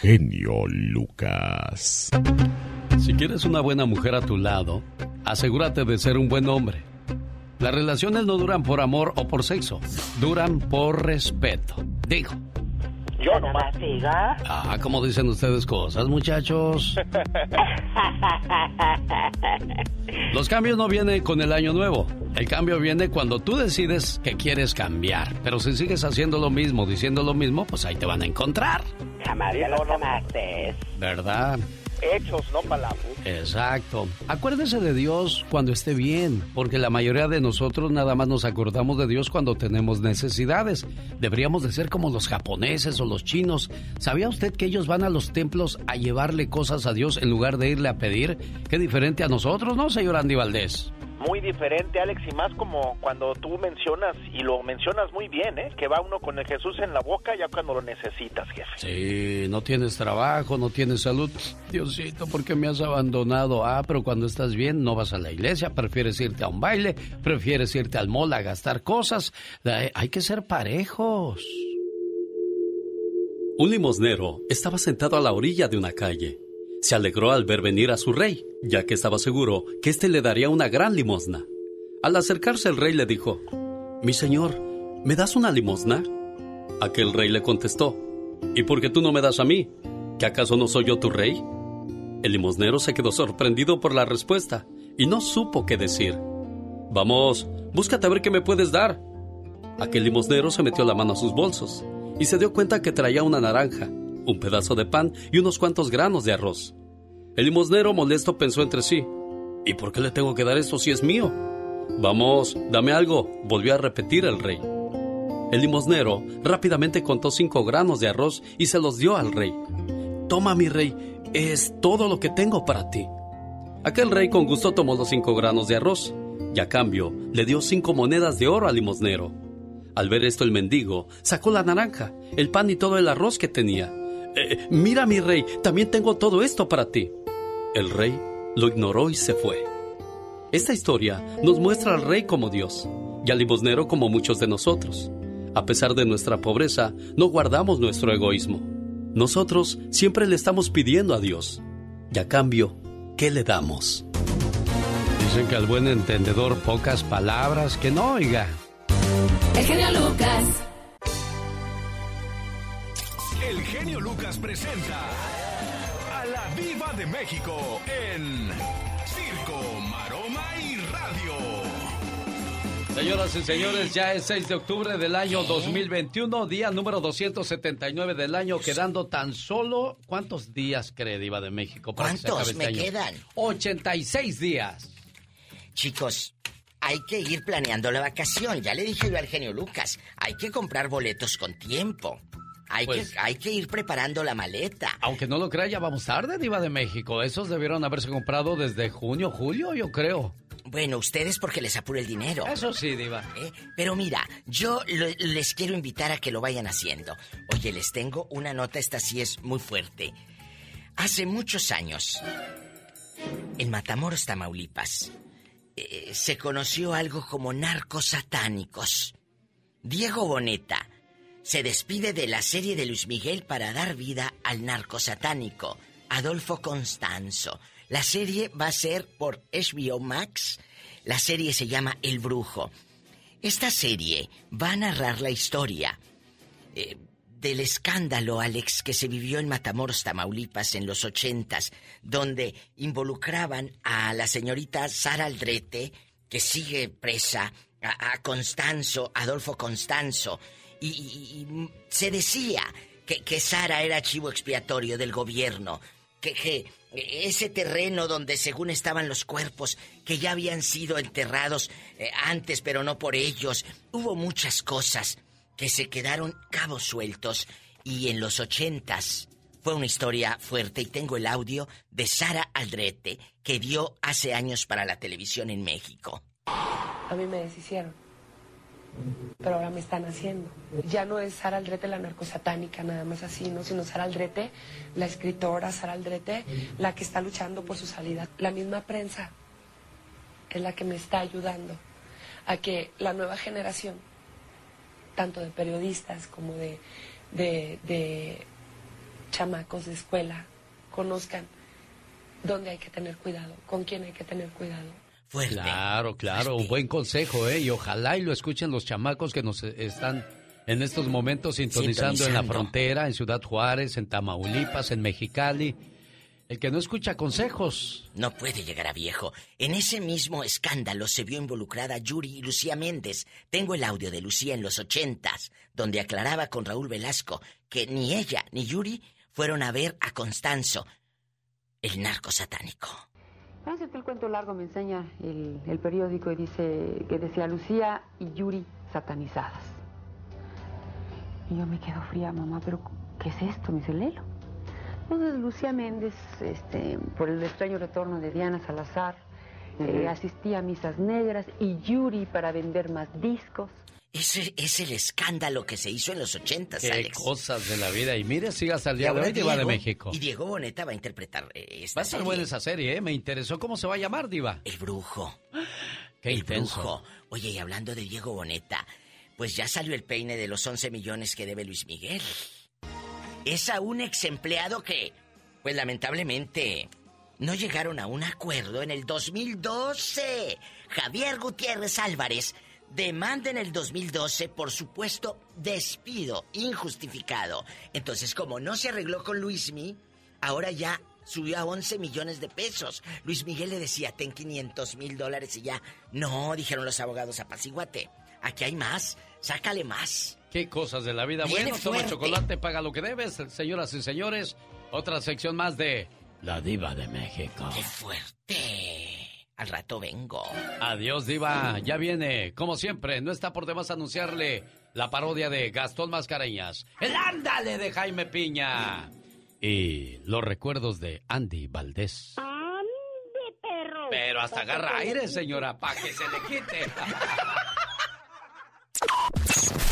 genio Lucas. Si quieres una buena mujer a tu lado, asegúrate de ser un buen hombre. Las relaciones no duran por amor o por sexo, duran por respeto. Digo. Yo nomás diga. Ah, como dicen ustedes cosas, muchachos. Los cambios no vienen con el año nuevo. El cambio viene cuando tú decides que quieres cambiar. Pero si sigues haciendo lo mismo, diciendo lo mismo, pues ahí te van a encontrar. Jamás lo llamaste. ¿Verdad? hechos, no palabras. Exacto. Acuérdese de Dios cuando esté bien, porque la mayoría de nosotros nada más nos acordamos de Dios cuando tenemos necesidades. Deberíamos de ser como los japoneses o los chinos. ¿Sabía usted que ellos van a los templos a llevarle cosas a Dios en lugar de irle a pedir? Qué diferente a nosotros, ¿no, señor Andy Valdés? Muy diferente, Alex, y más como cuando tú mencionas, y lo mencionas muy bien, ¿eh? que va uno con el Jesús en la boca ya cuando lo necesitas, jefe. Sí, no tienes trabajo, no tienes salud. Diosito, ¿por qué me has abandonado? Ah, pero cuando estás bien no vas a la iglesia, prefieres irte a un baile, prefieres irte al mall a gastar cosas. Hay que ser parejos. Un limosnero estaba sentado a la orilla de una calle se alegró al ver venir a su rey, ya que estaba seguro que éste le daría una gran limosna. Al acercarse el rey le dijo, Mi señor, ¿me das una limosna? Aquel rey le contestó, ¿Y por qué tú no me das a mí? ¿Que acaso no soy yo tu rey? El limosnero se quedó sorprendido por la respuesta y no supo qué decir. Vamos, búscate a ver qué me puedes dar. Aquel limosnero se metió la mano a sus bolsos y se dio cuenta que traía una naranja un pedazo de pan y unos cuantos granos de arroz. El limosnero molesto pensó entre sí, ¿y por qué le tengo que dar esto si es mío? Vamos, dame algo, volvió a repetir el rey. El limosnero rápidamente contó cinco granos de arroz y se los dio al rey. Toma, mi rey, es todo lo que tengo para ti. Aquel rey con gusto tomó los cinco granos de arroz y a cambio le dio cinco monedas de oro al limosnero. Al ver esto el mendigo sacó la naranja, el pan y todo el arroz que tenía eh, mira mi rey, también tengo todo esto para ti. El rey lo ignoró y se fue. Esta historia nos muestra al rey como Dios y al limosnero como muchos de nosotros. A pesar de nuestra pobreza, no guardamos nuestro egoísmo. Nosotros siempre le estamos pidiendo a Dios. Y a cambio, ¿qué le damos? Dicen que al buen entendedor pocas palabras que no oiga. El genio Lucas. El genio Lucas presenta a la Viva de México en Circo, Maroma y Radio. Señoras y señores, ya es 6 de octubre del año 2021, día número 279 del año, quedando tan solo. ¿Cuántos días cree Diva de México? Para ¿Cuántos me este quedan? 86 días. Chicos, hay que ir planeando la vacación. Ya le dije yo al genio Lucas, hay que comprar boletos con tiempo. Hay, que, pues, hay que ir preparando la maleta. Aunque no lo crea, ya vamos tarde, Diva de México. Esos debieron haberse comprado desde junio, julio, yo creo. Bueno, ustedes porque les apura el dinero. Eso sí, Diva. ¿Eh? Pero mira, yo les quiero invitar a que lo vayan haciendo. Oye, les tengo una nota, esta sí es muy fuerte. Hace muchos años, en Matamoros, Tamaulipas, eh, se conoció algo como narcos satánicos. Diego Boneta se despide de la serie de Luis Miguel para dar vida al narco satánico, Adolfo Constanzo. La serie va a ser por HBO Max. La serie se llama El Brujo. Esta serie va a narrar la historia eh, del escándalo, Alex, que se vivió en Matamoros, Tamaulipas, en los ochentas, donde involucraban a la señorita Sara Aldrete, que sigue presa, a, a Constanzo, Adolfo Constanzo, y, se decía que, Sara era chivo expiatorio del gobierno, que, ese terreno donde según estaban los cuerpos, que ya habían sido enterrados eh, antes, pero no por ellos, hubo muchas cosas que se quedaron cabos sueltos y en los ochentas fue una historia fuerte y tengo el audio de Sara Aldrete que dio hace años para la televisión en México. A mí me deshicieron pero ahora me están haciendo. Ya no es Sara Aldrete la narcosatánica, nada más así, ¿no? Sino Sara Aldrete, la escritora Sara Aldrete, la que está luchando por su salida. La misma prensa es la que me está ayudando a que la nueva generación, tanto de periodistas como de, de, chamacos de escuela conozcan dónde hay que tener cuidado, con quién hay que tener cuidado. Fuerte. Claro, claro, un buen consejo, ¿eh? Y ojalá y lo escuchen los chamacos que nos están en estos momentos sintonizando, en la frontera, en Ciudad Juárez, en Tamaulipas, en Mexicali. El que no escucha consejos. No puede llegar a viejo. En ese mismo escándalo se vio involucrada Yuri y Lucía Méndez. Tengo el audio de Lucía en los ochentas, donde aclaraba con Raúl Velasco que ni ella ni Yuri fueron a ver a Constanzo, el narco satánico. Parece que el cuento largo me enseña el, el periódico y dice que decía Lucía y Yuri satanizadas. Y yo me quedo fría, mamá, pero ¿qué es esto? Me dice, Lelo. Entonces Lucía Méndez, este, por el extraño retorno de Diana Salazar, eh, asistía a misas negras y Yuri para vender más discos. Ese es el escándalo que se hizo en los ochentas, Qué Alex. cosas de la vida. Y mire, sigue hasta el día de hoy, Diva de México. Y Diego Boneta va a interpretar eh, esta Va a estar serie. buena esa serie, ¿eh? Me interesó cómo se va a llamar, Diva. El brujo. Qué el intenso. brujo. Oye, y hablando de Diego Boneta, pues ya salió el peine de los 11 millones que debe Luis Miguel. Es a un ex empleado que, pues lamentablemente, no llegaron a un acuerdo en el 2012. Javier Gutiérrez Álvarez demanda en el 2012 por supuesto despido injustificado. Entonces, como no se arregló con Luismi, ahora ya subió a 11 millones de pesos. Luis Miguel le decía, ten 500 mil dólares y ya. No, dijeron los abogados, apaciguate. Aquí hay más, sácale más. Qué cosas de la vida. Viene bueno, toma fuerte. chocolate, paga lo que debes. Señoras y señores, otra sección más de La Diva de México. ¡Qué fuerte! Al rato vengo. Adiós, Diva. Ya viene. Como siempre, no está por demás anunciarle la parodia de Gastón Mascareñas. El ándale de Jaime Piña. Y los recuerdos de Andy Valdés. ¡Ande, perro! Pero hasta agarra aire, señora, para que se le quite.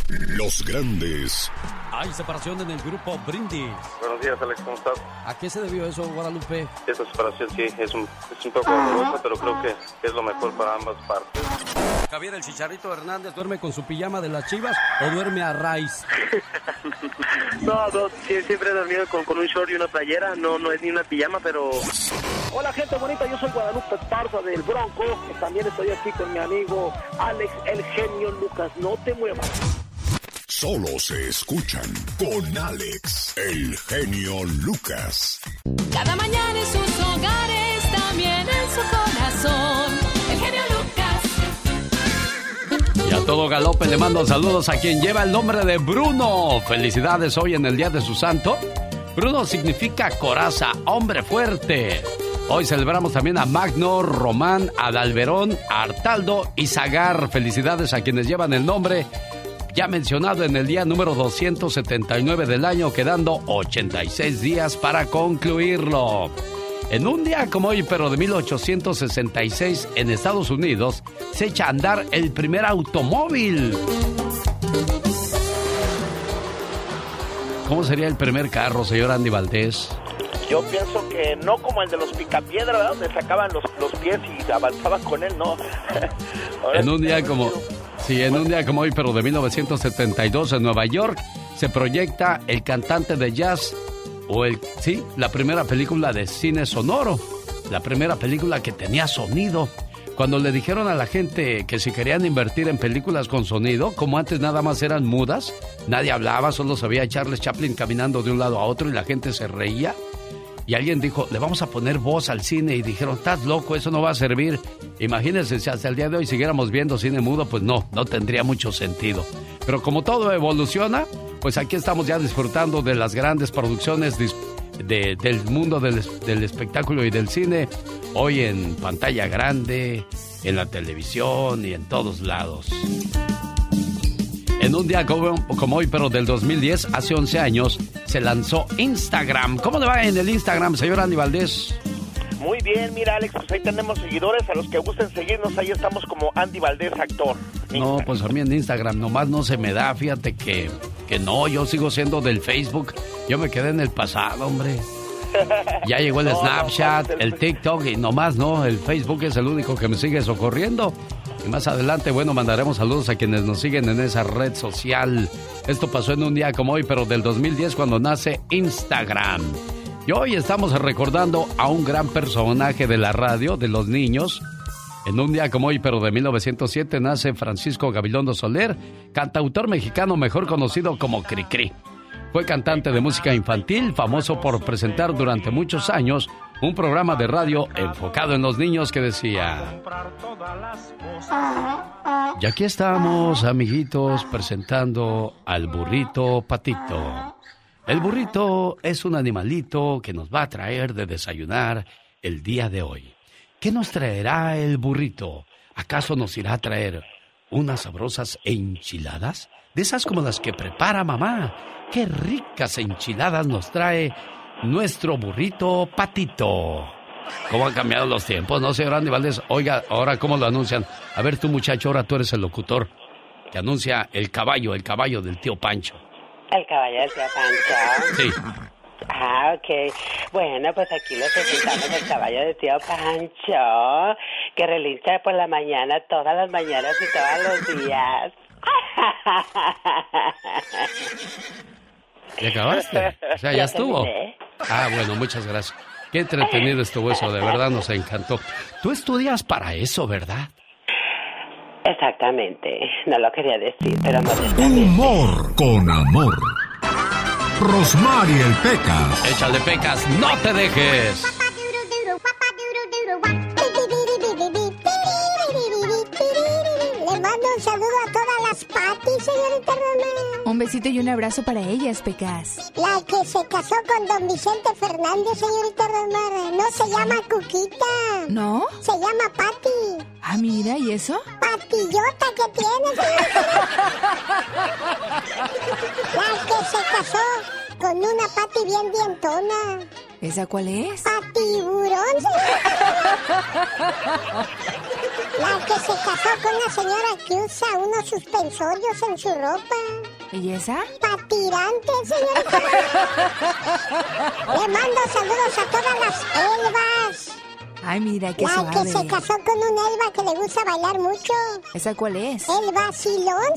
Los grandes Hay separación en el grupo Brindis. Buenos días, Alex, ¿cómo estás? ¿A qué se debió eso, Guadalupe? Esa separación sí es un, es un poco dolorosa, pero creo que es lo mejor para ambas partes. Javier el Chicharito Hernández duerme con su pijama de las chivas o duerme a raíz. No, no, sí, siempre he dormido con, con un short y una playera, no, no es ni una pijama, pero... Hola gente bonita, yo soy Guadalupe Esparza del Bronco, también estoy aquí con mi amigo Alex el genio Lucas, no te muevas. Solo se escuchan con Alex, el genio Lucas. Cada mañana en sus hogares, también en su corazón. El genio Lucas. Y a todo galope le mando saludos a quien lleva el nombre de Bruno. Felicidades hoy en el día de su santo. Bruno significa coraza, hombre fuerte. Hoy celebramos también a Magno, Román, Adalberón, Artaldo y Zagar. Felicidades a quienes llevan el nombre ya mencionado en el día número 279 del año, quedando 86 días para concluirlo. En un día como hoy, pero de 1866, en Estados Unidos, se echa a andar el primer automóvil. ¿Cómo sería el primer carro, señor Andy Valdés? Yo pienso que no como el de los picapiedra, ¿verdad? Donde sacaban los, los pies y avanzaban con él, no. En un día como... Sí, en un día como hoy, pero de 1972 en Nueva York, se proyecta El cantante de jazz, o el, sí, la primera película de cine sonoro, la primera película que tenía sonido. Cuando le dijeron a la gente que si querían invertir en películas con sonido, como antes nada más eran mudas, nadie hablaba, solo se veía a Charles Chaplin caminando de un lado a otro y la gente se reía. Y alguien dijo, le vamos a poner voz al cine. Y dijeron, estás loco, eso no va a servir. Imagínense, si hasta el día de hoy siguiéramos viendo cine mudo, pues no, no tendría mucho sentido. Pero como todo evoluciona, pues aquí estamos ya disfrutando de las grandes producciones del mundo del, del espectáculo y del cine. Hoy en pantalla grande, en la televisión y en todos lados. En un día como, como hoy, pero del 2010, hace 11 años, se lanzó Instagram. ¿Cómo le va en el Instagram, señor Andy Valdés? Muy bien, mira Alex, pues ahí tenemos seguidores, a los que gusten seguirnos, ahí estamos como Andy Valdés, actor. No, pues a mí en Instagram nomás no se me da, fíjate que, que no, yo sigo siendo del Facebook. Yo me quedé en el pasado, hombre. Ya llegó el No, no, Snapchat, no, el TikTok y nomás no, el Facebook es el único que me sigue socorriendo. Más adelante, bueno, mandaremos saludos a quienes nos siguen en esa red social. Esto pasó en un día como hoy, pero del 2010 cuando nace Instagram. Y hoy estamos recordando a un gran personaje de la radio, de los niños. En un día como hoy, pero de 1907, nace Francisco Gabilondo Soler, cantautor mexicano mejor conocido como Cricri. Fue cantante de música infantil, famoso por presentar durante muchos años un programa de radio enfocado en los niños que decía... Y aquí estamos, amiguitos, presentando al burrito Patito. El burrito es un animalito que nos va a traer de desayunar el día de hoy. ¿Qué nos traerá el burrito? ¿Acaso nos irá a traer unas sabrosas enchiladas? De esas como las que prepara mamá. Qué ricas enchiladas nos trae nuestro burrito patito. ¿Cómo han cambiado los tiempos, no, señor Andy Valdés? Oiga, ahora cómo lo anuncian. A ver, tú muchacho, ahora tú eres el locutor que anuncia el caballo, el caballo del tío Pancho. El caballo del tío Pancho. Sí. Ah, ok. Bueno, pues aquí nos presentamos el caballo del tío Pancho, que relincha por la mañana, todas las mañanas y todos los días. ¿Ya acabaste? O sea, ya estuvo. Ah, bueno, muchas gracias. Qué entretenido estuvo eso, de verdad nos encantó. Tú estudias para eso, ¿verdad? Exactamente, no lo quería decir, pero Humor con amor. Rosmarie el Pecas. Échale Pecas, no te dejes. Le mando un saludo a patis, señorita Román. Un besito y un abrazo para ellas, Pecas. La que se casó con don Vicente Fernández, señorita Román, no se llama Cuquita. ¿No? Se llama Pati. Ah, mira, ¿y eso? Patillota que tiene, señorita. La que se casó con una Pati bien dientona. ¿Esa cuál es? Patiburón, La que se casó con una señora que usa unos suspensorios en su ropa. ¿Y esa? Patirante, señorita. Le mando saludos a todas las elvas. Ay, mira, qué La suave. que se casó con un elba que le gusta bailar mucho. ¿Esa cuál es? El vacilón.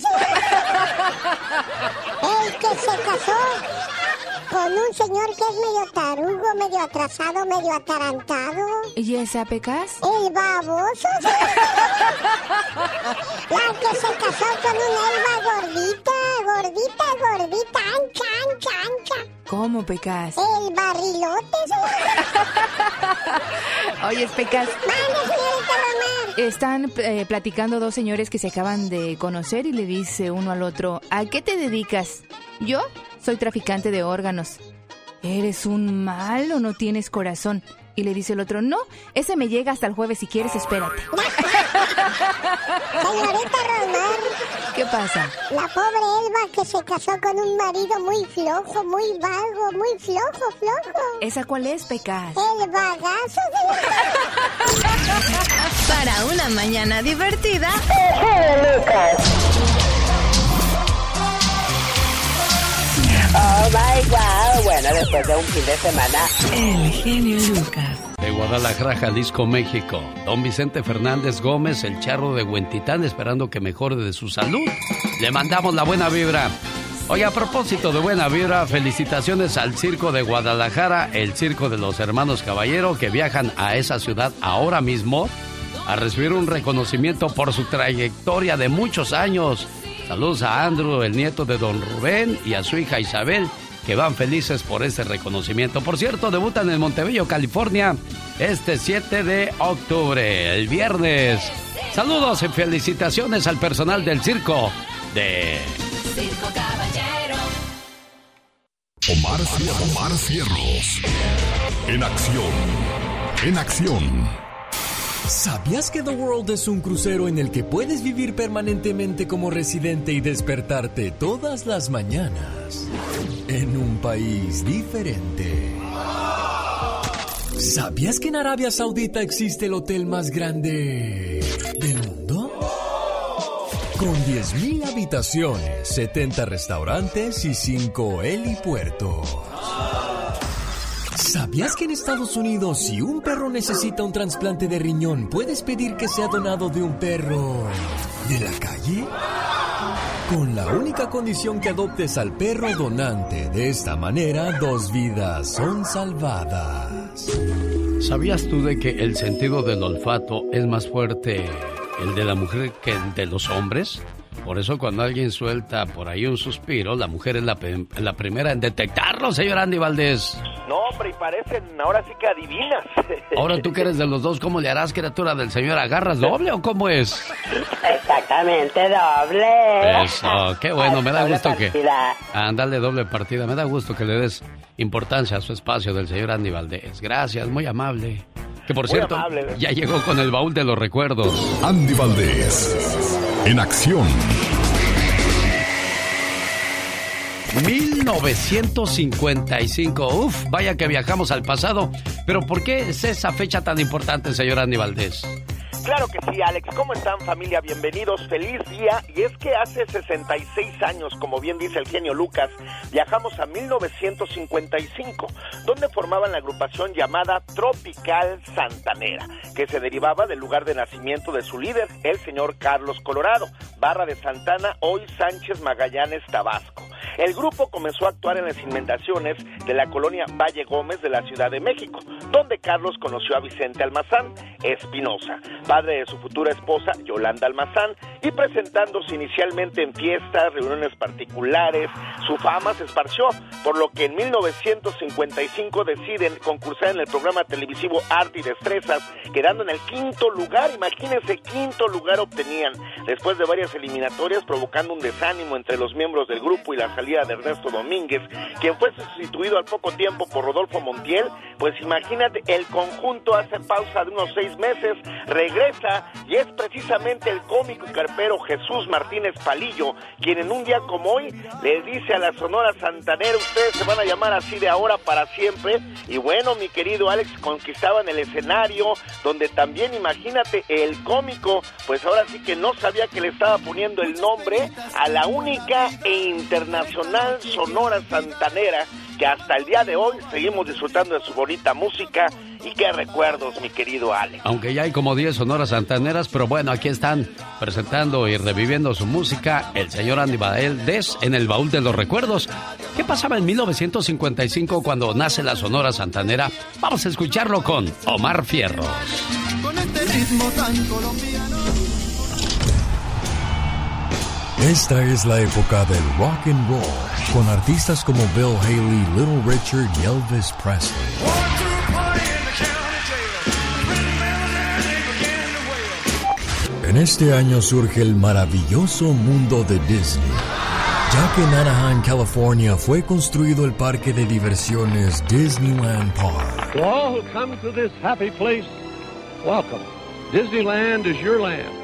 El que se casó con un señor que es medio tarugo, medio atrasado, medio atarantado. ¿Y esa, Pecas? El baboso. La que se casó con una elba gordita, gordita, gordita, ancha, ancha, ancha. ¿Cómo, Pecas? El barrilote. Oye, Pecas. Están eh, platicando dos señores que se acaban de conocer y le dice uno al otro, ¿a qué te dedicas? Yo soy traficante de órganos. ¿Eres un mal o no tienes corazón? Y le dice el otro, no, ese me llega hasta el jueves, si quieres espérate. Señorita Román. ¿Qué pasa? La pobre Elba que se casó con un marido muy flojo, muy vago, muy flojo, flojo. ¿Esa cuál es, Pecas? El bagazo, Para una mañana divertida. Oh my god. Bueno, después de un fin de semana. El genio Lucas. De Guadalajara, Jalisco, México. Don Vicente Fernández Gómez, el charro de Huentitán, esperando que mejore de su salud. Le mandamos la buena vibra. Oye, a propósito de buena vibra, felicitaciones al Circo de Guadalajara, el Circo de los Hermanos Caballero, que viajan a esa ciudad ahora mismo a recibir un reconocimiento por su trayectoria de muchos años. Saludos a Andrew, el nieto de don Rubén, y a su hija Isabel, que van felices por este reconocimiento. Por cierto, debutan en Montebello, California, este 7 de octubre, el viernes. Saludos y felicitaciones al personal del circo de... Circo Caballero. Omar, Cier- Omar Cierros. En acción. En acción. ¿Sabías que The World es un crucero en el que puedes vivir permanentemente como residente y despertarte todas las mañanas en un país diferente? ¿Sabías que en Arabia Saudita existe el hotel más grande del mundo? Con 10.000 habitaciones, 70 restaurantes y 5 helipuertos. ¿Sabías que en Estados Unidos si un perro necesita un trasplante de riñón, puedes pedir que sea donado de un perro de la calle? Con la única condición que adoptes al perro donante. De esta manera, dos vidas son salvadas. ¿Sabías tú de que el sentido del olfato es más fuerte el de la mujer que el de los hombres? Por eso cuando alguien suelta por ahí un suspiro, la mujer es la, la primera en detectarlo, señor Andy Valdés. No, hombre, y parecen ahora sí que adivinas. Ahora tú que eres de los dos, ¿cómo le harás, criatura del señor? ¿Agarras doble o cómo es? Exactamente, doble. Eso, qué bueno, me da Doble gusto que... Ándale, doble partida. Me da gusto que le des importancia a su espacio del señor Andy Valdés. Gracias, muy amable. Que por Muy cierto, amable. ya llegó con el baúl de los recuerdos. Andy Valdés, en acción. 1955. Uf, vaya que viajamos al pasado. Pero ¿por qué es esa fecha tan importante, señor Andy Valdés? Claro que sí, Alex. ¿Cómo están familia? Bienvenidos. Feliz día. Y es que hace 66 años, como bien dice el genio Lucas, viajamos a 1955, donde formaban la agrupación llamada Tropical Santanera, que se derivaba del lugar de nacimiento de su líder, el señor Carlos Colorado, Barra de Santana, hoy Sánchez Magallanes, Tabasco. El grupo comenzó a actuar en las inmediaciones de la colonia Valle Gómez de la Ciudad de México, donde Carlos conoció a Vicente Almazán Espinosa, padre de su futura esposa Yolanda Almazán, y presentándose inicialmente en fiestas, reuniones particulares, su fama se esparció, por lo que en 1955 deciden concursar en el programa televisivo Arte y Destrezas, quedando en el quinto lugar, imagínense, quinto lugar obtenían, después de varias eliminatorias, provocando un desánimo entre los miembros del grupo y la salida de Ernesto Domínguez, quien fue sustituido al poco tiempo por Rodolfo Montiel, pues imagínate, el conjunto hace pausa de unos seis meses, y es precisamente el cómico y carpero Jesús Martínez Palillo, quien en un día como hoy le dice a la Sonora Santanera, ustedes se van a llamar así de ahora para siempre, y bueno, mi querido Alex, conquistaban el escenario, donde también imagínate, el cómico, pues ahora sí que no sabía que le estaba poniendo el nombre a la única e internacional Sonora Santanera, que hasta el día de hoy seguimos disfrutando de su bonita música y qué recuerdos, mi querido Alex. Aunque ya hay como 10 sonoras santaneras, pero bueno, aquí están presentando y reviviendo su música el señor Andy Valdés en el baúl de los recuerdos. ¿Qué pasaba en 1955 cuando nace la sonora santanera? Vamos a escucharlo con Omar Fierro. Con este ritmo tan colombiano. Esta es la época del rock and roll, con artistas como Bill Haley, Little Richard y Elvis Presley. En este año surge el maravilloso mundo de Disney, ya que en Anaheim, California, fue construido el parque de diversiones Disneyland Park. To all who come to this happy place, welcome. Disneyland is your land.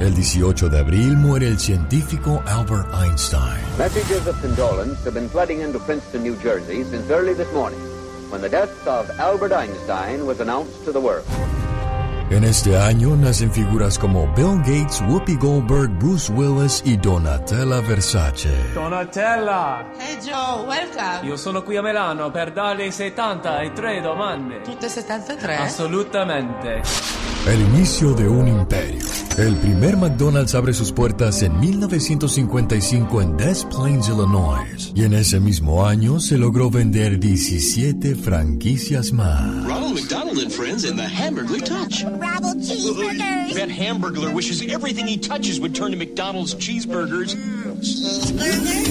El 18 de abril muere el científico Albert Einstein. Messages of condolence have been flooding into Princeton, New Jersey since early this morning, when the death of Albert Einstein was announced to the world. En este año nacen figuras como Bill Gates, Whoopi Goldberg, Bruce Willis y Donatella Versace. Donatella, Hey Joe, welcome. io sono qui a Milano per darle 73 domande. Tutte 73? Assolutamente. El inicio de un imperio. El primer McDonald's abre sus puertas en 1955 en Des Plaines, Illinois. Y en ese mismo año se logró vender 17 franquicias más. Ronald McDonald and Friends and the Hamburglar Touch. Bravo cheeseburgers. That Hamburglar wishes everything he touches would turn to McDonald's cheeseburgers.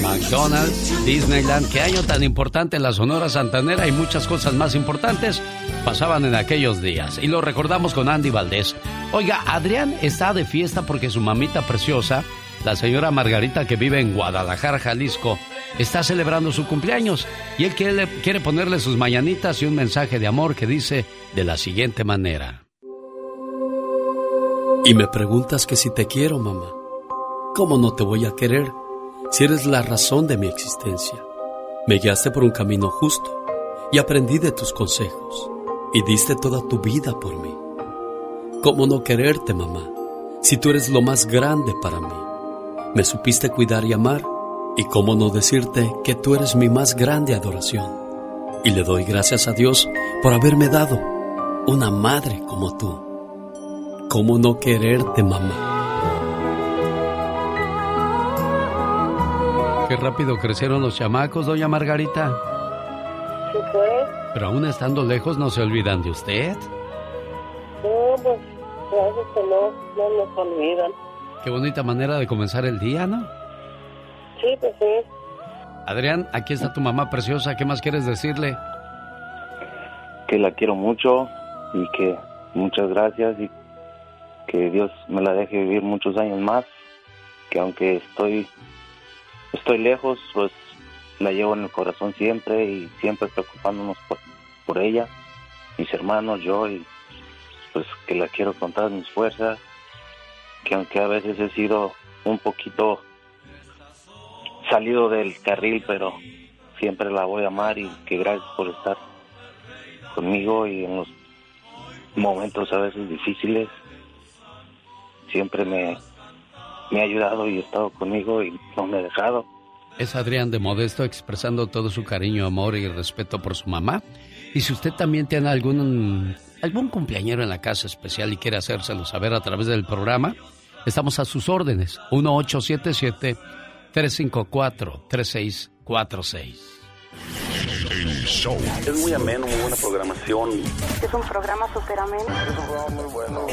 McDonald's, Disneyland, qué año tan importante en la Sonora Santanera y muchas cosas más importantes pasaban en aquellos días. Y lo recordamos con Andy Valdés. Oiga, Adrián está de fiesta porque su mamita preciosa, la señora Margarita que vive en Guadalajara, Jalisco, está celebrando su cumpleaños y él quiere, quiere ponerle sus mañanitas y un mensaje de amor que dice de la siguiente manera. Y me preguntas que si te quiero, mamá. ¿Cómo no te voy a querer si eres la razón de mi existencia? Me guiaste por un camino justo y aprendí de tus consejos y diste toda tu vida por mí. ¿Cómo no quererte, mamá, si tú eres lo más grande para mí? Me supiste cuidar y amar y cómo no decirte que tú eres mi más grande adoración. Y le doy gracias a Dios por haberme dado una madre como tú. ¿Cómo no quererte, mamá? Qué rápido crecieron los chamacos, doña Margarita. Sí, pues. Pero aún estando lejos no se olvidan de usted. No, pues, gracias que no, no nos olvidan. Qué bonita manera de comenzar el día, ¿no? Sí, pues sí. Adrián, aquí está tu mamá preciosa. ¿Qué más quieres decirle? Que la quiero mucho y que muchas gracias y que Dios me la deje vivir muchos años más. Que aunque estoy estoy lejos, pues la llevo en el corazón siempre y siempre preocupándonos por, por ella, mis hermanos, yo y pues que la quiero con todas mis fuerzas, que aunque a veces he sido un poquito salido del carril, pero siempre la voy a amar y que gracias por estar conmigo y en los momentos a veces difíciles siempre me, me ha ayudado y ha estado conmigo y no me ha dejado. Es Adrián de Modesto expresando todo su cariño, amor y respeto por su mamá. Y si usted también tiene algún, algún cumpleañero en la casa especial y quiere hacérselo saber a través del programa, estamos a sus órdenes. 1877-354-3646. El show. Es muy ameno, muy buena programación. Es un programa súper ameno. Es un programa muy bueno.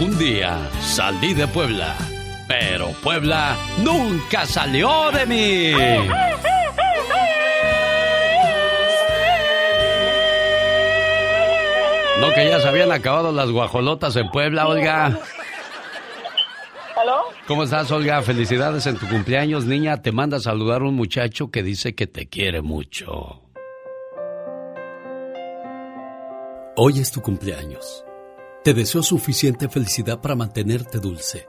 Un día salí de Puebla, pero Puebla nunca salió de mí. No que ya se habían acabado las guajolotas en Puebla, Olga. ¿Aló? ¿Cómo estás, Olga? Felicidades en tu cumpleaños, niña. Te manda a saludar un muchacho que dice que te quiere mucho. Hoy es tu cumpleaños. Te deseo suficiente felicidad para mantenerte dulce,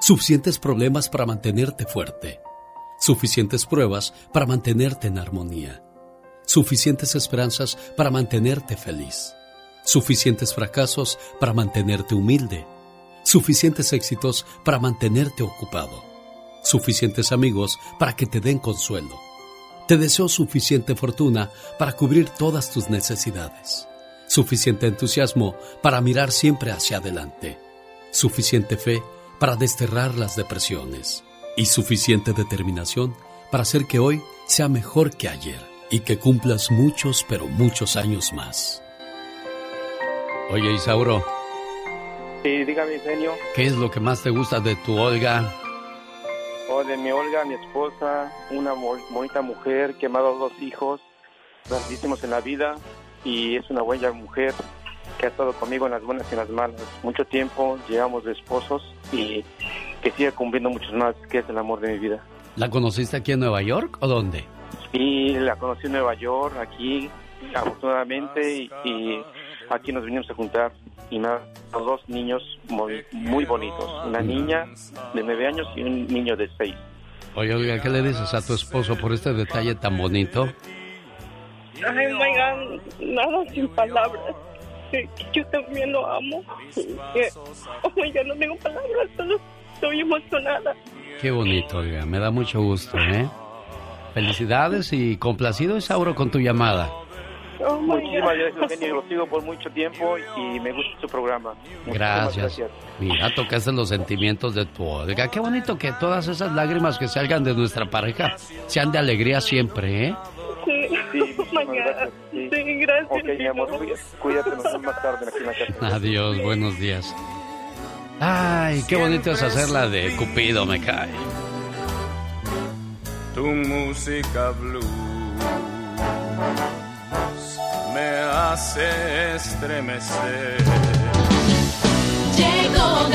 suficientes problemas para mantenerte fuerte, suficientes pruebas para mantenerte en armonía, suficientes esperanzas para mantenerte feliz, suficientes fracasos para mantenerte humilde, suficientes éxitos para mantenerte ocupado, suficientes amigos para que te den consuelo. Te deseo suficiente fortuna para cubrir todas tus necesidades. Suficiente entusiasmo para mirar siempre hacia adelante, suficiente fe para desterrar las depresiones y suficiente determinación para hacer que hoy sea mejor que ayer y que cumplas muchos, pero muchos años más. Oye, Isauro. Sí, dígame, genio. ¿Qué es lo que más te gusta de tu Olga? O de mi Olga, mi esposa, una bonita mujer que me ha dado dos hijos, grandísimos en la vida, y es una buena mujer que ha estado conmigo en las buenas y en las malas. Mucho tiempo llevamos de esposos y que sigue cumpliendo muchos más, que es el amor de mi vida. ¿La conociste aquí en Nueva York o dónde? Y la conocí en Nueva York, aquí, afortunadamente, y, y aquí nos vinimos a juntar. Y dado dos niños muy, muy bonitos, una niña de nueve años y un niño de seis. Oye, Olga, ¿qué le dices a tu esposo por este detalle tan bonito? Ay, my God, nada sin palabras. Que- que Yo también lo amo. Que- Oh God, no tengo palabras, solo estoy emocionada. Qué bonito, Olga. Me da mucho gusto, ¿eh? Felicidades y complacido, Isauro, con tu llamada. Oh Muchísimas gracias, Eugenio. Lo sigo por mucho tiempo y me gusta su programa. Muchísimas Gracias. Mira, tocaste los sentimientos de tu Olga. Qué bonito que todas esas lágrimas que salgan de nuestra pareja sean de alegría siempre, ¿eh? Sí, oh my God. Sí, gracias. Ok, mi amor, Dios. cuí- cuídate, nos vemos más tarde aquí en la casa. Adiós, buenos días. Ay, qué bonito es hacerla de Cupido, me cae. Tu música blues me hace estremecer. Llegó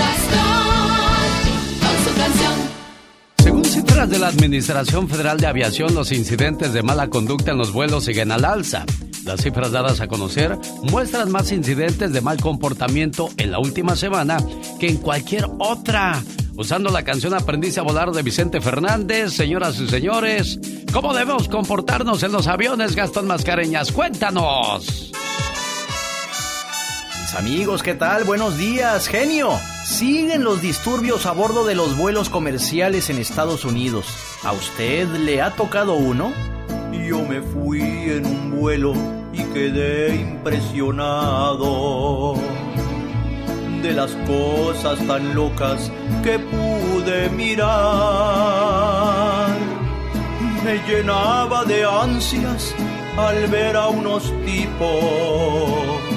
de la Administración Federal de Aviación, los incidentes de mala conducta en los vuelos siguen al alza. Las cifras dadas a conocer muestran más incidentes de mal comportamiento en la última semana que en cualquier otra. Usando la canción Aprendiste a volar de Vicente Fernández, señoras y señores, ¿cómo debemos comportarnos en los aviones, Gastón Mascareñas? Cuéntanos. Amigos, ¿qué tal? Buenos días, genio. Siguen los disturbios a bordo de los vuelos comerciales en Estados Unidos. ¿A usted le ha tocado uno? Yo me fui en un vuelo y quedé impresionado de las cosas tan locas que pude mirar. Me llenaba de ansias al ver a unos tipos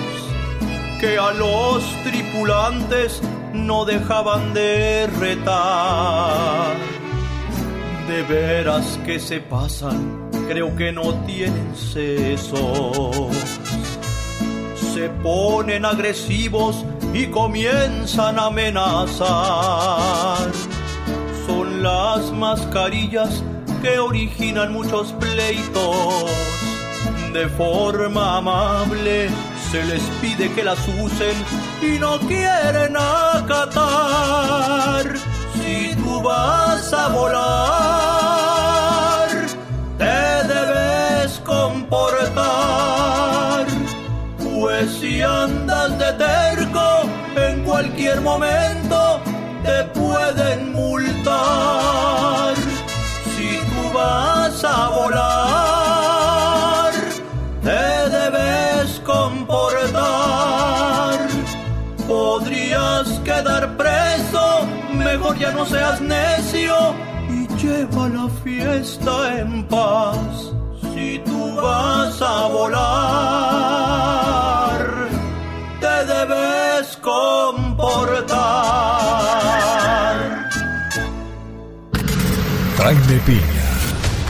que a los tripulantes no dejaban de retar. De veras que se pasan, creo que no tienen sesos. Se ponen agresivos y comienzan a amenazar. Son las mascarillas que originan muchos pleitos. De forma amable se les pide que las usen y no quieren acatar. Si tú vas a volar, te debes comportar. Pues si andas de terco, en cualquier momento te pueden multar. Si tú vas a volar, no seas necio y lleva la fiesta en paz. Si tú vas a volar, te debes comportar. Jaime Piña,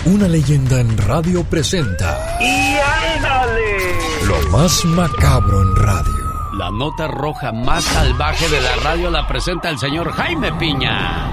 una leyenda en radio presenta ¡Y ándale! lo más macabro en radio. La nota roja más salvaje de la radio la presenta el señor Jaime Piña.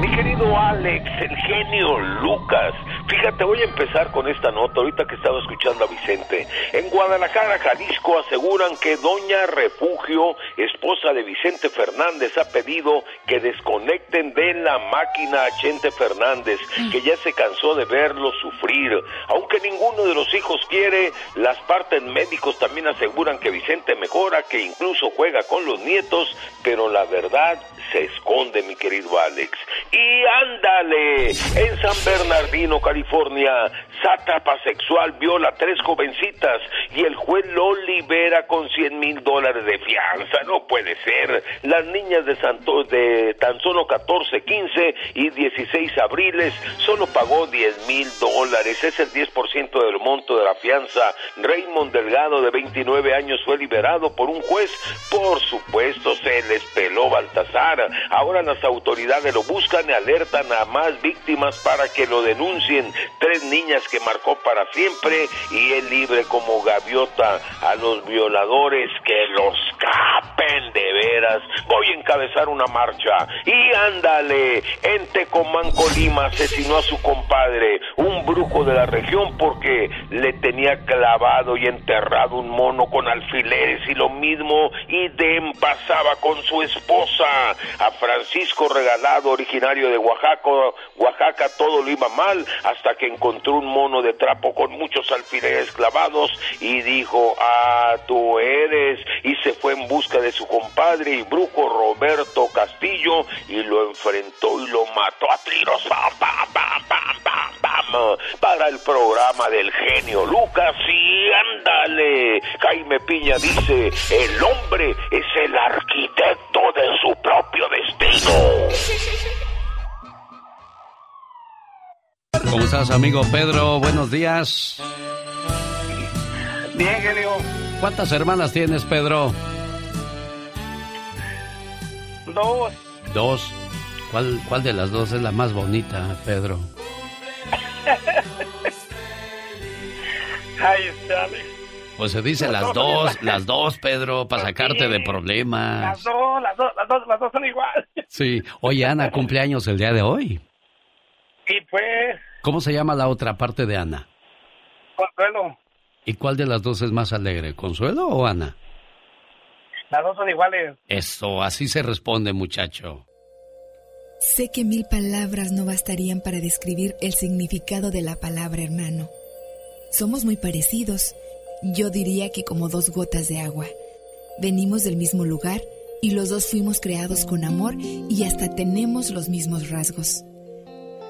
Mi querido Alex, el genio Lucas. Fíjate, voy a empezar con esta nota ahorita que estaba escuchando a Vicente. En Guadalajara, Jalisco, aseguran que Doña Refugio, esposa de Vicente Fernández, ha pedido que desconecten de la máquina a Chente Fernández, que ya se cansó de verlo sufrir. Aunque ninguno de los hijos quiere, las partes médicos también aseguran que Vicente mejora, que incluso juega con los nietos, pero la verdad se esconde, mi querido Alex. Y ándale, en San Bernardino, California, sátrapa sexual viola a tres jovencitas y el juez lo libera con 100 mil dólares de fianza. No puede ser. Las niñas de, Santo, de tan solo 14, 15 y 16 abriles solo pagó 10 mil dólares. Es el 10% del monto de la fianza. Raymond Delgado, de 29 años, fue liberado por un juez. Por supuesto, se les peló Baltasar. Ahora las autoridades lo buscan y alertan a más víctimas para que lo denuncien. Tres niñas que marcó para siempre y él libre como gaviota a los violadores que los capen de veras. Voy a encabezar una marcha y ándale. En Tecomán, Colima, asesinó a su compadre, un brujo de la región, porque le tenía clavado y enterrado un mono con alfileres y lo mismo idem pasaba con su esposa. A Francisco Regalado, originario de Oaxaca, Oaxaca, todo lo iba mal hasta que encontró un mono de trapo con muchos alfileres clavados y dijo, ah, tú eres, y se fue en busca de su compadre y brujo Roberto Castillo y lo enfrentó y lo mató a tiros. Para el programa del genio Lucas y ándale. Jaime Piña dice, el hombre es el arquitecto de su propio destino. ¿Cómo estás, amigo Pedro? Buenos días. Bien, genio. ¿Cuántas hermanas tienes, Pedro? Dos. Dos. ¿Cuál, ¿Cuál de las dos es la más bonita, Pedro? Este Alex. Pues se dice las Las dos las dos, Pedro, para sacarte de problemas. Las dos, las dos, las dos, las dos son igual. Sí. Oye, Ana, cumpleaños el día de hoy. Y pues, ¿Cómo se llama la otra parte de Ana? Consuelo, ¿Y cuál de las dos es más alegre, Consuelo o Ana? las dos son iguales. Eso, así se responde, muchacho. Sé que mil palabras no bastarían para describir el significado de la palabra hermano. Somos muy parecidos. Yo diría que como dos gotas de agua. Venimos del mismo lugar y los dos fuimos creados con amor y hasta tenemos los mismos rasgos.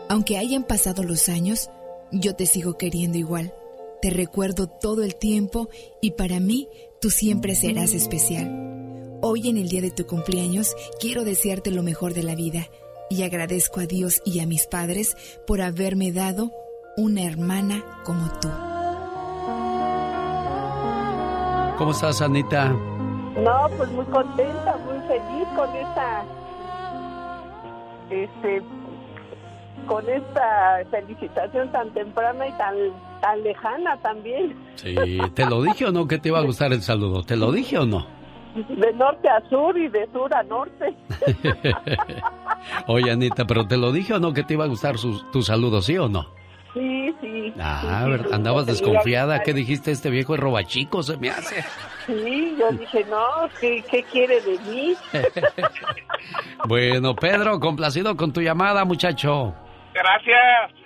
Aunque hayan pasado los años, yo te sigo queriendo igual. Te recuerdo todo el tiempo y para mí tú siempre serás especial. Hoy en el día de tu cumpleaños quiero desearte lo mejor de la vida y agradezco a Dios y a mis padres por haberme dado una hermana como tú. ¿Cómo estás, Anita? No, pues muy contenta, muy feliz con esta, este, con esta felicitación tan temprana y tan, tan lejana también. Sí, ¿te lo dije o no que te iba a gustar el saludo? ¿Te lo dije o no? De norte a sur y de sur a norte. Oye, Anita, ¿pero te lo dije o no que te iba a gustar su, tu saludo, sí o no? Sí, sí. Ah, sí, ver, sí, andabas sí, desconfiada. ¿Qué dijiste? Este viejo es robachico, se me hace. Sí, yo dije, no, ¿qué, qué quiere de mí? Bueno, Pedro, complacido con tu llamada, muchacho. Gracias.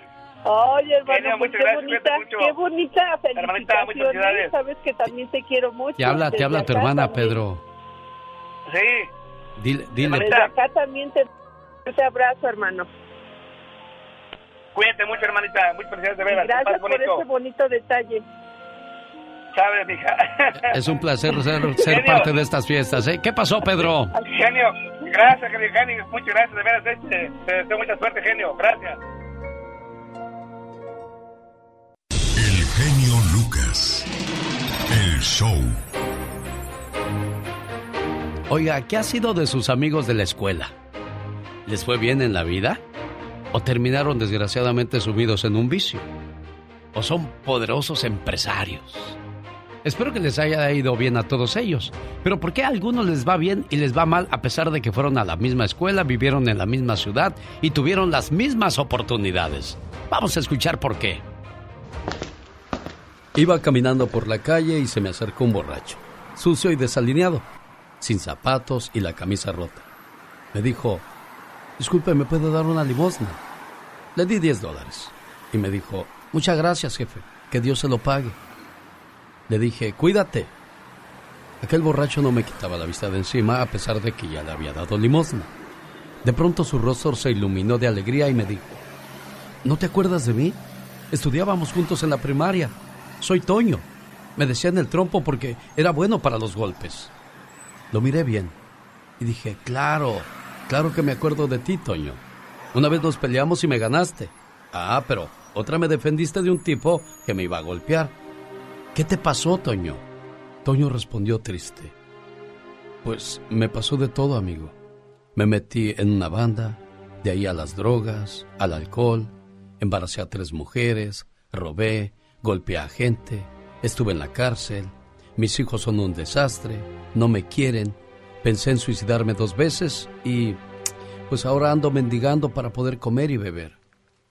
Oye, hermano, Genia, pues qué gracias, bonita, qué bonita Hermanita, muchas felicitación. felicidades. Sabes que también te quiero mucho. Te habla, te habla tu hermana, también- Pedro. Sí. Dile, dile. Desde acá también te, te abrazo, hermano. Cuídate mucho, hermanita. Muchas felicidades de veras. Gracias por bonito. ese bonito detalle. Sabes, mija. Es un placer ser, ser parte de estas fiestas. ¿eh? ¿Qué pasó, Pedro? Genio, gracias, genio, genio. Muchas gracias, de veras. Este, te deseo mucha suerte, genio. Gracias. Genio Lucas. El show. Oiga, ¿qué ha sido de sus amigos de la escuela? ¿Les fue bien en la vida? ¿O terminaron desgraciadamente sumidos en un vicio? ¿O son poderosos empresarios? Espero que les haya ido bien a todos ellos. Pero ¿por qué a algunos les va bien y les va mal a pesar de que fueron a la misma escuela, vivieron en la misma ciudad y tuvieron las mismas oportunidades? Vamos a escuchar por qué. Iba caminando por la calle y se me acercó un borracho, sucio y desalineado, sin zapatos y la camisa rota. Me dijo, disculpe, ¿me puede dar una limosna? Le di 10 dólares y me dijo, muchas gracias, jefe, que Dios se lo pague. Le dije, cuídate. Aquel borracho no me quitaba la vista de encima a pesar de que ya le había dado limosna. De pronto su rostro se iluminó de alegría y me dijo, ¿no te acuerdas de mí? Estudiábamos juntos en la primaria. Soy Toño. Me decían el trompo porque era bueno para los golpes. Lo miré bien y dije, claro, claro que me acuerdo de ti, Toño. Una vez nos peleamos y me ganaste. Ah, pero otra me defendiste de un tipo que me iba a golpear. ¿Qué te pasó, Toño? Toño respondió triste. Pues me pasó de todo, amigo. Me metí en una banda, de ahí a las drogas, al alcohol, embaracé a tres mujeres, robé, golpeé a gente, estuve en la cárcel, mis hijos son un desastre, no me quieren, pensé en suicidarme dos veces y pues ahora ando mendigando para poder comer y beber.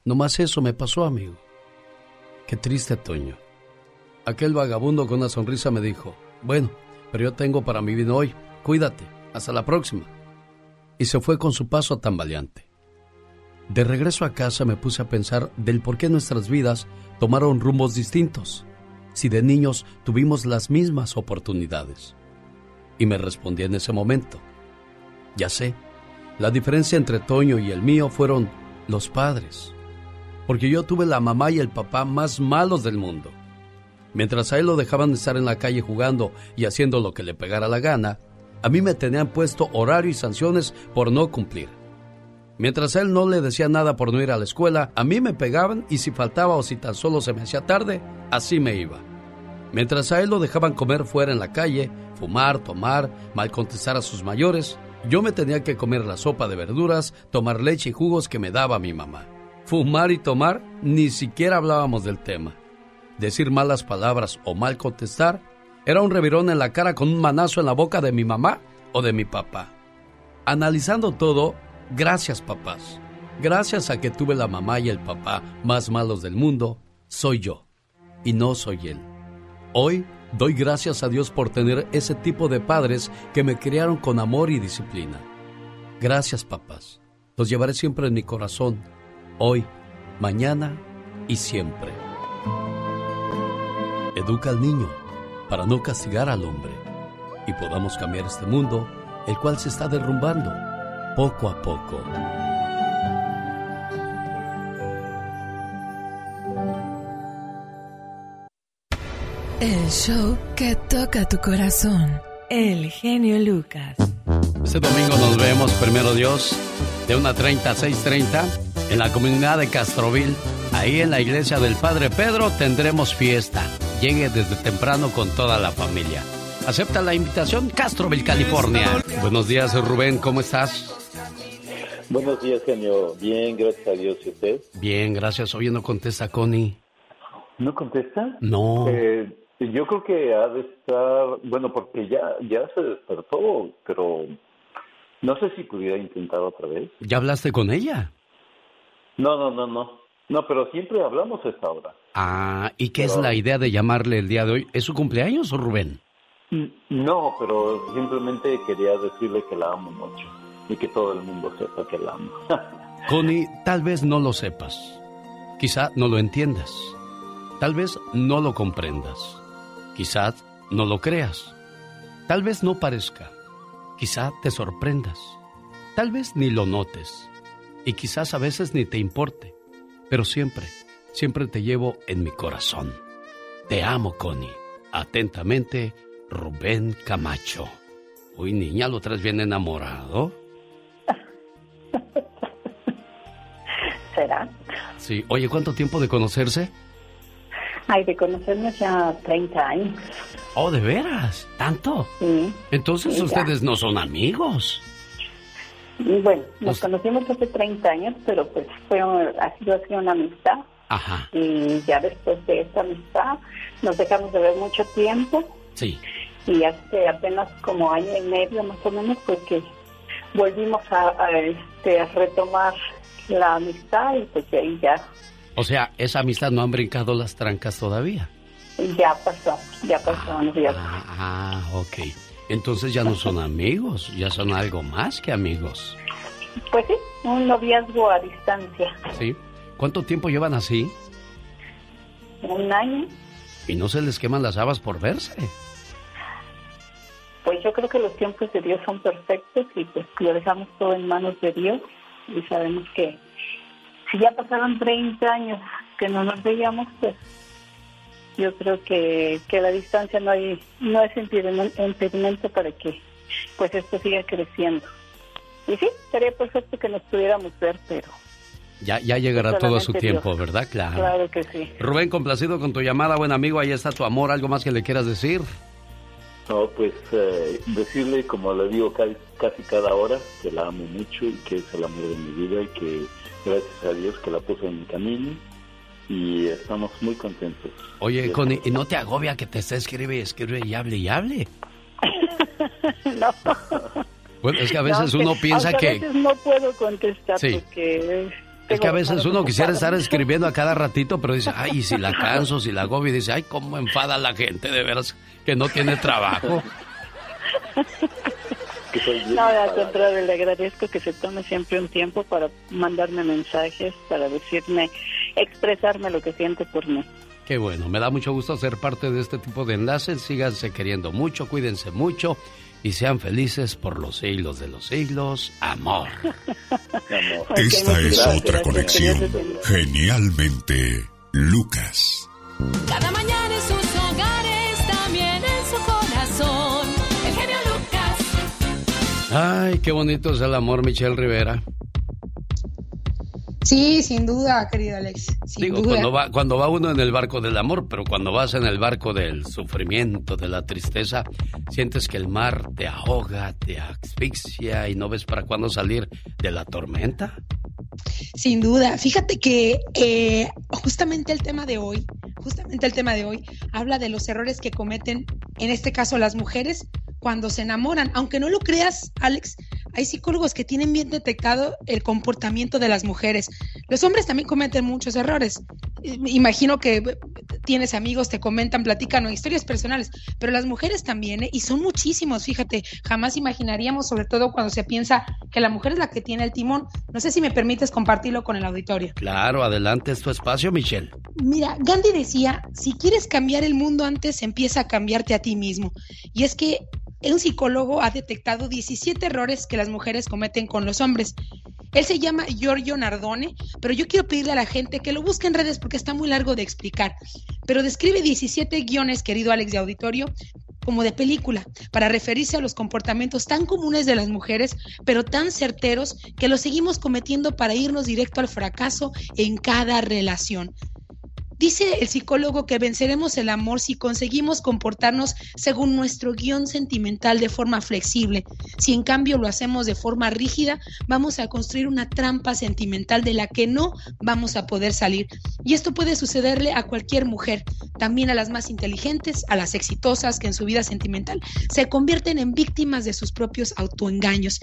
No más eso me pasó, amigo. Qué triste, Toño. Aquel vagabundo con una sonrisa me dijo, bueno, pero yo tengo para mi vino hoy, cuídate, hasta la próxima. Y se fue con su paso tambaleante. De regreso a casa me puse a pensar del por qué nuestras vidas tomaron rumbos distintos, si de niños tuvimos las mismas oportunidades. Y me respondí en ese momento, ya sé, la diferencia entre Toño y el mío fueron los padres, porque yo tuve la mamá y el papá más malos del mundo. Mientras a él lo dejaban estar en la calle jugando y haciendo lo que le pegara la gana, a mí me tenían puesto horario y sanciones por no cumplir. Mientras él no le decía nada por no ir a la escuela, a mí me pegaban y si faltaba o si tan solo se me hacía tarde, así me iba. Mientras a él lo dejaban comer fuera en la calle, fumar, tomar, mal contestar a sus mayores, yo me tenía que comer la sopa de verduras, tomar leche y jugos que me daba mi mamá. Fumar y tomar, ni siquiera hablábamos del tema. Decir malas palabras o mal contestar era un revirón en la cara con un manazo en la boca de mi mamá o de mi papá. Analizando todo, gracias papás. Gracias a que tuve la mamá y el papá más malos del mundo, soy yo y no soy él. Hoy doy gracias a Dios por tener ese tipo de padres que me criaron con amor y disciplina. Gracias papás. Los llevaré siempre en mi corazón, hoy, mañana y siempre. Educa al niño para no castigar al hombre y podamos cambiar este mundo el cual se está derrumbando poco a poco. El show que toca tu corazón. El genio Lucas. Este domingo nos vemos, primero Dios, de 1.30 a 6.30 en la comunidad de Castroville. Ahí en la iglesia del Padre Pedro tendremos fiesta. Llegue desde temprano con toda la familia. Acepta la invitación, Castroville, California. Buenos días, Rubén, ¿cómo estás? Buenos días, genio. Bien, gracias a Dios. ¿Y usted? Bien, gracias. Oye, no contesta Connie. ¿No contesta? No. Eh, yo creo que ha de estar, bueno, porque ya, ya se despertó, pero no sé si pudiera intentar otra vez. ¿Ya hablaste con ella? No, no, no, no. No, pero siempre hablamos a esta hora. Ah, ¿y qué es la idea de llamarle el día de hoy? ¿Es su cumpleaños, Rubén? No, pero simplemente quería decirle que la amo mucho y que todo el mundo sepa que la amo. Connie, tal vez no lo sepas. Quizá no lo entiendas. Tal vez no lo comprendas. Quizás no lo creas. Tal vez no parezca. Quizá te sorprendas. Tal vez ni lo notes. Y quizás a veces ni te importe. Pero siempre, siempre te llevo en mi corazón. Te amo, Connie. Atentamente, Rubén Camacho. Uy, niña, lo traes bien enamorado. ¿Será? Sí. Oye, ¿cuánto tiempo de conocerse? Ay, de conocernos ya 30 años. Oh, ¿de veras? ¿Tanto? Sí. Entonces Sí, ya. ustedes no son amigos. Bueno, nos conocimos hace 30 años, pero pues fue, ha sido así una amistad. Ajá. Y ya después de esta amistad nos dejamos de ver mucho tiempo. Sí. Y hace apenas como año y medio más o menos, pues que volvimos a, a, este, retomar la amistad y pues ahí ya, O sea, esa amistad no han brincado las trancas todavía. ya pasó, ya pasó. unos días. Ah, ok. Entonces ya no son amigos, ya son algo más que amigos. Pues sí, un noviazgo a distancia. ¿Sí? ¿Cuánto tiempo llevan así? Un año. Y no se les queman las habas por verse. Yo creo que los tiempos de Dios son perfectos y pues lo dejamos todo en manos de Dios y sabemos que si ya pasaron 30 años que no nos veíamos, pues yo creo que, que la distancia no hay no es impedimento, para que pues esto siga creciendo. Y sí, sería perfecto que nos pudiéramos ver, pero Ya, ya llegará todo a su tiempo, Dios. ¿verdad? Claro. claro que sí. Rubén, complacido con tu llamada, buen amigo. Ahí está tu amor. ¿Algo más que le quieras decir? No, pues eh, decirle, como le digo casi, casi cada hora, que la amo mucho y que es el amor de mi vida y que gracias a Dios que la puso en mi camino y estamos muy contentos. Oye, Connie, ¿y no te agobia que te esté escribe y escribe y hable y hable? no. Bueno, es que a veces No, uno que- piensa a que... veces no puedo contestar Sí. porque... Es que a veces uno quisiera estar escribiendo a cada ratito, pero dice, ay, y si la canso, si la agobio, y dice, ay, cómo enfada la gente, de veras, que no tiene trabajo. No, al contrario, le agradezco que se tome siempre un tiempo para mandarme mensajes, para decirme, expresarme lo que siente por mí. Qué bueno, me da mucho gusto ser parte de este tipo de enlaces. Síganse queriendo mucho, cuídense mucho y sean felices por los siglos de los siglos. Amor. Esta es otra conexión. Genialmente, Lucas. Cada mañana en sus hogares, también en su corazón. El genio Lucas. Ay, qué bonito es el amor, Michelle Rivera. Sí, sin duda, querido Alex. Sin Digo, duda. cuando va, cuando va uno en el barco del amor, pero cuando vas en el barco del sufrimiento, de la tristeza, sientes que el mar te ahoga, te asfixia y no ves para cuándo salir de la tormenta. Sin duda. Fíjate que eh, justamente el tema de hoy, justamente el tema de hoy, habla de los errores que cometen, en este caso las mujeres, cuando se enamoran. Aunque no lo creas, Alex, hay psicólogos que tienen bien detectado el comportamiento de las mujeres. Los hombres también cometen muchos errores. Imagino que tienes amigos, te comentan, platican historias personales, pero las mujeres también, ¿eh? y son muchísimos, fíjate, jamás imaginaríamos, sobre todo cuando se piensa que la mujer es la que tiene el timón. No sé si me permites compartirlo con el auditorio. Claro, adelante es tu espacio, Michelle. Mira, Gandhi decía, si quieres cambiar el mundo antes, empieza a cambiarte a ti mismo. Y es que un psicólogo ha detectado 17 errores que las mujeres cometen con los hombres. Él se llama Giorgio Nardone, pero yo quiero pedirle a la gente que lo busque en redes porque está muy largo de explicar. Pero describe 17 guiones, querido Alex de Auditorio, como de película, para referirse a los comportamientos tan comunes de las mujeres, pero tan certeros que los seguimos cometiendo para irnos directo al fracaso en cada relación. Dice el psicólogo que venceremos el amor si conseguimos comportarnos según nuestro guion sentimental de forma flexible. Si en cambio lo hacemos de forma rígida, vamos a construir una trampa sentimental de la que no vamos a poder salir. Y esto puede sucederle a cualquier mujer, también a las más inteligentes, a las exitosas que en su vida sentimental se convierten en víctimas de sus propios autoengaños.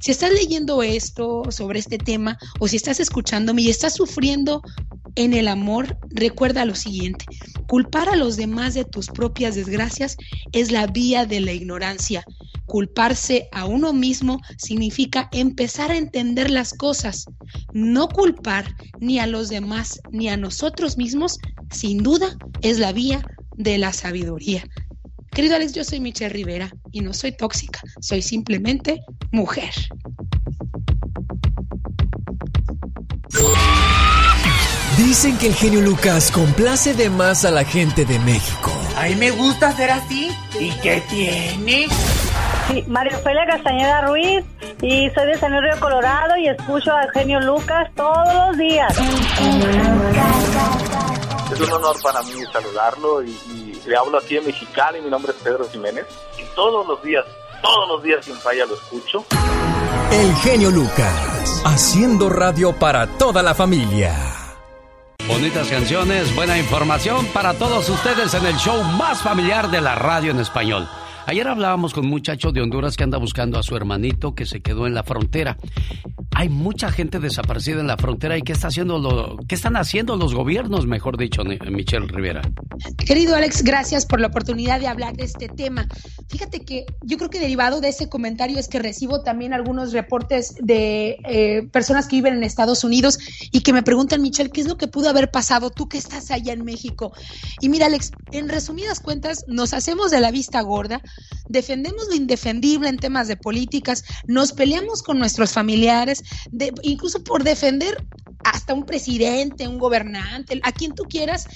Si estás leyendo esto sobre este tema o si estás escuchándome y estás sufriendo en el amor, lo siguiente, culpar a los demás de tus propias desgracias es la vía de la ignorancia. Culparse a uno mismo significa empezar a entender las cosas. No culpar ni a los demás ni a nosotros mismos, sin duda, es la vía de la sabiduría. Querido Alex, yo soy Michelle Rivera y no soy tóxica, soy simplemente mujer. Dicen que el genio Lucas complace de más a la gente de México. A mí me gusta ser así. ¿Y qué tiene? Sí, María Ofelia Castañeda Ruiz y soy de San Río Colorado y escucho al genio Lucas todos los días. Es un honor para mí saludarlo y, y le hablo aquí en Mexicali. Mi nombre es Pedro Jiménez y todos los días, todos los días sin falla lo escucho. El genio Lucas, haciendo radio para toda la familia. Bonitas canciones, buena información para todos ustedes en el show más familiar de la radio en español. Ayer hablábamos con un muchacho de Honduras que anda buscando a su hermanito que se quedó en la frontera. Hay mucha gente desaparecida en la frontera y ¿qué, está haciendo lo, qué están haciendo los gobiernos, mejor dicho, Michelle Rivera? Querido Alex, gracias por la oportunidad de hablar de este tema. Fíjate que yo creo que derivado de ese comentario es que recibo también algunos reportes de eh, personas que viven en Estados Unidos y que me preguntan, Michelle, ¿qué es lo que pudo haber pasado tú que estás allá en México? Y mira, Alex, en resumidas cuentas, nos hacemos de la vista gorda, defendemos lo indefendible en temas de políticas, nos peleamos con nuestros familiares, incluso por defender hasta un presidente, un gobernante, a quien tú quieras,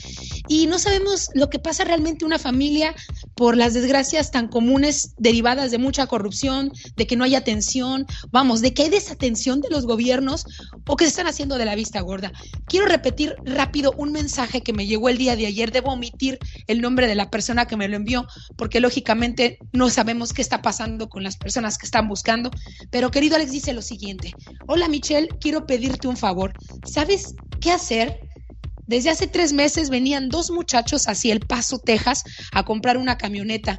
y no sabemos lo que pasa realmente una familia por las desgracias tan comunes derivadas de mucha corrupción, de que no hay atención, vamos, de que hay desatención de los gobiernos o que se están haciendo de la vista gorda. Quiero repetir rápido un mensaje que me llegó el día de ayer, debo omitir el nombre de la persona que me lo envió, porque lógicamente no sabemos qué está pasando con las personas que están buscando, pero querido Alex dice lo siguiente, hola Michelle, quiero pedirte un favor, ¿Sabes qué hacer? Desde hace tres meses venían dos muchachos hacia El Paso, Texas, a comprar una camioneta,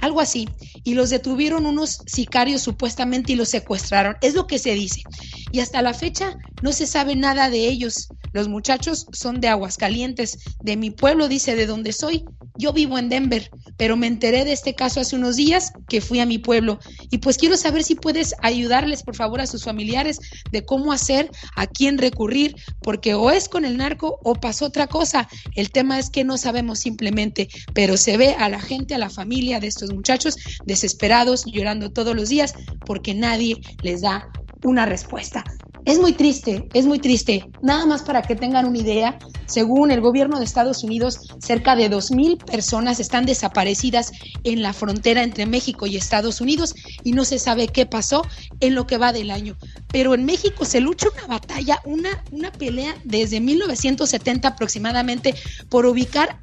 algo así, y los detuvieron unos sicarios supuestamente y los secuestraron. Es lo que se dice. Y hasta la fecha no se sabe nada de ellos. Los muchachos son de Aguascalientes, de mi pueblo, dice, de donde soy. Yo vivo en Denver, pero me enteré de este caso hace unos días que fui a mi pueblo. Y pues quiero saber si puedes ayudarles, por favor, a sus familiares de cómo hacer, a quién recurrir, porque o es con el narco o otra cosa. El tema es que no sabemos simplemente, pero se ve a la gente, a la familia de estos muchachos desesperados, llorando todos los días, porque nadie les da una respuesta. Es muy triste, es muy triste. Nada más para que tengan una idea, según el gobierno de Estados Unidos, cerca de 2.000 personas están desaparecidas en la frontera entre México y Estados Unidos y no se sabe qué pasó en lo que va del año. Pero en México se lucha una batalla, una, una pelea desde 1970 aproximadamente por ubicar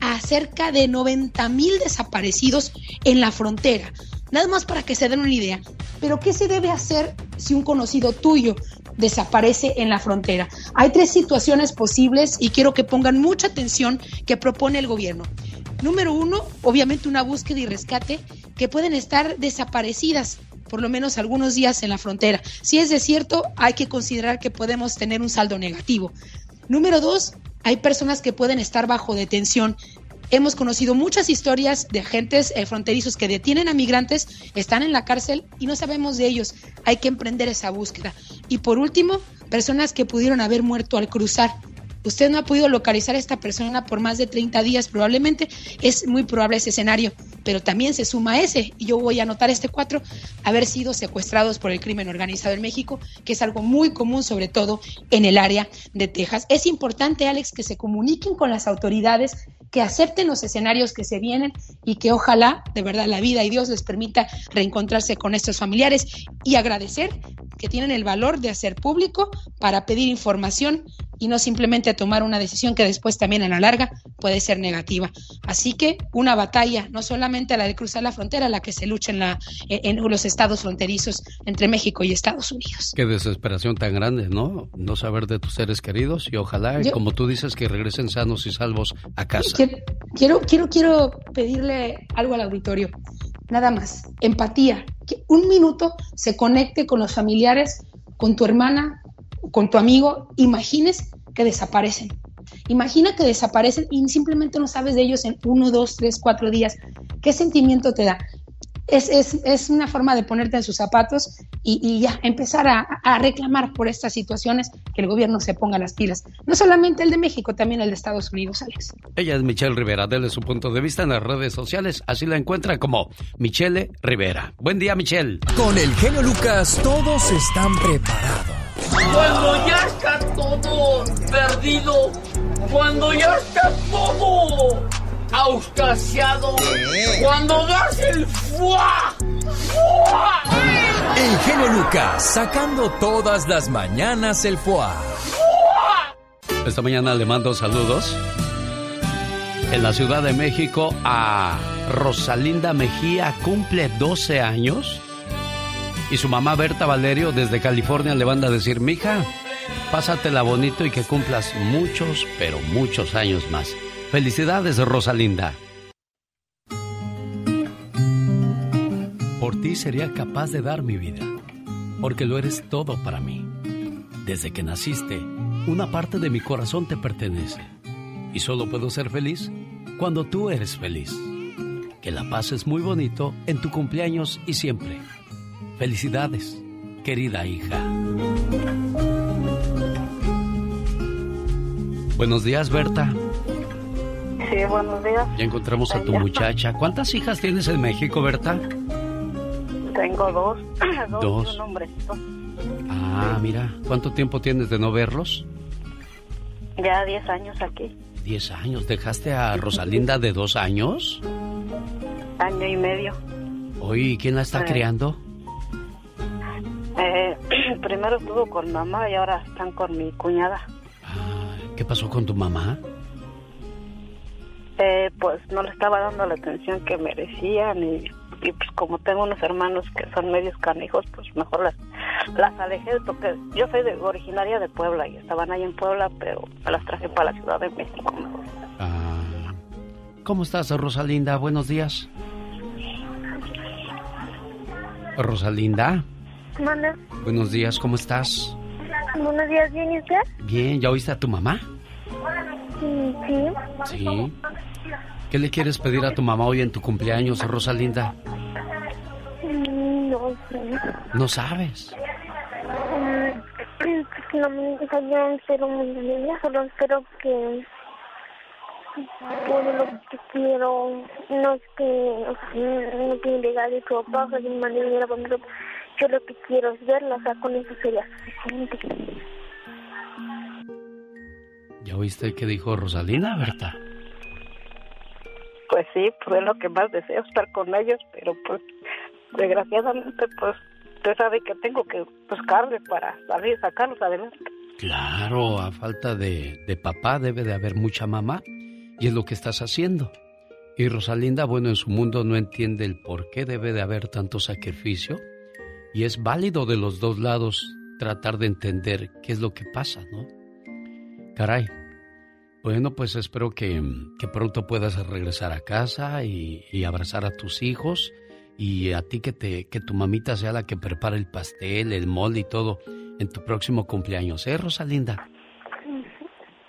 a cerca de 90 mil desaparecidos en la frontera. Nada más para que se den una idea. Pero ¿qué se debe hacer si un conocido tuyo desaparece en la frontera? Hay tres situaciones posibles y quiero que pongan mucha atención que propone el gobierno. Número uno, obviamente una búsqueda y rescate que pueden estar desaparecidas por lo menos algunos días en la frontera. Si es desierto, hay que considerar que podemos tener un saldo negativo. Número dos, hay personas que pueden estar bajo detención. Hemos conocido muchas historias de agentes eh, fronterizos que detienen a migrantes, están en la cárcel y no sabemos de ellos. Hay que emprender esa búsqueda. Y por último, personas que pudieron haber muerto al cruzar. Usted no ha podido localizar a esta persona por más de 30 días, probablemente es muy probable ese escenario. pero también se suma ese, y yo voy a anotar este cuatro, haber sido secuestrados por el crimen organizado en México, que es algo muy común, sobre todo en el área de Texas. Es importante, Alex, que se comuniquen con las autoridades, que acepten los escenarios que se vienen y que ojalá, de verdad, la vida y Dios les permita reencontrarse con estos familiares y agradecer que tienen el valor de hacer público para pedir información y no simplemente tomar una decisión que después también a la larga puede ser negativa. Así que una batalla, no solamente la de cruzar la frontera, la que se lucha en, la, en los estados fronterizos entre México y Estados Unidos. Qué desesperación tan grande, ¿no? No saber de tus seres queridos y ojalá, como tú dices, que regresen sanos y salvos a casa. Quiero, quiero, quiero pedirle algo al auditorio. Nada más, empatía, que un minuto se conecte con los familiares, con tu hermana, con tu amigo, imagines que desaparecen. Imagina que desaparecen y simplemente no sabes de ellos en uno, dos, tres, cuatro días. ¿Qué sentimiento te da? Es, es, es una forma de ponerte en sus zapatos y, y ya empezar a, a, reclamar por estas situaciones que el gobierno se ponga las pilas. No solamente el de México, también el de Estados Unidos, Alex. Ella es Michelle Rivera. Dele su punto de vista en las redes sociales. Así la encuentra como Michelle Rivera. Buen día, Michelle. Con el genio Lucas, todos están preparados cuando ya está todo perdido, cuando ya está todo auscasiado, cuando das el fuá, fuá. El genio Lucas sacando todas las mañanas el fuá. Esta mañana le mando saludos en la Ciudad de México a Rosalinda Mejía, cumple 12 años. Y su mamá Berta Valerio desde California le van a decir, mija, pásatela bonito y que cumplas muchos, pero muchos años más. Felicidades, Rosalinda. Por ti sería capaz de dar mi vida, porque lo eres todo para mí. Desde que naciste, una parte de mi corazón te pertenece. Y solo puedo ser feliz cuando tú eres feliz. Que la pases muy bonito en tu cumpleaños y siempre. Felicidades, querida hija. Buenos días, Berta. Sí, buenos días. Ya encontramos a tu muchacha. ¿Cuántas hijas tienes en México, Berta? Tengo dos. Dos. dos. Ah, mira. ¿Cuánto tiempo tienes de no verlos? Ya diez años aquí. Diez años. ¿Dejaste a Rosalinda de dos años? Año y medio. Oye, ¿quién la está Eh. criando? Eh, primero estuvo con mamá y ahora están con mi cuñada. ¿Qué pasó con tu mamá? Eh, pues no le estaba dando la atención que merecían y, y, pues como tengo unos hermanos que son medios canijos, pues mejor las, las alejé porque yo soy de, originaria de Puebla y estaban ahí en Puebla, pero me las traje para la Ciudad de México. mejor. Ah, ¿Cómo estás, Rosalinda? Buenos días. Rosalinda, Manda. buenos días, ¿cómo estás? Buenos días, ¿bien y usted? Bien, ¿ya oíste a tu mamá? Sí. Sí. ¿Qué le quieres pedir a tu mamá hoy en tu cumpleaños, Rosalinda? No sé. No sabes. Mm, No me o sea, yo espero muy bien, solo espero que todo lo que quiero, no es que, no tiene llegar de su papá, o sea, de mi manera, por ejemplo, yo lo que quiero es verla, o sea, con eso sería suficiente. ¿Ya oíste qué dijo Rosalinda, Berta? Pues sí, pues es lo que más deseo, estar con ellos, pero pues desgraciadamente pues usted sabe que tengo que buscarle para salir, sacarlos adelante. Claro, a falta de, de papá debe de haber mucha mamá y es lo que estás haciendo. Y Rosalinda, bueno, en su mundo no entiende el por qué debe de haber tanto sacrificio y es válido de los dos lados tratar de entender qué es lo que pasa, ¿no? Caray. Bueno, pues espero que, que pronto puedas regresar a casa y, y abrazar a tus hijos y a ti que, te, que tu mamita sea la que prepare el pastel, el molde y todo en tu próximo cumpleaños, ¿eh, Rosalinda?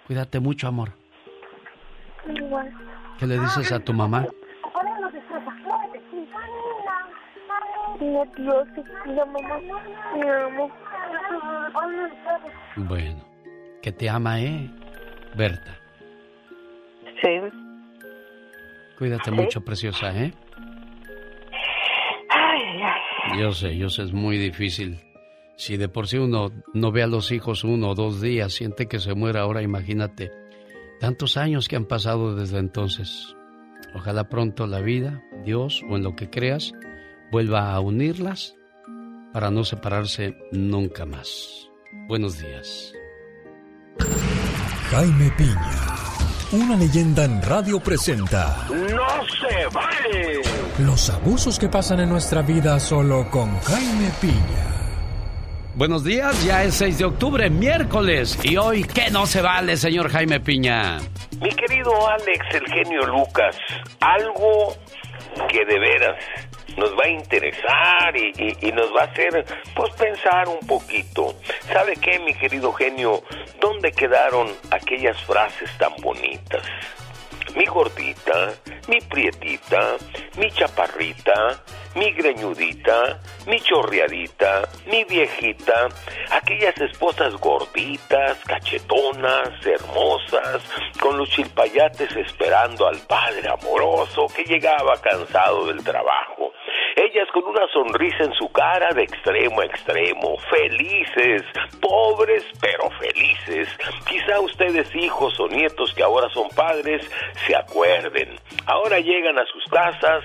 Cuídate mucho, amor. Igual. ¿Qué le dices a tu mamá? Bueno, que te ama, ¿eh? Berta. Sí. Cuídate Sí. mucho, preciosa, ¿eh? Yo sé, yo sé, es muy difícil. Si de por sí uno no ve a los hijos uno o dos días, siente que se muere ahora, imagínate. Tantos años que han pasado desde entonces. Ojalá pronto la vida, Dios o en lo que creas, vuelva a unirlas para no separarse nunca más. Buenos días. Jaime Piña, una leyenda en radio presenta. ¡No se vale! Los abusos que pasan en nuestra vida solo con Jaime Piña. Buenos días, ya es 6 de octubre, miércoles. Y hoy, ¿qué no se vale, señor Jaime Piña? Mi querido Alex, el genio Lucas, algo que de veras nos va a interesar y, nos va a hacer pues pensar un poquito. ¿Sabe qué, mi querido genio? ¿Dónde quedaron aquellas frases tan bonitas? Mi gordita, mi prietita, mi chaparrita, mi greñudita, mi chorreadita, mi viejita, aquellas esposas gorditas, cachetonas, hermosas, con los chilpayates esperando al padre amoroso que llegaba cansado del trabajo. Ellas con una sonrisa en su cara de extremo a extremo, felices, pobres pero felices. Quizá ustedes hijos o nietos que ahora son padres se acuerden. Ahora llegan a sus casas,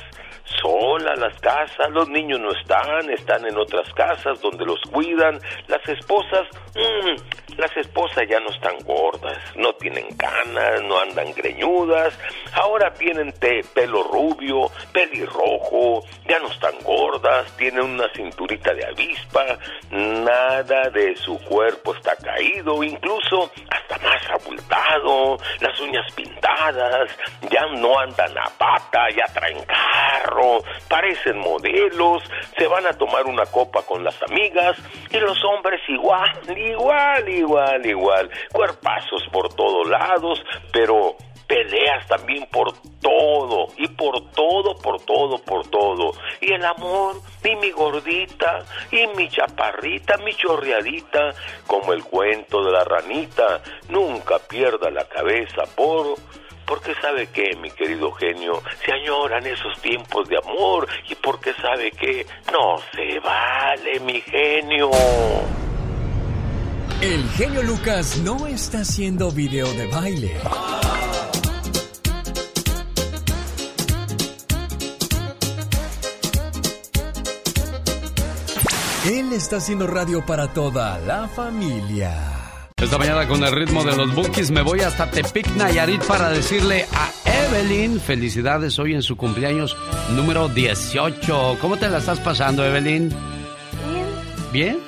solas las casas, los niños no están, están en otras casas donde los cuidan, las esposas, mm, las esposas ya no están gordas, no tienen canas, no andan greñudas, ahora tienen pelo rubio, pelirrojo, ya no están gordas, tienen una cinturita de avispa, nada de su cuerpo está caído, incluso hasta más abultado, las uñas pintadas, ya no andan a pata, ya traen carro, parecen modelos, se van a tomar una copa con las amigas y los hombres igual, igual, igual, igual, cuerpazos por todos lados, pero peleas también por todo y por todo, por todo, por todo. Y el amor, y mi gordita, y mi chaparrita, mi chorreadita, como el cuento de la ranita, nunca pierda la cabeza por... Porque sabe que, mi querido genio, se añoran esos tiempos de amor y porque sabe que no se vale, mi genio. El genio Lucas no está haciendo video de baile. Él está haciendo radio para toda la familia. Esta mañana con el ritmo de los Bookies me voy hasta Tepic, Nayarit para decirle a Evelyn felicidades hoy en su cumpleaños número 18. ¿Cómo te la estás pasando, Evelyn? ¿Bien?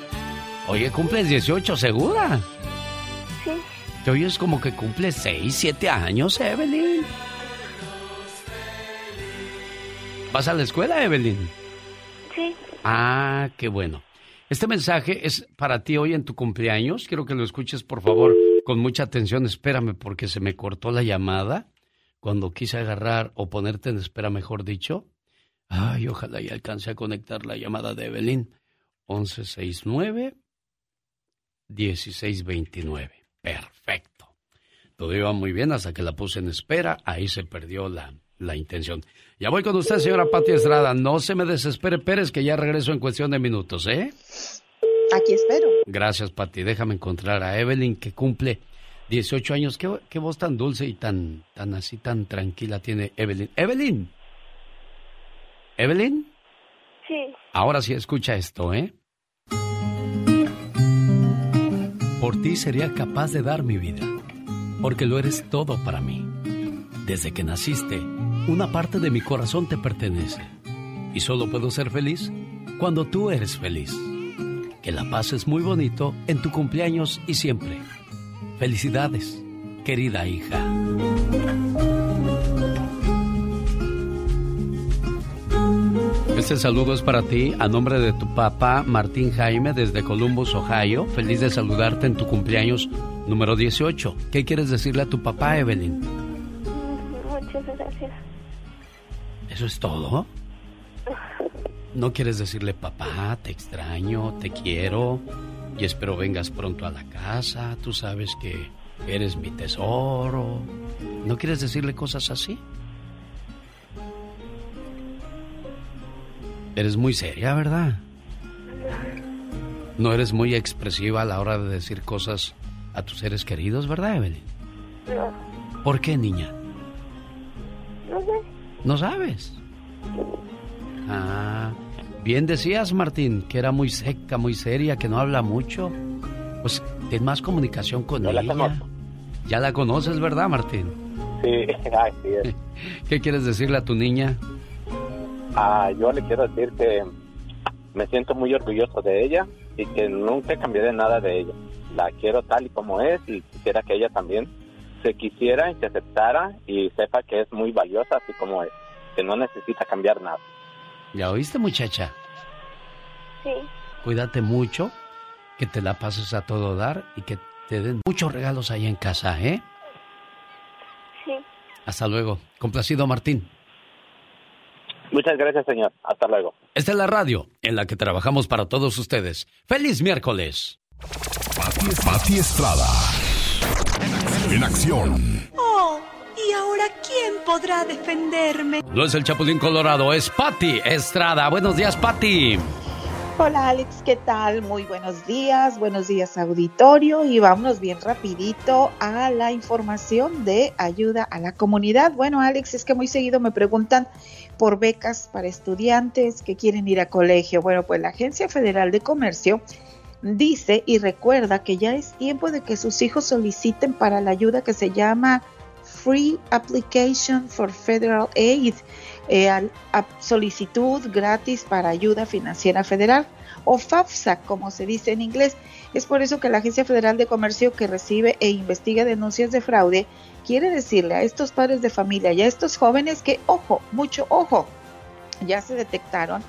Oye, cumples 18, ¿segura? Sí. Te oyes como que cumples 6, 7 años, Evelyn. ¿Vas a la escuela, Evelyn? Sí. Ah, qué bueno. Este mensaje es para ti hoy en tu cumpleaños. Quiero que lo escuches, por favor, con mucha atención. Espérame, porque se me cortó la llamada cuando quise agarrar o ponerte en espera, mejor dicho. Ay, ojalá y alcance a conectar la llamada de Evelyn. 1169 1629. Perfecto. Todo iba muy bien hasta que la puse en espera. Ahí se perdió la, la intención. Ya voy con usted, señora Pati Estrada. No se me desespere, Pérez, que ya regreso en cuestión de minutos, ¿eh? Aquí espero. Gracias, Pati. Déjame encontrar a Evelyn, que cumple 18 años. ¿Qué, qué voz tan dulce y tan, tan así, tan tranquila tiene Evelyn? Evelyn. Evelyn. Sí. Ahora sí escucha esto, ¿eh? Por ti sería capaz de dar mi vida, porque lo eres todo para mí. Desde que naciste, una parte de mi corazón te pertenece. Y solo puedo ser feliz cuando tú eres feliz. Que la paz es muy bonito en tu cumpleaños y siempre. Felicidades, querida hija. Este saludo es para ti a nombre de tu papá Martín Jaime desde Columbus, Ohio. Feliz de saludarte en tu cumpleaños número 18. ¿Qué quieres decirle a tu papá, Evelyn? Muchas gracias. ¿Eso es todo? ¿No quieres decirle, papá, te extraño, te quiero y espero vengas pronto a la casa? Tú sabes que eres mi tesoro. ¿No quieres decirle cosas así? Eres muy seria, ¿verdad? No eres muy expresiva a la hora de decir cosas a tus seres queridos, ¿verdad, Evelyn? No. ¿Por qué, niña? No sé. ¿No sabes? Ah, bien decías, Martín, que era muy seca, muy seria, que no habla mucho. Pues ten más comunicación con ella. Ya la conoces, ¿verdad, Martín? Sí, así es. ¿Qué quieres decirle a tu niña? Ah, yo le quiero decir que me siento muy orgulloso de ella y que nunca cambiaré nada de ella. La quiero tal y como es y quisiera que ella también se quisiera y se aceptara y sepa que es muy valiosa así como es, que no necesita cambiar nada. ¿Ya oíste, muchacha? Sí. Cuídate mucho, que te la pases a todo dar y que te den muchos regalos ahí en casa, ¿eh? Sí. Hasta luego. Complacido, Martín. Muchas gracias, señor. Hasta luego. Esta es la radio en la que trabajamos para todos ustedes. ¡Feliz miércoles! Pati Estrada. En acción. Oh, ¿y ahora quién podrá defenderme? No es el Chapulín Colorado, es Patti Estrada. Buenos días, Patti. Hola Alex, ¿qué tal? Muy buenos días, buenos días auditorio y vámonos bien rapidito a la información de ayuda a la comunidad. Bueno Alex, es que muy seguido me preguntan por becas para estudiantes que quieren ir a colegio. Bueno, pues la Agencia Federal de Comercio dice y recuerda que ya es tiempo de que sus hijos soliciten para la ayuda que se llama Free Application for Federal Aid, eh, solicitud gratis para ayuda financiera federal o FAFSA, como se dice en inglés. Es por eso que la Agencia Federal de Comercio que recibe e investiga denuncias de fraude quiere decirle a estos padres de familia y a estos jóvenes que, ojo, mucho ojo, ya se detectaron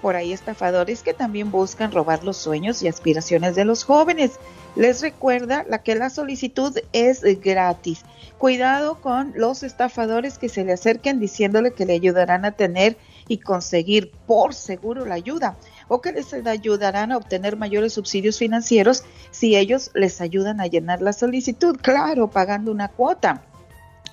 por ahí estafadores que también buscan robar los sueños y aspiraciones de los jóvenes. Les recuerda la que la solicitud es gratis. Cuidado con los estafadores que se le acerquen diciéndole que le ayudarán a tener y conseguir por seguro la ayuda o que les ayudarán a obtener mayores subsidios financieros si ellos les ayudan a llenar la solicitud, claro, pagando una cuota.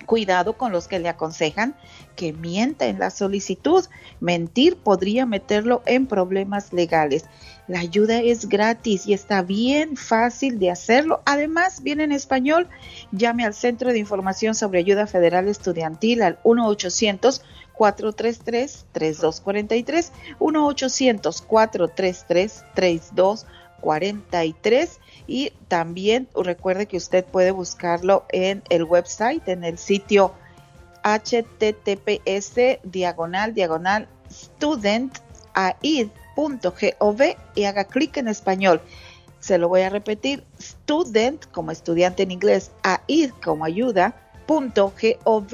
Cuidado con los que le aconsejan que mienta en la solicitud. Mentir podría meterlo en problemas legales. La ayuda es gratis y está bien fácil de hacerlo. Además, viene en español. Llame al Centro de Información sobre Ayuda Federal Estudiantil al 1-800-433-3243. 1-800-433-3243. Y también recuerde que usted puede buscarlo en el website, en el sitio https diagonal diagonal studentaid.gov y haga clic en español. Se lo voy a repetir, student como estudiante en inglés, aid como ayuda, punto gov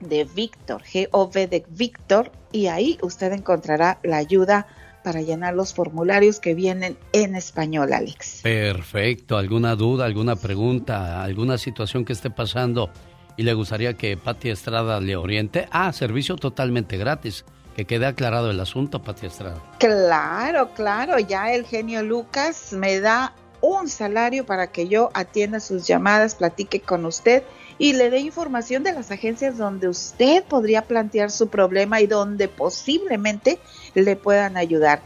de Víctor, gov de Víctor, y ahí usted encontrará la ayuda para llenar los formularios que vienen en español, Alex. Perfecto. ¿Alguna duda, alguna pregunta, alguna situación que esté pasando y le gustaría que Pati Estrada le oriente? Ah, servicio totalmente gratis. Que quede aclarado el asunto, Pati Estrada. Claro, claro, ya el genio Lucas me da un salario para que yo atienda sus llamadas, platique con usted y le dé información de las agencias donde usted podría plantear su problema y donde posiblemente le puedan ayudar.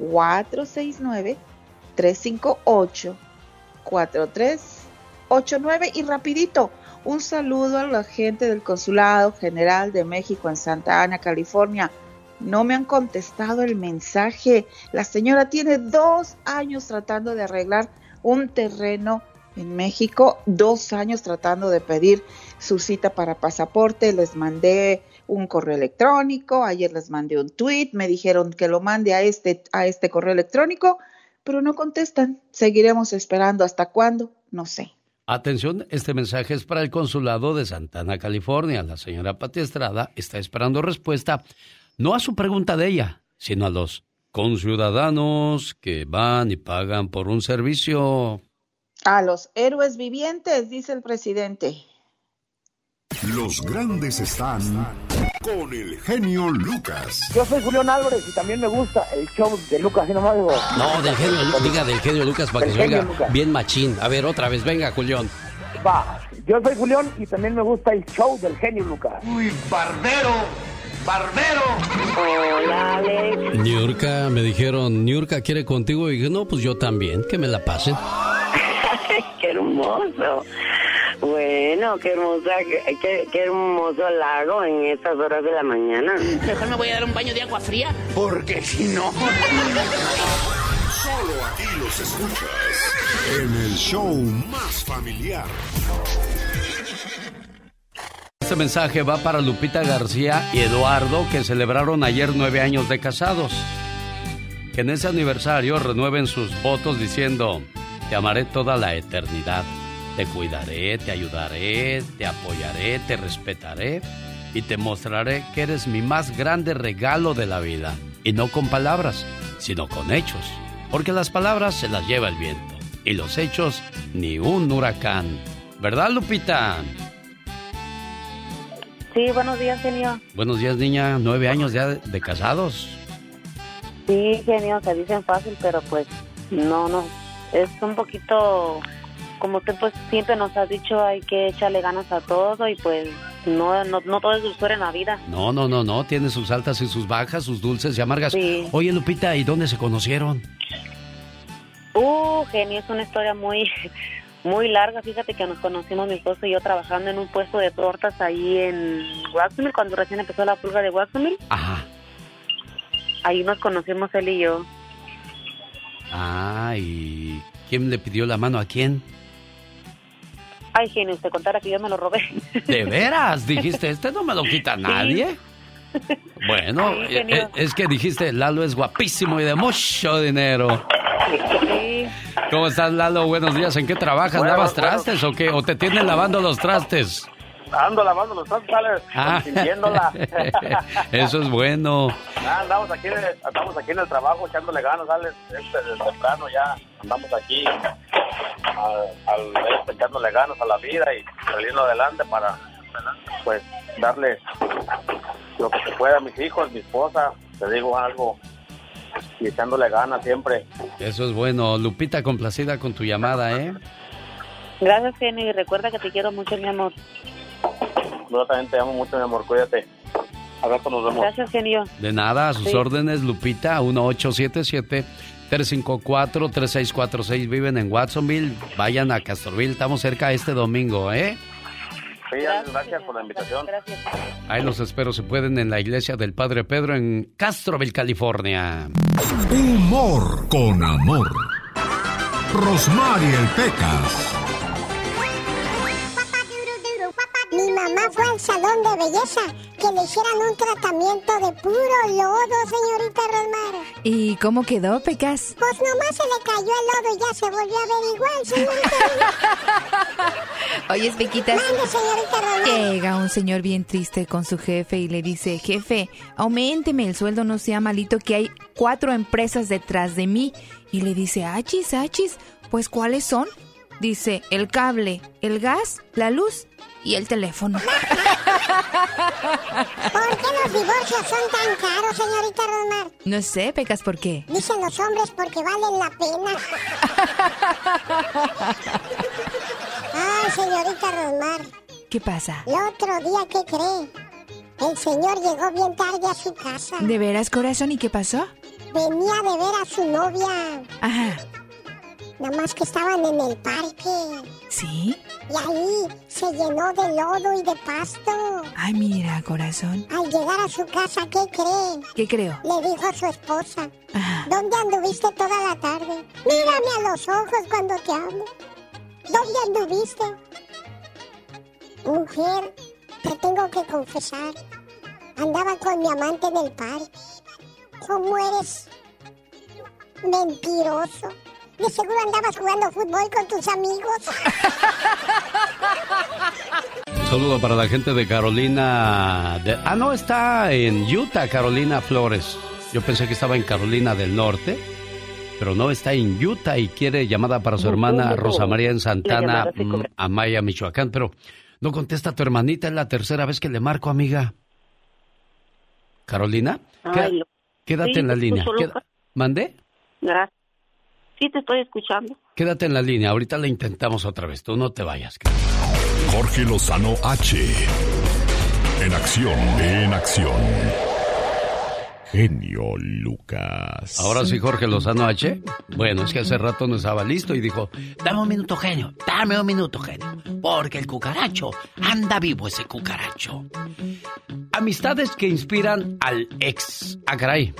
469-358-4389 y rapidito, un saludo a la gente del Consulado General de México en Santa Ana, California. No me han contestado el mensaje. La señora tiene dos años tratando de arreglar un terreno en México, dos años tratando de pedir su cita para pasaporte. Les mandé un correo electrónico, ayer les mandé un tweet, me dijeron que lo mande a este, a este correo electrónico, pero no contestan. Seguiremos esperando hasta cuándo, no sé. Atención, este mensaje es para el consulado de Santana, California. La señora Pati Estrada está esperando respuesta no a su pregunta de ella, sino a los conciudadanos que van y pagan por un servicio. A los héroes vivientes, dice el presidente. Los grandes están con el genio Lucas. Yo soy Julián Álvarez y también me gusta el show de Lucas, y nomás digo. No, del genio, Lu- diga del genio Lucas para que se oiga Lucas. bien machín. A ver, otra vez, venga, Julián. Va, yo soy Julián y también me gusta el show del genio Lucas. Uy, barbero. barbero. Hola, Alex. Niurka, me dijeron, Niurka quiere contigo. Y dije, no, pues yo también, que me la pasen. hermoso. Bueno, qué hermosa, qué, qué hermoso lago en estas horas de la mañana. Mejor me voy a dar un baño de agua fría, porque si no... Solo aquí los escuchas en el show más familiar. Este mensaje va para Lupita García y Eduardo, que celebraron ayer nueve años de casados. Que en ese aniversario renueven sus votos diciendo, te amaré toda la eternidad, te cuidaré, te ayudaré, te apoyaré, te respetaré y te mostraré que eres mi más grande regalo de la vida. Y no con palabras, sino con hechos. Porque las palabras se las lleva el viento y los hechos ni un huracán. ¿Verdad, Lupita? Sí, buenos días, genio. Buenos días, niña. Nueve años ya de casados. Sí, genio, se dicen fácil, pero pues no, no. Es un poquito, como usted pues siempre nos ha dicho, hay que echarle ganas a todo y pues no, no, no todo es dulzura en la vida. No, no, no, no. Tiene sus altas y sus bajas, sus dulces y amargas. Sí. Oye, Lupita, ¿y dónde se conocieron? Uh, genio, es una historia muy, muy larga. Fíjate que nos conocimos mi esposo y yo trabajando en un puesto de tortas ahí en Waxmill, cuando recién empezó la pulga de Waxmill. Ajá. Ahí nos conocimos él y yo. Ah, ¿y quién le pidió la mano a quién? Ay, genio, usted contara que yo me lo robé. ¿De veras? Dijiste, este no me lo quita nadie. Bueno, genio. eh, es que dijiste, Lalo es guapísimo y de mucho dinero. Sí. ¿Cómo estás, Lalo? Buenos días. ¿En qué trabajas? Bueno, ¿Lavas bueno. trastes o qué? ¿O te tienen lavando los trastes? Ando lavando los trastes, sale Ah. sintiéndola. Eso es bueno. Ah, andamos aquí, en el- andamos aquí en el trabajo echándole ganas, sale este, desde temprano ya andamos aquí al, al- este, echándole ganas a la vida y saliendo adelante para pues darle lo que se pueda a mis hijos, mi esposa, te digo algo y echándole ganas siempre. Eso es bueno. Lupita, complacida con tu llamada, ¿eh? Gracias, genio, y recuerda que te quiero mucho, mi amor. Yo también te amo mucho, mi amor, cuídate. Al rato nos vemos. Gracias, genio. De nada, a sus Sí. órdenes, Lupita, 1877-354-3646. Viven en Watsonville. Vayan a Castorville. Estamos cerca este domingo, ¿eh? Sí, gracias por la invitación. Ahí los espero, si pueden, en la iglesia del Padre Pedro en Castroville, California. Humor con amor. Rosmarie el Pecas. Mi mamá fue al salón de belleza que le hicieran un tratamiento de puro lodo, señorita Rosmar. ¿Y cómo quedó, Pecas? Pues nomás se le cayó el lodo y ya se volvió a ver igual, señorita. Oye, Pequitas. Mande, señorita Rosmar. Llega un señor bien triste con su jefe y le dice, jefe, aumenteme el sueldo, no sea malito, que hay cuatro empresas detrás de mí. Y le dice, achis, achis, pues ¿cuáles son? Dice, el cable, el gas, la luz y el teléfono. ¿Por qué los divorcios son tan caros, señorita Rosmar? No sé, Pecas, ¿por qué? Dicen los hombres porque valen la pena. Ay, señorita Rosmar. ¿Qué pasa? El otro día, ¿qué cree? El señor llegó bien tarde a su casa. ¿De veras, corazón? ¿Y qué pasó? Venía de ver a su novia. Ajá. Nada más que estaban en el parque. ¿Sí? Y ahí se llenó de lodo y de pasto. Ay, mira, corazón. Al llegar a su casa, ¿qué cree? ¿Qué creo? Le dijo a su esposa. ¿Dónde anduviste toda la tarde? Mírame a los ojos cuando te hablo. ¿Dónde anduviste? Mujer, te tengo que confesar. Andaba con mi amante en el parque. ¿Cómo eres mentiroso? De seguro andabas jugando fútbol con tus amigos. Un saludo para la gente de Carolina. de- ah, no, está en Utah, Carolina Flores. Yo pensé que estaba en Carolina del Norte, pero no, está en Utah y quiere llamada para su hermana Rosa María en Santana, mm, Amaya, Michoacán. Pero no contesta tu hermanita, es la tercera vez que le marco, amiga. Carolina, Ay, quédate Sí, en la línea. Queda-. ¿Mandé? Gracias. Sí, te estoy escuchando. Quédate en la línea, ahorita la intentamos otra vez. Tú no te vayas. Jorge Lozano H. En acción, en acción. Genio Lucas. Ahora sí, Jorge Lozano H. Bueno, es que hace rato no estaba listo y dijo, Dame un minuto, genio. Dame un minuto, genio. Porque el cucaracho anda vivo ese cucaracho. amistades que inspiran al ex. Ah, caray.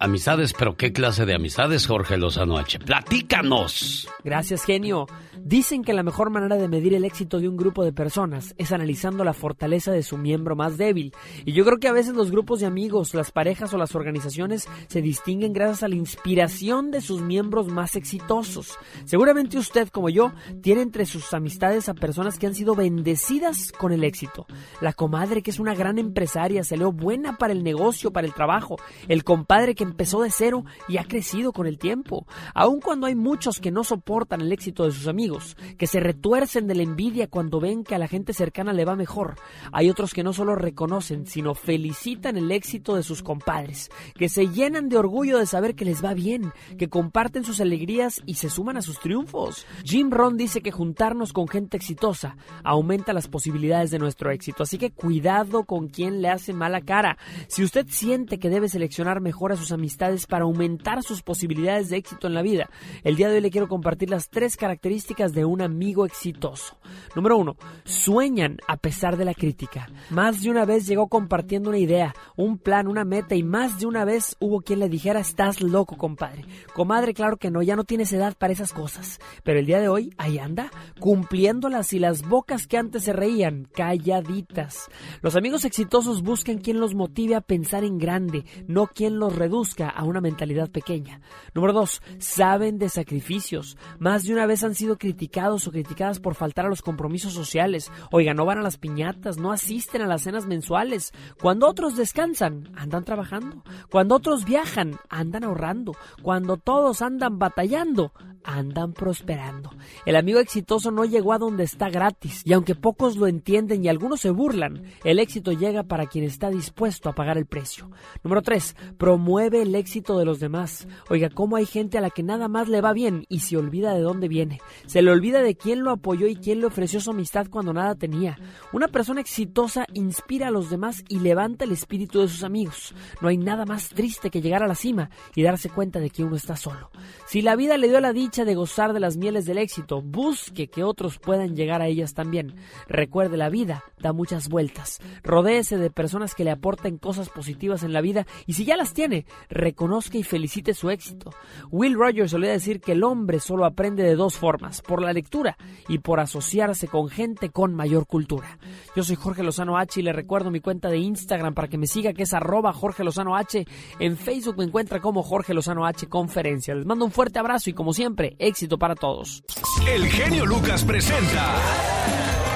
Amistades, pero ¿qué clase de amistades, Jorge Lozano H? Platícanos. Gracias, genio. Dicen que la mejor manera de medir el éxito de un grupo de personas es analizando la fortaleza de su miembro más débil. Y yo creo que a veces los grupos de amigos, las parejas o las organizaciones se distinguen gracias a la inspiración de sus miembros más exitosos. Seguramente usted, como yo, tiene entre sus amistades a personas que han sido bendecidas con el éxito. La comadre que es una gran empresaria, se buena para el negocio, para el trabajo. El compadre que empezó de cero y ha crecido con el tiempo. Aun cuando hay muchos que no soportan el éxito de sus amigos, que se retuercen de la envidia cuando ven que a la gente cercana le va mejor, hay otros que no solo reconocen, sino felicitan el éxito de sus compadres, que se llenan de orgullo de saber que les va bien, que comparten sus alegrías y se suman a sus triunfos. Jim Ron dice que juntarnos con gente exitosa aumenta las posibilidades de nuestro éxito, así que cuidado con quien le hace mala cara. Si usted siente que debe seleccionar mejor a sus amistades para aumentar sus posibilidades de éxito en la vida, el día de hoy le quiero compartir las tres características de un amigo exitoso. Número uno, sueñan a pesar de la crítica. Más de una vez llegó compartiendo una idea, un plan, una meta y más de una vez hubo quien le dijera estás loco, compadre. Comadre, claro que no, ya no tienes edad para esas cosas. Pero el día de hoy, ahí anda, cumpliéndolas y las bocas que antes se reían, calladitas. Los amigos exitosos buscan quien los motive a pensar en grande, no quien los reduzca a una mentalidad pequeña. Número dos, saben de sacrificios. Más de una vez han sido criticados o criticadas por faltar a los compromisos sociales. Oiga, no van a las piñatas, no asisten a las cenas mensuales. Cuando otros descansan, andan trabajando. Cuando otros viajan, andan ahorrando. Cuando todos andan batallando, andan prosperando. El amigo exitoso no llegó a donde está gratis. Y aunque pocos lo entienden y algunos se burlan, el éxito llega para quien está dispuesto a pagar el precio. Número 3. Promueve el éxito de los demás. Oiga, cómo hay gente a la que nada más le va bien y se olvida de dónde viene. Le olvida de quién lo apoyó y quién le ofreció su amistad cuando nada tenía. Una persona exitosa inspira a los demás y levanta el espíritu de sus amigos. No hay nada más triste que llegar a la cima y darse cuenta de que uno está solo. Si la vida le dio la dicha de gozar de las mieles del éxito, busque que otros puedan llegar a ellas también. Recuerde, la vida da muchas vueltas. Rodéese de personas que le aporten cosas positivas en la vida y si ya las tiene, reconozca y felicite su éxito. Will Rogers solía decir que el hombre solo aprende de dos formas, por la lectura y por asociarse con gente con mayor cultura. Yo soy Jorge Lozano H y le recuerdo mi cuenta de Instagram para que me siga que es arroba Jorge Lozano H. En Facebook me encuentra como Jorge Lozano H Conferencia. Les mando un fuerte abrazo y como siempre, éxito para todos. El genio Lucas presenta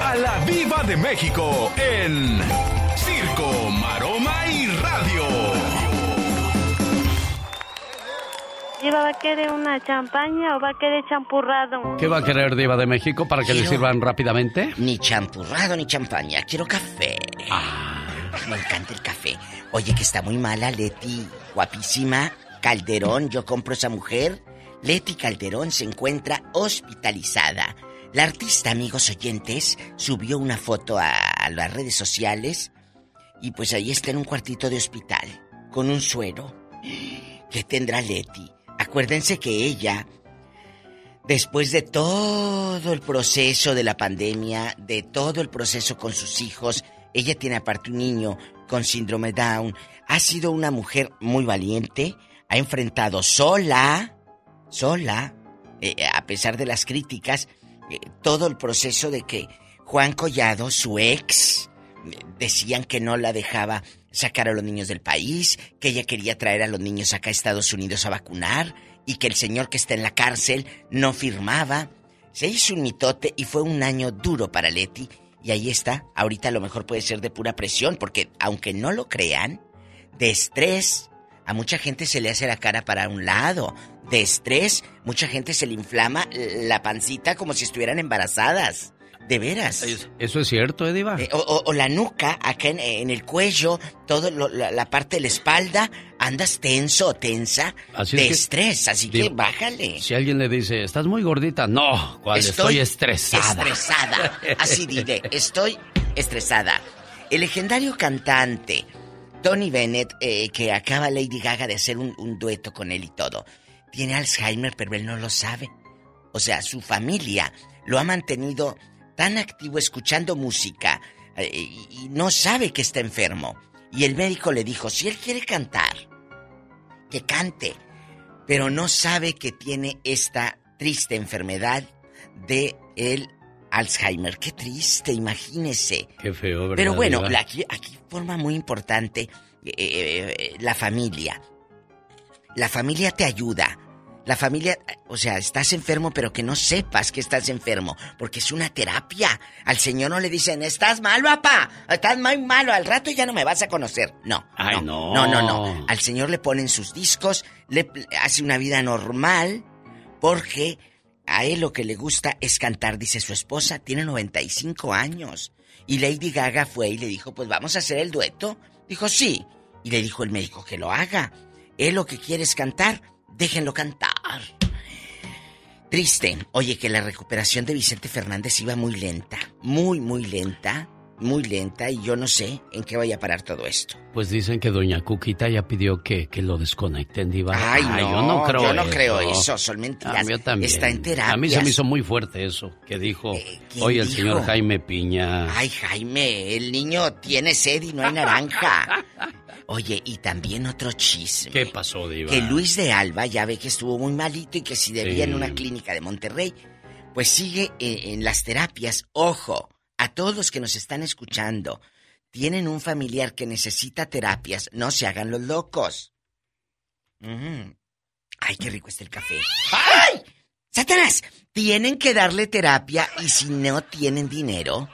a la Viva de México en Circo, Diva, ¿va a querer una champaña o va a querer champurrado? ¿Qué va a querer Diva de México para que le sirvan rápidamente? Ni champurrado ni champaña, quiero café. Ah. Me encanta el café. Oye, que está muy mala, Leti. Guapísima. Calderón, yo compro esa mujer. Leti Calderón se encuentra hospitalizada. La artista, amigos oyentes, subió una foto a, a las redes sociales y pues ahí está en un cuartito de hospital, con un suero. ¿Qué tendrá Leti? Acuérdense que ella, después de todo el proceso de la pandemia, de todo el proceso con sus hijos, ella tiene aparte un niño con síndrome Down, ha sido una mujer muy valiente, ha enfrentado sola, sola, eh, a pesar de las críticas, eh, todo el proceso de que Juan Collado, su ex, eh, decían que no la dejaba sacar a los niños del país, que ella quería traer a los niños acá a Estados Unidos a vacunar y que el señor que está en la cárcel no firmaba. Se hizo un mitote y fue un año duro para Leti y ahí está. Ahorita a lo mejor puede ser de pura presión porque aunque no lo crean, de estrés a mucha gente se le hace la cara para un lado. De estrés, mucha gente se le inflama la pancita como si estuvieran embarazadas. De veras. Eso es cierto, ¿eh, Diva? Eh, o, o- o la nuca, acá en, en el cuello, toda la, parte de la espalda, andas tenso o tensa Así de es que- estrés, así que bájale. Si alguien le dice, estás muy gordita, no, ¿cuál? Estoy, estresada. Estresada. Así diré, estoy estresada. El legendario cantante Tony Bennett, eh, que acaba Lady Gaga de hacer un, un dueto con él y todo, tiene Alzheimer, pero él no lo sabe. O sea, su familia lo ha mantenido tan activo escuchando música eh, y no sabe que está enfermo. Y el médico le dijo, si él quiere cantar, que cante, pero no sabe que tiene esta triste enfermedad de el Alzheimer. Qué triste, imagínese. Qué feo, ¿verdad? Pero bueno, Diva? la- aquí, aquí forma muy importante eh, eh, la familia. La familia te ayuda. La familia, o sea, estás enfermo, pero que no sepas que estás enfermo, porque es una terapia. Al señor no le dicen, estás mal, papá, estás muy malo, al rato ya no me vas a conocer. No. Ay, no. No, no, no. Al señor le ponen sus discos, le hace una vida normal, porque a él lo que le gusta es cantar, dice su esposa, tiene 95 años. Y Lady Gaga fue y le dijo, pues vamos a hacer el dueto. Dijo, sí. Y le dijo el médico que lo haga. Él lo que quiere es cantar, déjenlo cantar. Triste. Oye, que la recuperación de Vicente Fernández iba muy lenta. Muy, muy lenta. Muy lenta. Y yo no sé en qué vaya a parar todo esto. Pues dicen que doña Cuquita ya pidió que, que lo desconecten, Diva. Ay, no, yo no creo yo no eso. creo eso, son mentiras. Yo también. Está en A mí se me hizo muy fuerte eso, que dijo ¿quién hoy el dijo? señor Jaime Piña. Ay, Jaime, el niño tiene sed y no hay naranja. Oye, y también otro chisme. ¿Qué pasó, Diva? Que Luis de Alba ya ve que estuvo muy malito y que si debía Sí. en una clínica de Monterrey, pues sigue en, en las terapias. Ojo, a todos los que nos están escuchando, tienen un familiar que necesita terapias, no se hagan los locos. Mm. Ay, qué rico está el café. ¡Ay! ¡Satanás! Tienen que darle terapia y si no tienen dinero,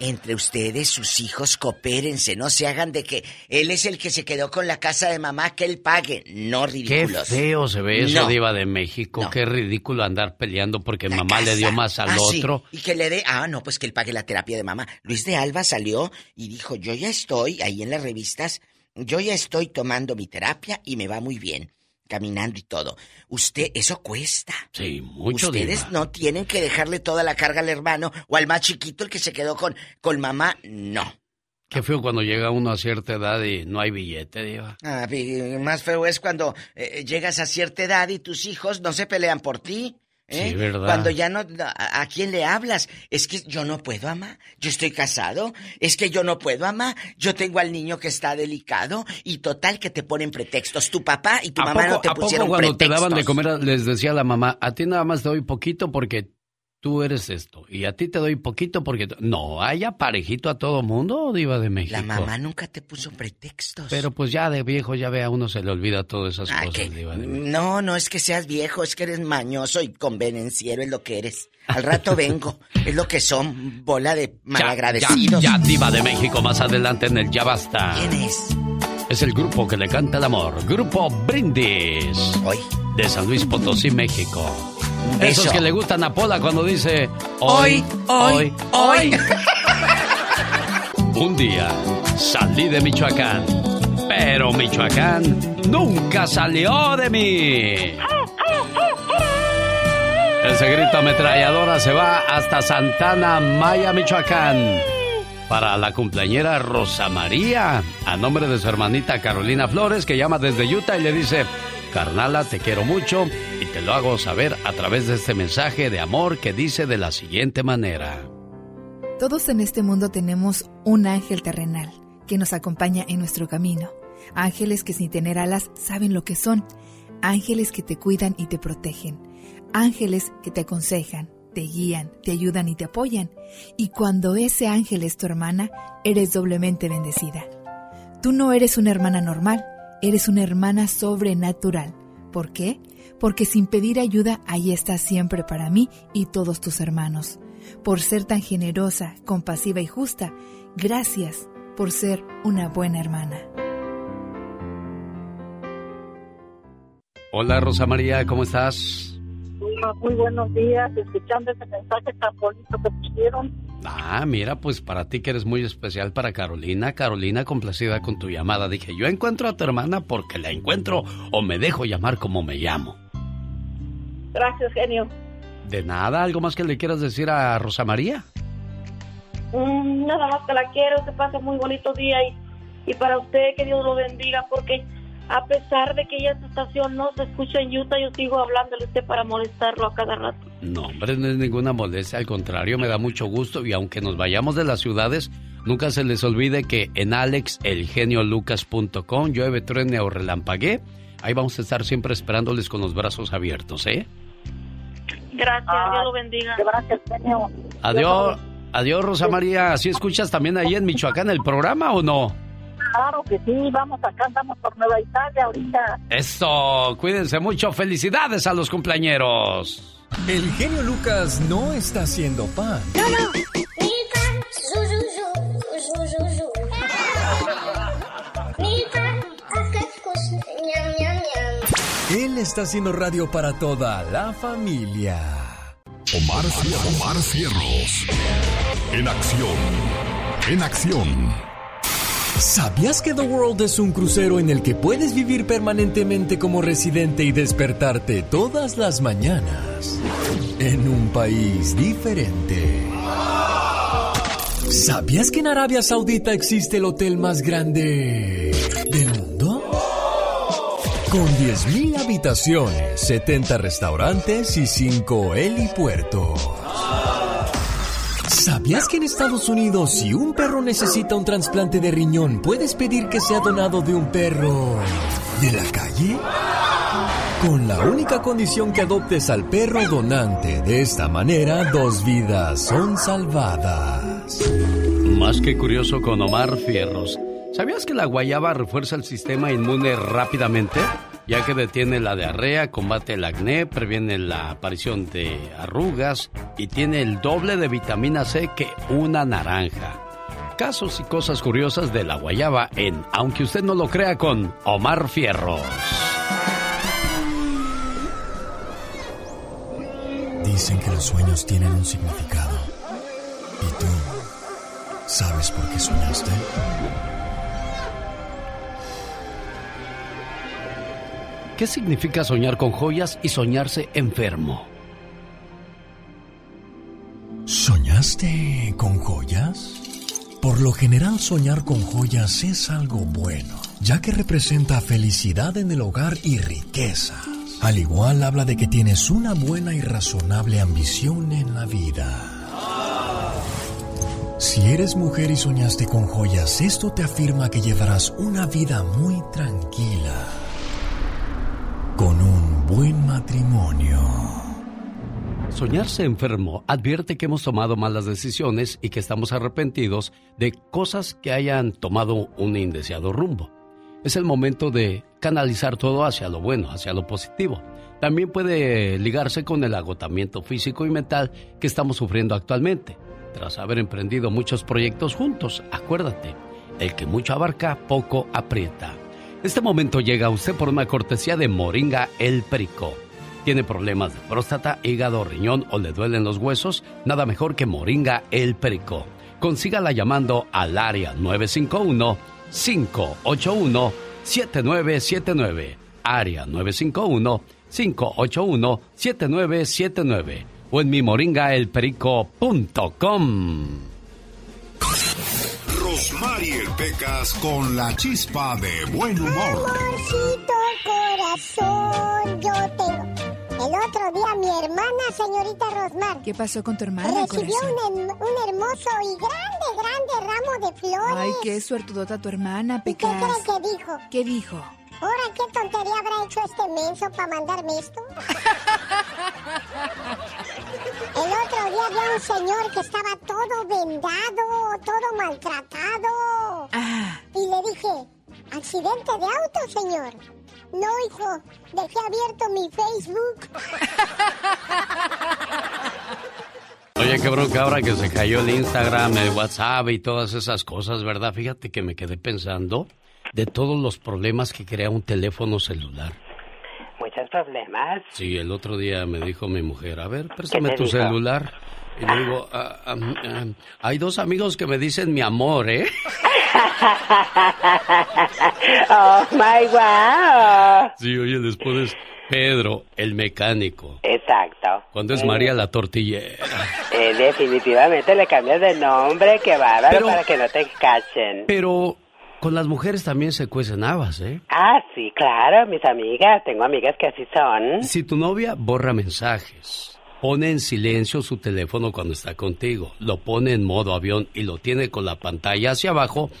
entre ustedes, sus hijos, coopérense, no se hagan de que él es el que se quedó con la casa de mamá, que él pague. No Qué ridículos. feo se ve eso, No. Diva de México. Qué ridículo andar peleando porque mamá le dio más al Ah, sí, otro. Y que le dé, ah, no, pues que él pague la terapia de mamá. Luis de Alba salió y dijo, yo ya estoy ahí en las revistas, yo ya estoy tomando mi terapia y me va muy bien, caminando y todo. Usted, eso cuesta. Sí, mucho, Ustedes Diva. no tienen que dejarle toda la carga al hermano o al más chiquito, el que se quedó con, con mamá, no. Qué feo cuando llega uno a cierta edad y no hay billete, Diva. Ah, más feo es cuando eh, llegas a cierta edad y tus hijos no se pelean por ti. ¿Eh? Sí, ¿verdad? Cuando ya no... A, a quién le hablas? Es que yo no puedo, ama. Yo estoy casado. Es que yo no puedo, ama. Yo tengo al niño que está delicado. Y total que te ponen pretextos. Tu papá y tu ¿A mamá poco, no te a poco pusieron cuando te pretextos. daban de comer les decía la mamá, a ti nada más te doy poquito porque tú eres esto y a ti te doy poquito porque... tú-". No, haya parejito a todo mundo, Diva de México. La mamá nunca te puso pretextos. Pero pues ya de viejo ya ve a uno se le olvida todas esas Ah, cosas, que- Diva de México. No, no es que seas viejo, es que eres mañoso y convenenciero, es lo que eres. Al rato vengo, es lo que son, bola de malagradecidos. Ya, ya, Diva de México, más adelante en el Ya Basta. ¿Quién es? Es el grupo que le canta el amor. Grupo Brindis. Hoy. De San Luis Potosí, México. Beso. Esos que le gustan a Pola cuando dice hoy, hoy, hoy. Un día salí de Michoacán, pero Michoacán nunca salió de mí. Ese grito ametralladora se va hasta Santana, Maya, Michoacán. Para la cumpleañera Rosa María, a nombre de su hermanita Carolina Flores, que llama desde Utah y le dice, carnala, te quiero mucho y te lo hago saber a través de este mensaje de amor que dice de la siguiente manera. Todos en este mundo tenemos un ángel terrenal que nos acompaña en nuestro camino. Ángeles que sin tener alas saben lo que son. Ángeles que te cuidan y te protegen. Ángeles que te aconsejan, te guían, te ayudan y te apoyan. Y cuando ese ángel es tu hermana, eres doblemente bendecida. Tú no eres una hermana normal, eres una hermana sobrenatural. ¿Por qué? Porque sin pedir ayuda, ahí estás siempre para mí y todos tus hermanos. Por ser tan generosa, compasiva y justa, gracias por ser una buena hermana. Hola Rosa María, ¿cómo estás? Muy buenos días, escuchando ese mensaje tan bonito que pusieron. Ah, mira, pues para ti que eres muy especial para Carolina. Carolina, complacida con tu llamada. Dije, yo encuentro a tu hermana porque la encuentro o me dejo llamar como me llamo. Gracias, genio. De nada, ¿algo más que le quieras decir a Rosa María? Mm, nada más que la quiero, que pase muy bonito día y, y para usted que Dios lo bendiga porque a pesar de que ella esta estación no se escucha en Utah, yo sigo hablándole a usted para molestarlo a cada rato. No, hombre, no es ninguna molestia, al contrario, me da mucho gusto y aunque nos vayamos de las ciudades, nunca se les olvide que en alexelgeniolucas.com llueve, truene o relampaguee, ahí vamos a estar siempre esperándoles con los brazos abiertos, ¿eh? Gracias, Dios lo bendiga. Gracias, señor. Adiós, adiós Rosa María, ¿sí escuchas también ahí en Michoacán el programa o no? Claro que sí, vamos acá, andamos por Nueva Italia ahorita. Eso, cuídense mucho, felicidades a los cumpleañeros. El genio Lucas no está haciendo pan. No, no. Él está haciendo radio para toda la familia. Omar, Omar Cierros. En acción. En acción. ¿Sabías que The World es un crucero en el que puedes vivir permanentemente como residente y despertarte todas las mañanas en un país diferente? ¿Sabías que en Arabia Saudita existe el hotel más grande del mundo? Con 10.000 habitaciones, 70 restaurantes y 5 helipuertos. ¿Sabías que en Estados Unidos si un perro necesita un trasplante de riñón, puedes pedir que sea donado de un perro de la calle? Con la única condición que adoptes al perro donante. De esta manera, dos vidas son salvadas. Más que curioso con Omar Fierros. ¿Sabías que la guayaba refuerza el sistema inmune rápidamente? Ya que detiene la diarrea, combate el acné, previene la aparición de arrugas y tiene el doble de vitamina C que una naranja. Casos y cosas curiosas de la guayaba en Aunque usted no lo crea con Omar Fierros. Dicen que los sueños tienen un significado. ¿Y tú sabes por qué soñaste? ¿Qué significa soñar con joyas y soñarse enfermo? ¿Soñaste con joyas? Por lo general soñar con joyas es algo bueno, ya que representa felicidad en el hogar y riqueza. Al igual habla de que tienes una buena y razonable ambición en la vida. Si eres mujer y soñaste con joyas, esto te afirma que llevarás una vida muy tranquila con un buen matrimonio. Soñarse enfermo advierte que hemos tomado malas decisiones y que estamos arrepentidos de cosas que hayan tomado un indeseado rumbo. Es el momento de canalizar todo hacia lo bueno, hacia lo positivo. También puede ligarse con el agotamiento físico y mental que estamos sufriendo actualmente. Tras haber emprendido muchos proyectos juntos, acuérdate, el que mucho abarca, poco aprieta. Este momento llega a usted por una cortesía de Moringa El Perico. ¿Tiene problemas de próstata, hígado, riñón o le duelen los huesos? Nada mejor que Moringa El Perico. Consígala llamando al área 951-581-7979. Área 951-581-7979. O en mi moringaelperico.com. Rosmarie Pecas con la chispa de buen humor. Amorcito corazón, yo tengo. El otro día mi hermana, señorita Rosmar. ¿Qué pasó con tu hermana, Recibió un, un hermoso y grande, grande ramo de flores. Ay, qué suertudota tu hermana, ¿Y qué Pecas. cree que dijo? ¿Qué dijo? Ahora, ¿qué tontería habrá hecho este menso para mandarme esto? El otro día había un señor que estaba todo vendado, todo maltratado. Y le dije, ¿accidente de auto, señor? No, hijo, dejé abierto mi Facebook. Oye, qué bronca ahora que se cayó el Instagram, el WhatsApp y todas esas cosas, ¿verdad? Fíjate que me quedé pensando de todos los problemas que crea un teléfono celular. Muchos problemas. Sí, el otro día me dijo mi mujer, a ver, préstame tu dijo? celular. Y le digo, "Ah, ah, ah, hay dos amigos que me dicen mi amor, ¿eh? oh my wow. Sí, oye, después Pedro, el mecánico. Exacto. ¿Cuándo es María la tortillera? Eh, definitivamente le cambias de nombre, que bárbaro, para que no te cachen. Pero con las mujeres también se cuecen habas, ¿eh? Ah, sí, claro, mis amigas. Tengo amigas que así son. Si tu novia borra mensajes, pone en silencio su teléfono cuando está contigo, lo pone en modo avión y lo tiene con la pantalla hacia abajo,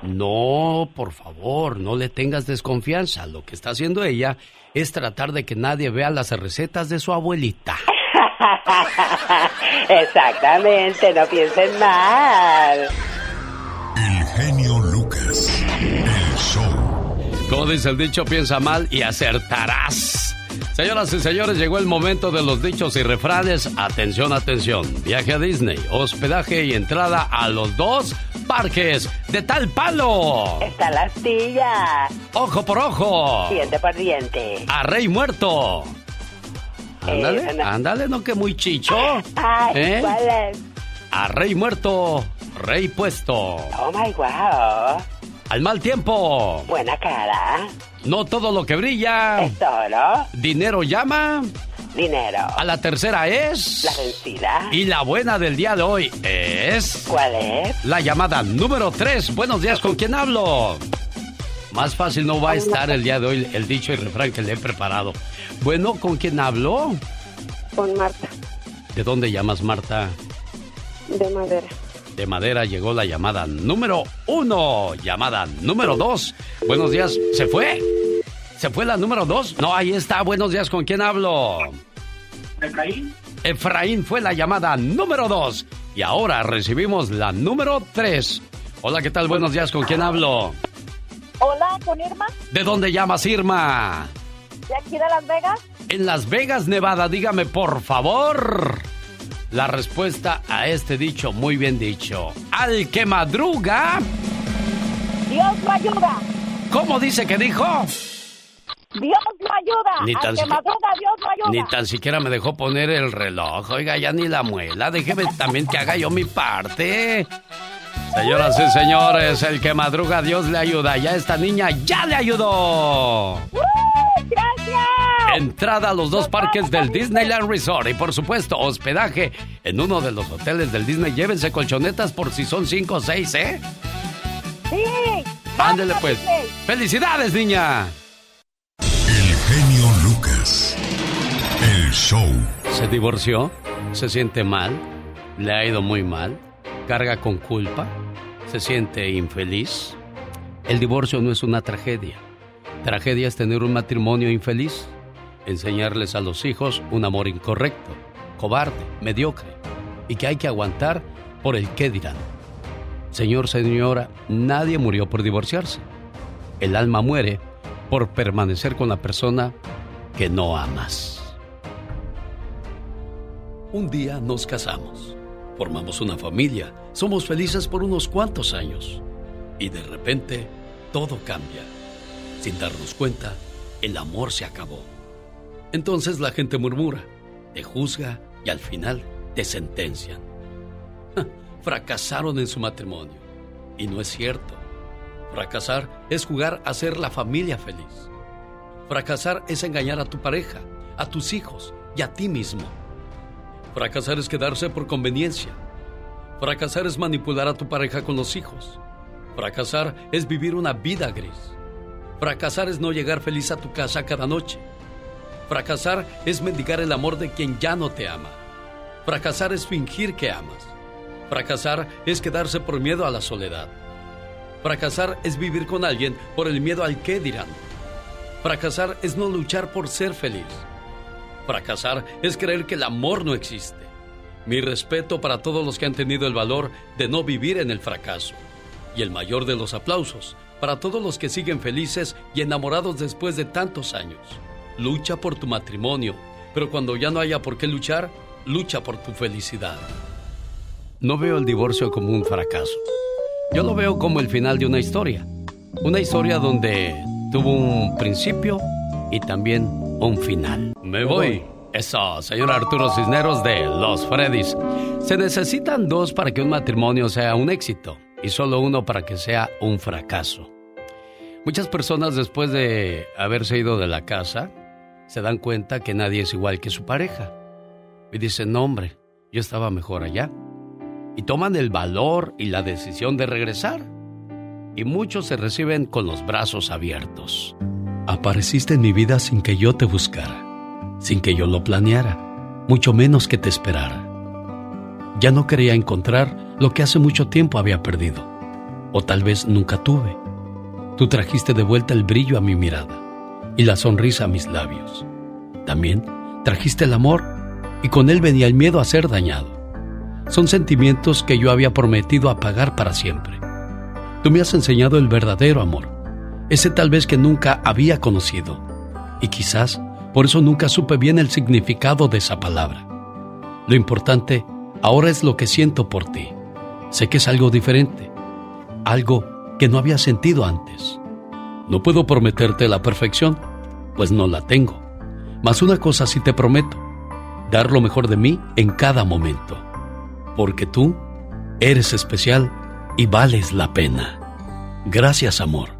no, por favor, no le tengas desconfianza. Lo que está haciendo ella es tratar de que nadie vea las recetas de su abuelita. Exactamente, no piensen mal. El genio Lucas, el show. Como dice el dicho, piensa mal y acertarás. Señoras y señores, llegó el momento de los dichos y refranes. Atención, atención. Viaje a Disney, hospedaje y entrada a los dos parques de tal palo. Está la astilla. Ojo por ojo. Diente por diente. A rey muerto. Ándale, Eh, no. ándale, no que muy chicho. Ay, ¿Eh? ¿cuál es? A rey muerto, rey puesto. Oh my wow. Al mal tiempo. Buena cara. No todo lo que brilla. Es todo. Dinero llama. Dinero. A la tercera es. La vencida. Y la buena del día de hoy es. ¿Cuál es? La llamada número 3. Buenos días, ¿con quién hablo? Más fácil no va a estar el día de hoy el dicho y refrán que le he preparado. Bueno, ¿con quién hablo? Con Marta, ¿De dónde llamas, Marta? de madera. De madera llegó la llamada número uno. Llamada número dos. Buenos días. ¿Se fue? ¿Se fue la número dos? No, ahí está. Buenos días. ¿Con quién hablo? Efraín. Efraín fue la llamada número dos. Y ahora recibimos la número tres. Hola, ¿qué tal? Buenos días. ¿Con quién hablo? Hola, con Irma, ¿De dónde llamas, Irma? de aquí de Las Vegas. En Las Vegas, Nevada. Dígame, por favor. La respuesta a este dicho, muy bien dicho. Al que madruga. Dios lo ayuda. ¿Cómo dice que dijo? Dios lo ayuda. Ni tan Al que madruga, Dios lo ayuda. Ni tan siquiera me dejó poner el reloj. Oiga, ya ni la muela. Déjeme también que haga yo mi parte. Señoras y señores, el que madruga, Dios le ayuda. Ya esta niña ya le ayudó. ¡Gracias! Entrada a los dos parques del Disneyland Resort y por supuesto hospedaje en uno de los hoteles del Disney. Llévense colchonetas por si son cinco o seis, ¿eh? Sí. Ándele pues. ¡Felicidades, niña! El genio Lucas, el show. ¿Se divorció? ¿Se siente mal? ¿Le ha ido muy mal? ¿Carga con culpa? ¿Se siente infeliz? El divorcio no es una tragedia. Tragedia es tener un matrimonio infeliz, enseñarles a los hijos un amor incorrecto, cobarde, mediocre, y que hay que aguantar por el qué dirán. Señor, señora, nadie murió por divorciarse. El alma muere por permanecer con la persona que no amas. Un día nos casamos, formamos una familia, somos felices por unos cuantos años y de repente todo cambia. Sin darnos cuenta, el amor se acabó. Entonces la gente murmura, te juzga y al final te sentencian. Fracasaron en su matrimonio. Y no es cierto. Fracasar es jugar a ser la familia feliz. Fracasar es engañar a tu pareja, a tus hijos y a ti mismo. Fracasar es quedarse por conveniencia. Fracasar es manipular a tu pareja con los hijos. Fracasar es vivir una vida gris. Fracasar es no llegar feliz a tu casa cada noche. Fracasar es mendigar el amor de quien ya no te ama. Fracasar es fingir que amas. Fracasar es quedarse por miedo a la soledad. Fracasar es vivir con alguien por el miedo al qué dirán. Fracasar es no luchar por ser feliz. Fracasar es creer que el amor no existe. Mi respeto para todos los que han tenido el valor de no vivir en el fracaso. Y el mayor de los aplausos para todos los que siguen felices y enamorados después de tantos años. Lucha por tu matrimonio, pero cuando ya no haya por qué luchar, lucha por tu felicidad. No veo el divorcio como un fracaso. Yo lo veo como el final de una historia. Una historia donde tuvo un principio y también un final. Me voy. Eso, señor Arturo Cisneros de Los Freddys. Se necesitan dos para que un matrimonio sea un éxito y solo uno para que sea un fracaso. Muchas personas después de haberse ido de la casa se dan cuenta que nadie es igual que su pareja. Y dicen, no hombre, yo estaba mejor allá. Y toman el valor y la decisión de regresar. Y muchos se reciben con los brazos abiertos. Apareciste en mi vida sin que yo te buscara, sin que yo lo planeara, mucho menos que te esperara. Ya no quería encontrar lo que hace mucho tiempo había perdido, o tal vez nunca tuve. Tú trajiste de vuelta el brillo a mi mirada y la sonrisa a mis labios. También trajiste el amor y con él venía el miedo a ser dañado. Son sentimientos que yo había prometido apagar para siempre. Tú me has enseñado el verdadero amor ese tal vez que nunca había conocido. Y quizás por eso nunca supe bien el significado de esa palabra. Lo importante ahora es lo que siento por ti. Sé que es algo diferente, algo que no había sentido antes. No puedo prometerte la perfección, pues no la tengo. Mas una cosa sí te prometo, dar lo mejor de mí en cada momento. Porque tú eres especial y vales la pena. Gracias, amor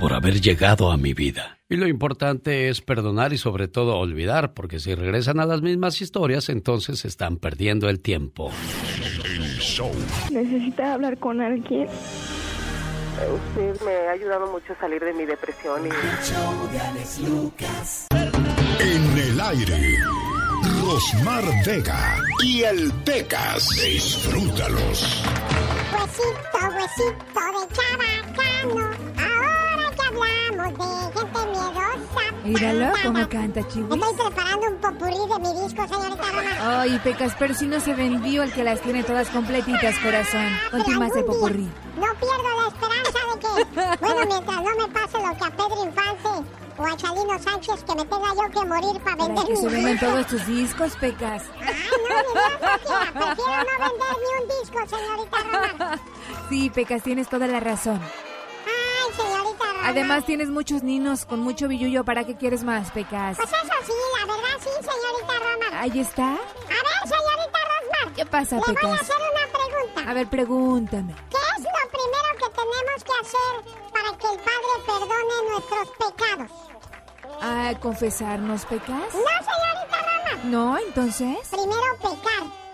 por haber llegado a mi vida. Y lo importante es perdonar y sobre todo olvidar, porque si regresan a las mismas historias, entonces están perdiendo el tiempo. Necesita hablar con alguien. Usted me ha ayudado mucho a salir de mi depresión y... En el aire, Rosmar Vega y el Pecas. Disfrútalos. Huesito, huesito de chabacano. Hablamos de gente miedosa. Míralo cómo canta, Chihuahua. Estoy preparando un popurrí de mi disco, señorita Roma. Ay, Pecas, pero si no se vendió el que las tiene todas completitas, corazón. Más de popurrí. No pierdo la esperanza de que, bueno, mientras no me pase lo que a Pedro Infante o a Chalino Sánchez, que me tenga yo que morir para vender que mi se venden todos tus discos, Pecas. Ay, no, mi Dios, prefiero no vender ni un disco, señorita Roma. Sí, Pecas, tienes toda la razón. Ay, señorita. Además, tienes muchos ninos con mucho billullo. ¿Para qué quieres más, Pecas? Pues eso sí, la verdad sí, señorita Roma. Ahí está. A ver, señorita Rosmar. ¿Qué pasa, Le voy a Pecas? hacer una pregunta. A ver, pregúntame. ¿Qué es lo primero que tenemos que hacer para que el Padre perdone nuestros pecados? Ah, ¿confesarnos, Pecas? No, señorita Roma. No, entonces. Primero pecar.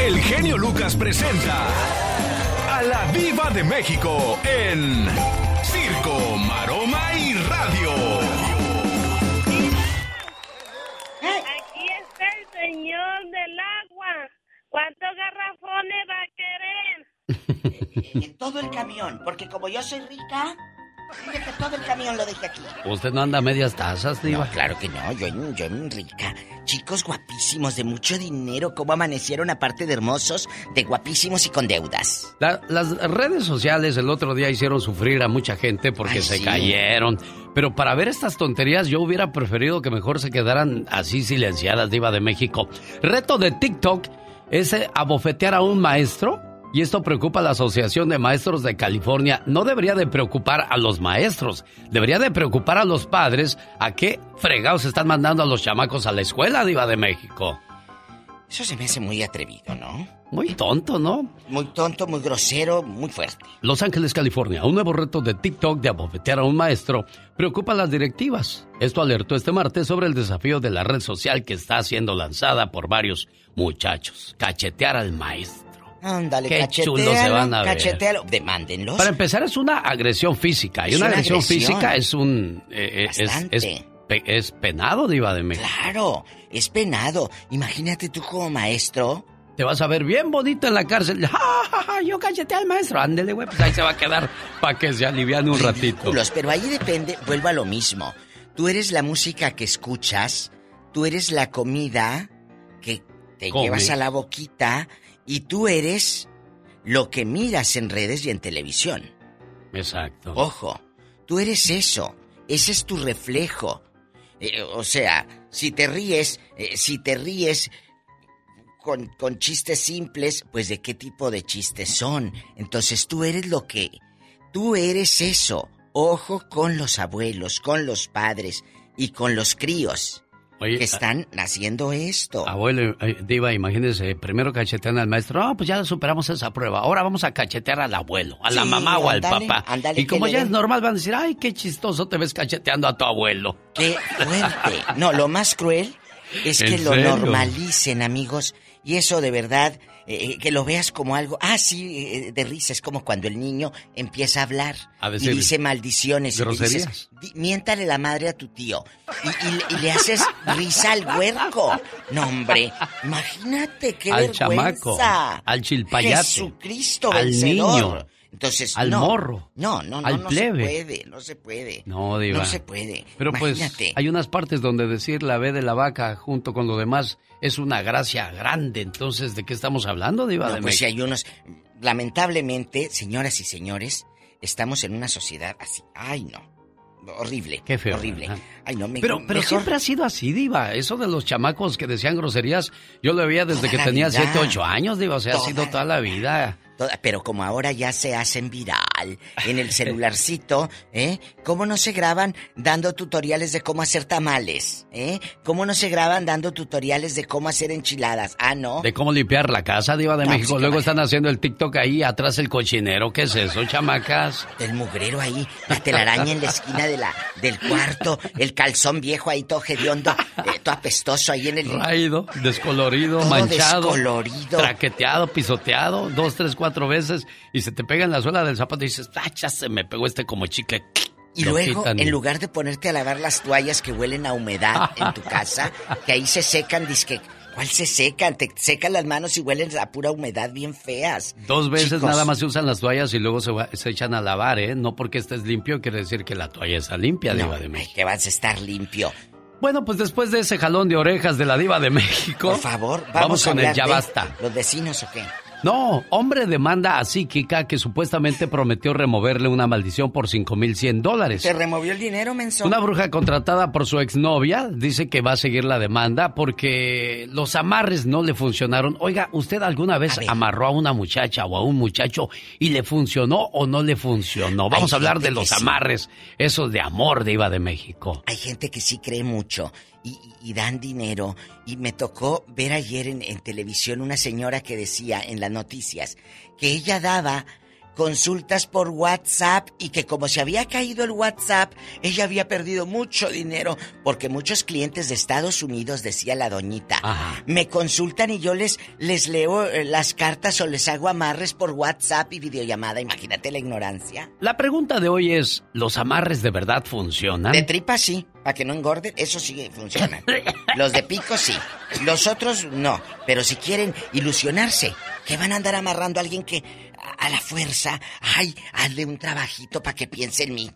El genio Lucas presenta a la Viva de México en Circo, Maroma y Radio. Aquí está el señor del agua. ¿Cuántos garrafones va a querer? En todo el camión, porque como yo soy rica, todo el camión lo deje aquí. ¿Usted no anda a medias tazas, Diva? No, claro que no, yo, yo rica. Chicos guapísimos, de mucho dinero, ¿cómo amanecieron aparte de hermosos, de guapísimos y con deudas? La- las redes sociales el otro día hicieron sufrir a mucha gente porque Ay, se sí. cayeron. Pero para ver estas tonterías yo hubiera preferido que mejor se quedaran así silenciadas, Diva de México. Reto de TikTok es eh, abofetear a un maestro. Y esto preocupa a la Asociación de Maestros de California. No debería de preocupar a los maestros, debería de preocupar a los padres a qué fregados están mandando a los chamacos a la escuela, Diva de México. Eso se me hace muy atrevido, ¿no? Muy tonto, ¿no? Muy tonto, muy grosero, muy fuerte. Los Ángeles, California, un nuevo reto de TikTok de abofetear a un maestro preocupa a las directivas. Esto alertó este martes sobre el desafío de la red social que está siendo lanzada por varios muchachos. Cachetear al maestro. Ándale, Qué cachetealo, chulo se van a ver. cachetealo. Demándenlos. Para empezar, es una agresión física. Y una, una agresión, agresión. física es un. eh, eh, es, Bastante. es, pe- es penado, Diva de México. Claro, es penado. Imagínate tú como maestro. Te vas a ver bien bonito en la cárcel. ¡Ja, ja, ja! Yo cacheteé al maestro. Ándele, güey. Pues ahí se va a quedar para que se aliviane un ratito. Pero ahí depende, vuelvo a lo mismo. Tú eres la música que escuchas, tú eres la comida que te llevas a la boquita y tú eres lo que miras en redes y en televisión. Exacto. Ojo, tú eres eso, ese es tu reflejo. Eh, o sea, si te ríes, eh, si te ríes con, con chistes simples, pues de qué tipo de chistes son. Entonces tú eres lo que... Tú eres eso. Ojo con los abuelos, con los padres y con los críos. Que están haciendo esto. Abuelo, Diva, imagínese, primero cachetean al maestro, oh, pues ya superamos esa prueba, ahora vamos a cachetear al abuelo, a la mamá o al papá. y como ya es normal, van a decir, ay, qué chistoso te ves cacheteando a tu abuelo. Qué fuerte. No, lo más cruel es que lo normalicen, amigos, y eso de verdad eh, eh, que lo veas como algo, ah, sí, eh, de risa, es como cuando el niño empieza a hablar y dice maldiciones. Groserías. Y miéntale la madre a tu tío y, le haces risa al huerco. No, hombre, imagínate qué al vergüenza. chamaco, al chilpayate, Jesucristo al niño. Entonces, al morro. No, no, no, al no plebe. se puede, no se puede. No, diva. No se puede. Pero pues hay unas partes donde decir la B de la vaca junto con lo demás es una gracia grande. Entonces, ¿de qué estamos hablando, diva? No, pues si hay unos... Lamentablemente, señoras y señores, estamos en una sociedad así. Ay, no. Horrible. Qué feo. Horrible. Ay, no, me, pero, pero siempre ha sido así, Diva. Eso de los chamacos que decían groserías, yo lo veía desde que tenía 7, 8 años, Diva. O sea, ha sido toda la vida pero como ahora ya se hacen viral en el celularcito, ¿eh? ¿Cómo no se graban dando tutoriales de cómo hacer tamales? ¿Eh? ¿Cómo no se graban dando tutoriales de cómo hacer enchiladas? Ah, no. De cómo limpiar la casa, Diva de México. Luego están haciendo el TikTok ahí atrás el cochinero. ¿Qué es eso, chamacas? El mugrero ahí, la telaraña en la esquina de la, del cuarto, el calzón viejo ahí todo hediondo, eh, todo apestoso ahí en el. Raído, descolorido, manchado. Descolorido. Traqueteado, pisoteado, dos, tres, cuatro cuatro veces y se te pega en la suela del zapato y dices, ah, ya se me pegó este como chicle. Y luego, en lugar de ponerte a lavar las toallas que huelen a humedad en tu casa, que ahí se secan, que ¿cuál se secan? Te secan las manos y huelen a pura humedad bien feas. Dos veces nada más se usan las toallas y luego se, se, echan a lavar, ¿eh? No porque estés limpio quiere decir que la toalla está limpia, Diva de México. que vas a estar limpio. Bueno, pues después de ese jalón de orejas de la Diva de México. Por favor, vamos, con el ya basta. ¿Los vecinos o qué? No, hombre demanda a psíquica que supuestamente prometió removerle una maldición por 5.100 dólares. ¿Se removió el dinero, menso? Una bruja contratada por su exnovia dice que va a seguir la demanda porque los amarres no le funcionaron. Oiga, ¿usted alguna vez amarró a una muchacha o a un muchacho y le funcionó o no le funcionó? Vamos a hablar de los amarres, esos de amor de Iba de México. Hay gente que sí cree mucho y, dan dinero. Y me tocó ver ayer en, en televisión una señora que decía en las noticias que ella daba consultas por WhatsApp y que como se había caído el WhatsApp, ella había perdido mucho dinero porque muchos clientes de Estados Unidos, decía la doñita, me consultan y yo les, les leo eh, las cartas o les hago amarres por WhatsApp y videollamada. Imagínate la ignorancia. La pregunta de hoy es, ¿los amarres de verdad funcionan? De tripa sí, para que no engorden, eso sí funciona. Los de pico sí, los otros no, pero si quieren ilusionarse, que van a andar amarrando a alguien que a la fuerza, ay, hazle un trabajito para que piense en mí.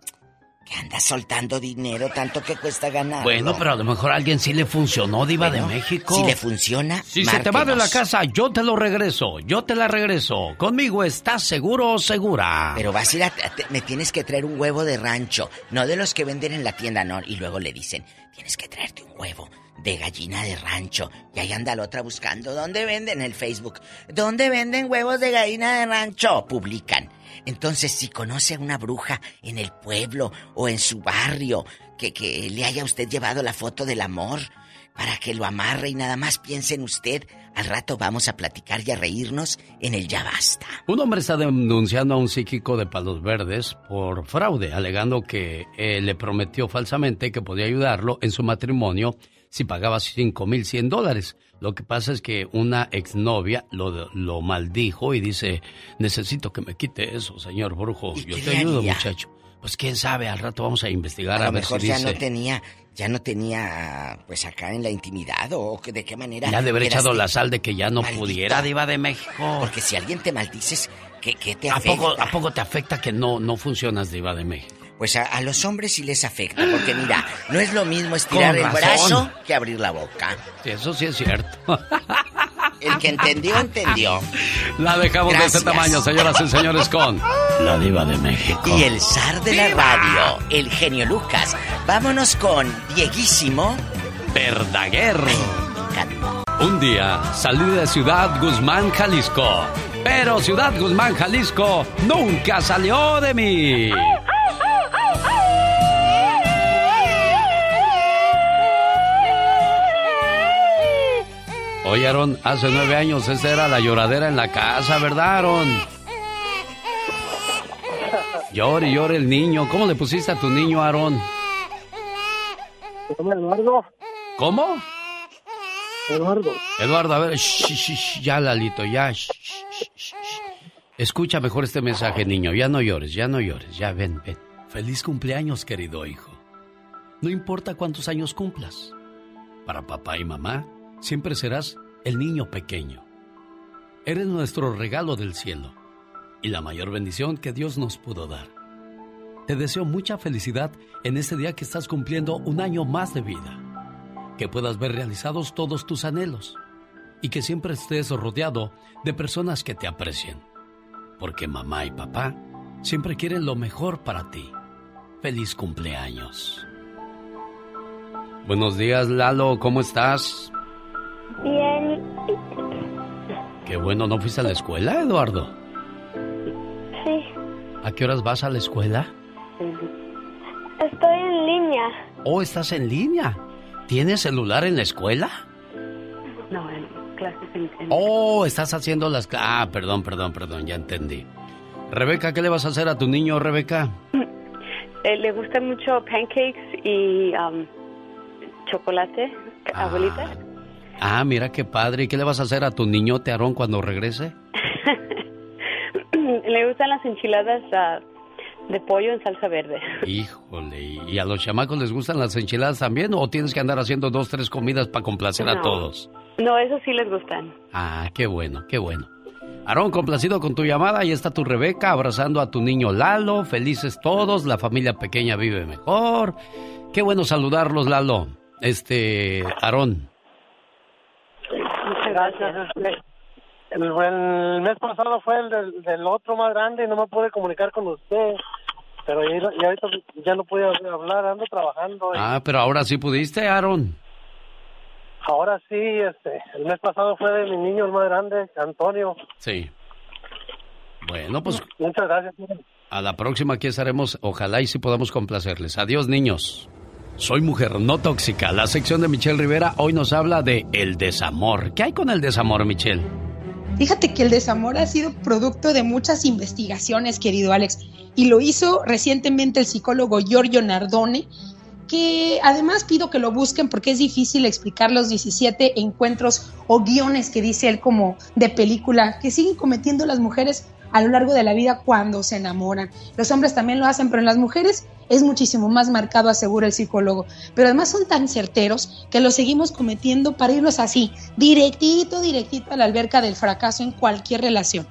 Que anda soltando dinero, tanto que cuesta ganar. Bueno, pero a lo mejor a alguien sí le funcionó, Diva de México. Si le funciona. Si se te va de la casa, yo te lo regreso. Yo te la regreso. Conmigo estás seguro o segura. Pero vas a ir a. me tienes que traer un huevo de rancho. No de los que venden en la tienda, no. Y luego le dicen, tienes que traerte un huevo de gallina de rancho. Y ahí anda la otra buscando. ¿Dónde venden el Facebook? ¿Dónde venden huevos de gallina de rancho? Publican. Entonces, si conoce a una bruja en el pueblo o en su barrio, que, que le haya usted llevado la foto del amor para que lo amarre y nada más piense en usted, al rato vamos a platicar y a reírnos en el ya basta. Un hombre está denunciando a un psíquico de Palos Verdes por fraude, alegando que eh, le prometió falsamente que podía ayudarlo en su matrimonio si pagaba 5.100 dólares. Lo que pasa es que una exnovia lo, lo maldijo y dice, necesito que me quite eso, señor brujo. Yo te ayudo, muchacho. Pues quién sabe, al rato vamos a investigar a, ver si ya no tenía, ya no tenía, pues acá en la intimidad o de qué manera. Ya de haber echado la sal de que ya no pudiera, diva de México. Porque si alguien te maldices, ¿qué, qué te afecta? ¿A poco, ¿A poco te afecta que no, no funcionas, diva de México? Pues a, los hombres sí les afecta, porque mira, no es lo mismo estirar el brazo que abrir la boca. Eso sí es cierto. El que entendió, entendió. La dejamos de este tamaño, señoras y señores, con la diva de México. Y el zar de la radio, el genio Lucas. Vámonos con Dieguísimo. Verdaguer. Un día salí de Ciudad Guzmán, Jalisco. Pero Ciudad Guzmán, Jalisco nunca salió de mí. Oye, Aarón, hace nueve años esa era la lloradera en la casa, ¿verdad, Aarón? Llore, llore el niño. ¿Cómo le pusiste a tu niño, Aarón? Eduardo. ¿Cómo? Eduardo. Eduardo, a ver, ya, Lalito, ya. Escucha mejor este mensaje, niño. Ya no llores, ya no llores, ya ven, ven. Feliz cumpleaños, querido hijo. No importa cuántos años cumplas. Para papá y mamá, siempre serás el niño pequeño. Eres nuestro regalo del cielo y la mayor bendición que Dios nos pudo dar. Te deseo mucha felicidad en este día que estás cumpliendo un año más de vida que puedas ver realizados todos tus anhelos y que siempre estés rodeado de personas que te aprecien. Porque mamá y papá siempre quieren lo mejor para ti. Feliz cumpleaños. Buenos días, Lalo, ¿cómo estás? Bien. Qué bueno, ¿no fuiste a la escuela, Eduardo? Sí. ¿A qué horas vas a la escuela? Estoy en línea. Oh, estás en línea. ¿Tienes celular en la escuela? No, en clases en... Oh, estás haciendo las... Ah, perdón, perdón, perdón, ya entendí. Rebeca, ¿qué le vas a hacer a tu niño, Rebeca? Eh, le gustan mucho pancakes y um, chocolate, abuelita. Ah, mira qué padre. ¿Y qué le vas a hacer a tu niñote Aarón cuando regrese? le gustan las enchiladas uh, de pollo en salsa verde. Híjole, ¿y a los chamacos les gustan las enchiladas también o tienes que andar haciendo dos, tres comidas para complacer a todos? No, eso sí les gustan. Ah, qué bueno, qué bueno. Aarón, complacido con tu llamada, ahí está tu Rebeca abrazando a tu niño Lalo, felices todos, la familia pequeña vive mejor. Qué bueno saludarlos, Lalo. Este, Aarón. Gracias. El, el, mes pasado fue el del, otro más grande y no me pude comunicar con usted. Pero ya, ahorita ya no pude hablar, ando trabajando. Ah, pero ahora sí pudiste, Aaron. Ahora sí, este, el mes pasado fue de mi niño el más grande, Antonio. Sí. Bueno, pues. Muchas gracias. A la próxima aquí estaremos, ojalá y sí podamos complacerles. Adiós, niños. Soy mujer no tóxica. La sección de Michelle Rivera hoy nos habla de el desamor. ¿Qué hay con el desamor, Michelle? Fíjate que el desamor ha sido producto de muchas investigaciones, querido Alex, y lo hizo recientemente el psicólogo Giorgio Nardone, que además pido que lo busquen porque es difícil explicar los 17 encuentros o guiones que dice él como de película que siguen cometiendo las mujeres a lo largo de la vida cuando se enamoran. Los hombres también lo hacen, pero en las mujeres es muchísimo más marcado, asegura el psicólogo. Pero además son tan certeros que lo seguimos cometiendo para irnos así, directito, directito a la alberca del fracaso en cualquier relación.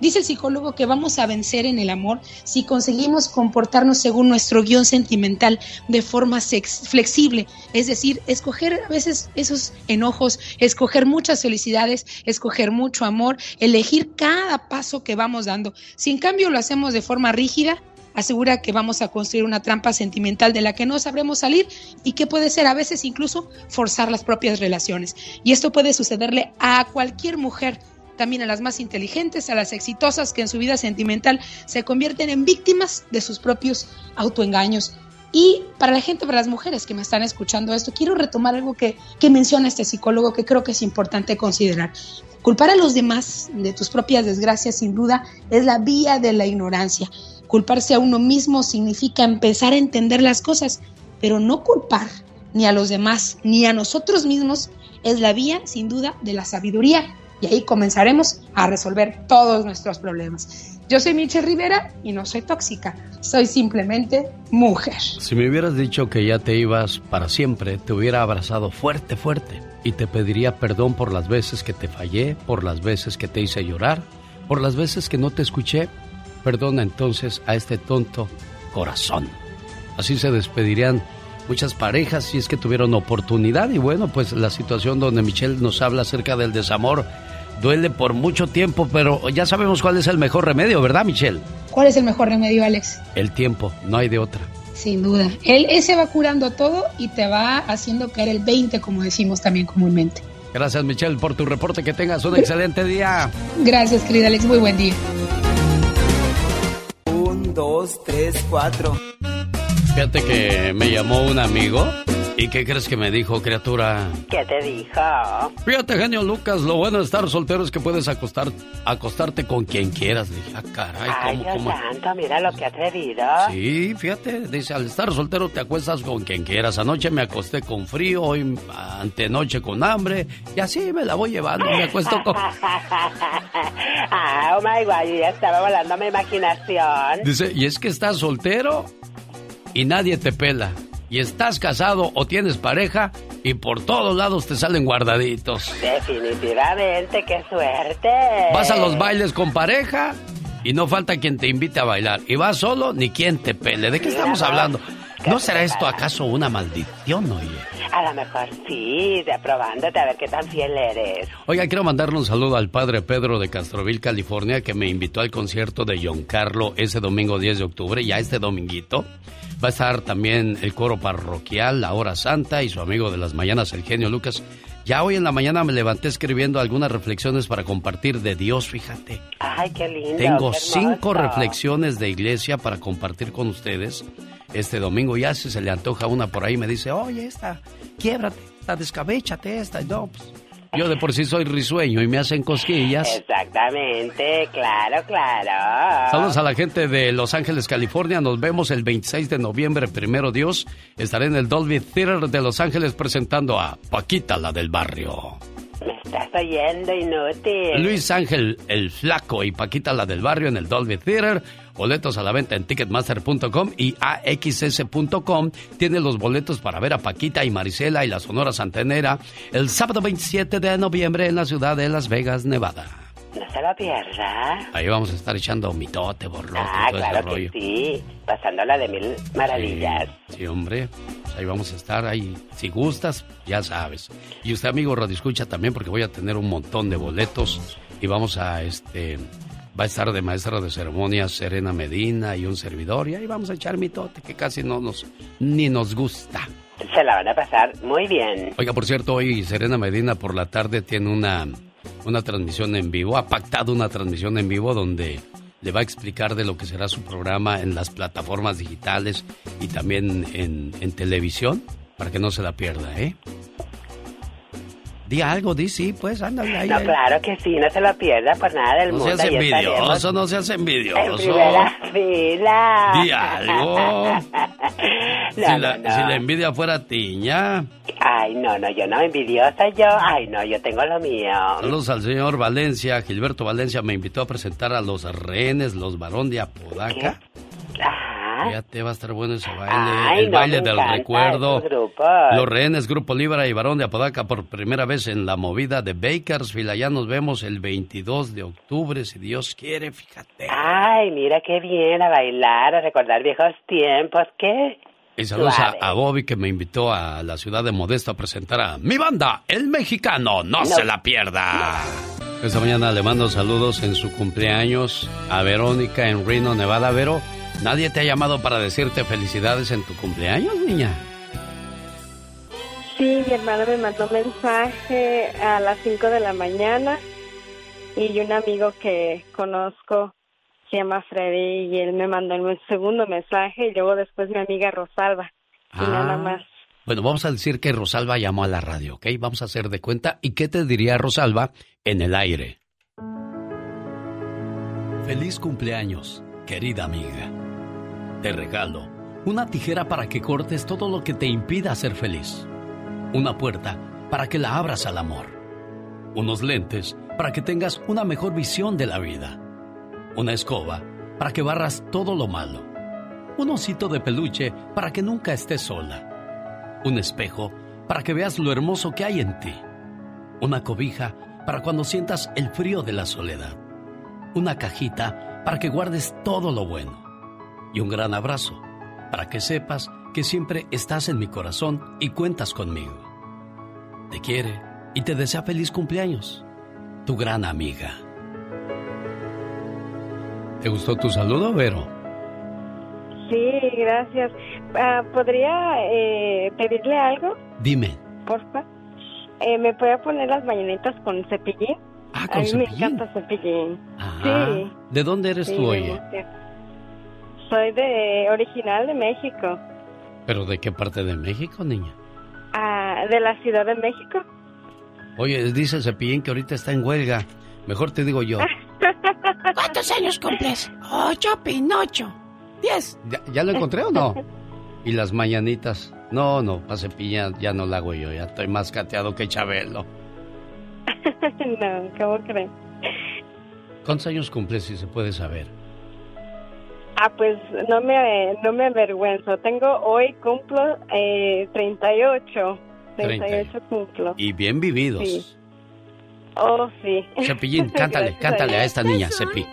Dice el psicólogo que vamos a vencer en el amor si conseguimos comportarnos según nuestro guion sentimental de forma flexible, es decir, escoger a veces esos enojos, escoger muchas felicidades, escoger mucho amor, elegir cada paso que vamos dando. Si en cambio lo hacemos de forma rígida, asegura que vamos a construir una trampa sentimental de la que no sabremos salir y que puede ser a veces incluso forzar las propias relaciones. Y esto puede sucederle a cualquier mujer también a las más inteligentes, a las exitosas que en su vida sentimental se convierten en víctimas de sus propios autoengaños. Y para la gente, para las mujeres que me están escuchando esto, quiero retomar algo que, que menciona este psicólogo que creo que es importante considerar. Culpar a los demás de tus propias desgracias, sin duda, es la vía de la ignorancia. Culparse a uno mismo significa empezar a entender las cosas, pero no culpar ni a los demás ni a nosotros mismos es la vía, sin duda, de la sabiduría y ahí comenzaremos a resolver todos nuestros problemas. Yo soy Michelle Rivera y no soy tóxica, soy simplemente mujer. Si me hubieras dicho que ya te ibas para siempre, te hubiera abrazado fuerte, fuerte y te pediría perdón por las veces que te fallé, por las veces que te hice llorar, por las veces que no te escuché. Perdona entonces a este tonto corazón. Así se despedirían muchas parejas si es que tuvieron oportunidad y bueno, pues la situación donde Michelle nos habla acerca del desamor duele por mucho tiempo, pero ya sabemos cuál es el mejor remedio, ¿verdad, Michelle? ¿Cuál es el mejor remedio, Alex? El tiempo, no hay de otra. Sin duda. Él, se va curando todo y te va haciendo caer el 20, como decimos también comúnmente. Gracias, Michelle, por tu reporte. Que tengas un excelente día. Gracias, querida Alex. Muy buen día. Un, dos, tres, cuatro. Fíjate que me llamó un amigo ¿Y qué crees que me dijo, criatura? ¿Qué te dijo? Fíjate, genio Lucas, lo bueno de estar soltero es que puedes acostar, acostarte con quien quieras. dije, ah, caray, Ay, ¿cómo, Dios cómo? santo, mira lo que atrevido. Sí, fíjate, dice, al estar soltero te acuestas con quien quieras. Anoche me acosté con frío, hoy antenoche con hambre, y así me la voy llevando, me acuesto con... ah, oh my God, ya estaba volando mi imaginación. Dice, y es que estás soltero y nadie te pela. Y estás casado o tienes pareja y por todos lados te salen guardaditos. Definitivamente, qué suerte. Vas a los bailes con pareja y no falta quien te invite a bailar. Y vas solo ni quien te pele. ¿De qué estamos hablando? ¿No será esto acaso una maldición, oye? A lo mejor sí, de probándote a ver qué tan fiel eres. Oiga, quiero mandarle un saludo al padre Pedro de Castroville, California, que me invitó al concierto de John Carlo ese domingo 10 de octubre, ya este dominguito. Va a estar también el coro parroquial, la hora santa y su amigo de las mañanas, el genio Lucas. Ya hoy en la mañana me levanté escribiendo algunas reflexiones para compartir de Dios, fíjate. Ay, qué lindo. Tengo qué cinco reflexiones de iglesia para compartir con ustedes este domingo. Ya si se le antoja una por ahí, me dice, oye, esta, quiebrate, esta, descabéchate esta. No, pues, yo de por sí soy risueño y me hacen cosquillas. Exactamente, claro, claro. Saludos a la gente de Los Ángeles, California. Nos vemos el 26 de noviembre, primero Dios. Estaré en el Dolby Theater de Los Ángeles presentando a Paquita, la del barrio. Me estás oyendo, inútil. Luis Ángel, el flaco, y Paquita, la del barrio en el Dolby Theater. Boletos a la venta en ticketmaster.com y axs.com. Tiene los boletos para ver a Paquita y Marisela y la Sonora Santanera el sábado 27 de noviembre en la ciudad de Las Vegas, Nevada. No se lo pierda. Ahí vamos a estar echando mitote, borlote Ah, ese claro que rollo. sí. Pasándola de mil maravillas. Sí, hombre. Pues ahí vamos a estar. Ahí, si gustas, ya sabes. Y usted, amigo Escucha, también, porque voy a tener un montón de boletos. Y vamos a, este. Va a estar de maestra de ceremonias Serena Medina y un servidor. Y ahí vamos a echar mitote, que casi no nos. ni nos gusta. Se la van a pasar muy bien. Oiga, por cierto, hoy Serena Medina por la tarde tiene una, una transmisión en vivo. Ha pactado una transmisión en vivo donde le va a explicar de lo que será su programa en las plataformas digitales y también en, en televisión para que no se la pierda, ¿eh? Di algo, di sí, pues, ándale ahí. No, ahí. claro que sí, no se lo pierda por nada del No mundo. seas ahí estaremos envidioso, no seas En envidioso. fila. Di algo. si, No, la, no, no. si la envidia fuera tiña. Ay, no, no, yo no, envidiosa yo. Ay, no, yo tengo lo mío. Saludos al señor Valencia. Gilberto Valencia me invitó a presentar a los rehenes, los varón de Apodaca. Fíjate, va a estar bueno ese baile. Ay, el no, baile del recuerdo. Los rehenes, Grupo Libra y Varón de Apodaca por primera vez en la movida de Bakersfield. Allá nos vemos el 22 de octubre, si Dios quiere, fíjate. Ay, mira qué bien a bailar, a recordar viejos tiempos. ¿Qué? Y saludos a, Bobby que me invitó a la ciudad de Modesto a presentar a mi banda, El Mexicano. No, No. se la pierda. Esta mañana le mando saludos en su cumpleaños a Verónica en Reno, Nevada. Vero, ¿nadie te ha llamado para decirte felicidades en tu cumpleaños, niña? Sí, mi hermano me mandó un mensaje a las 5 de la mañana y un amigo que conozco se llama Freddy y él me mandó el segundo mensaje y luego después mi amiga Rosalba y nada más. Bueno, vamos a decir que Rosalba llamó a la radio, ¿ok? Vamos a hacer de cuenta. ¿Y qué te diría Rosalba en el aire? Feliz cumpleaños, querida amiga. Te regalo una tijera para que cortes todo lo que te impida ser feliz. Una puerta para que la abras al amor. Unos lentes para que tengas una mejor visión de la vida. Una escoba para que barras todo lo malo. Un osito de peluche para que nunca estés sola un espejo para que veas lo hermoso que hay en ti, una cobija para cuando sientas el frío de la soledad, una cajita para que guardes todo lo bueno y un gran abrazo para que sepas que siempre estás en mi corazón y cuentas conmigo. Te quiere y te desea feliz cumpleaños, tu gran amiga. ¿Te gustó tu saludo, Vero? Sí, gracias. Ah, ¿Podría eh, pedirle algo, Dime. porfa? Eh, ¿Me puede poner las mañanitas con cepillín? Ah, A con mí cepillín. me encanta cepillín. Ah, Sí. ¿De dónde eres Sí, tú, oye? gusta. Soy de original de México, ¿Pero de qué parte de México, niña? Ah, de la Ciudad de México. Oye, dice Cepillín que ahorita está en huelga. Mejor te digo yo. ¿Cuántos años cumples? Ocho, Pinocho. Diez. ¿Ya, lo encontré o no? ¿Y las mañanitas? No, no, para Cepillín ya no la hago yo. Ya estoy más cateado que Chabelo. no, ¿cómo crees? ¿Cuántos años cumples, si se puede saber? Ah, pues no me, no me avergüenzo. Tengo hoy cumplo eh, 38. 38 cumplo. Y bien vividos. Sí. Oh, sí. Cepillín, cántale, cántale a esta niña, Cepi.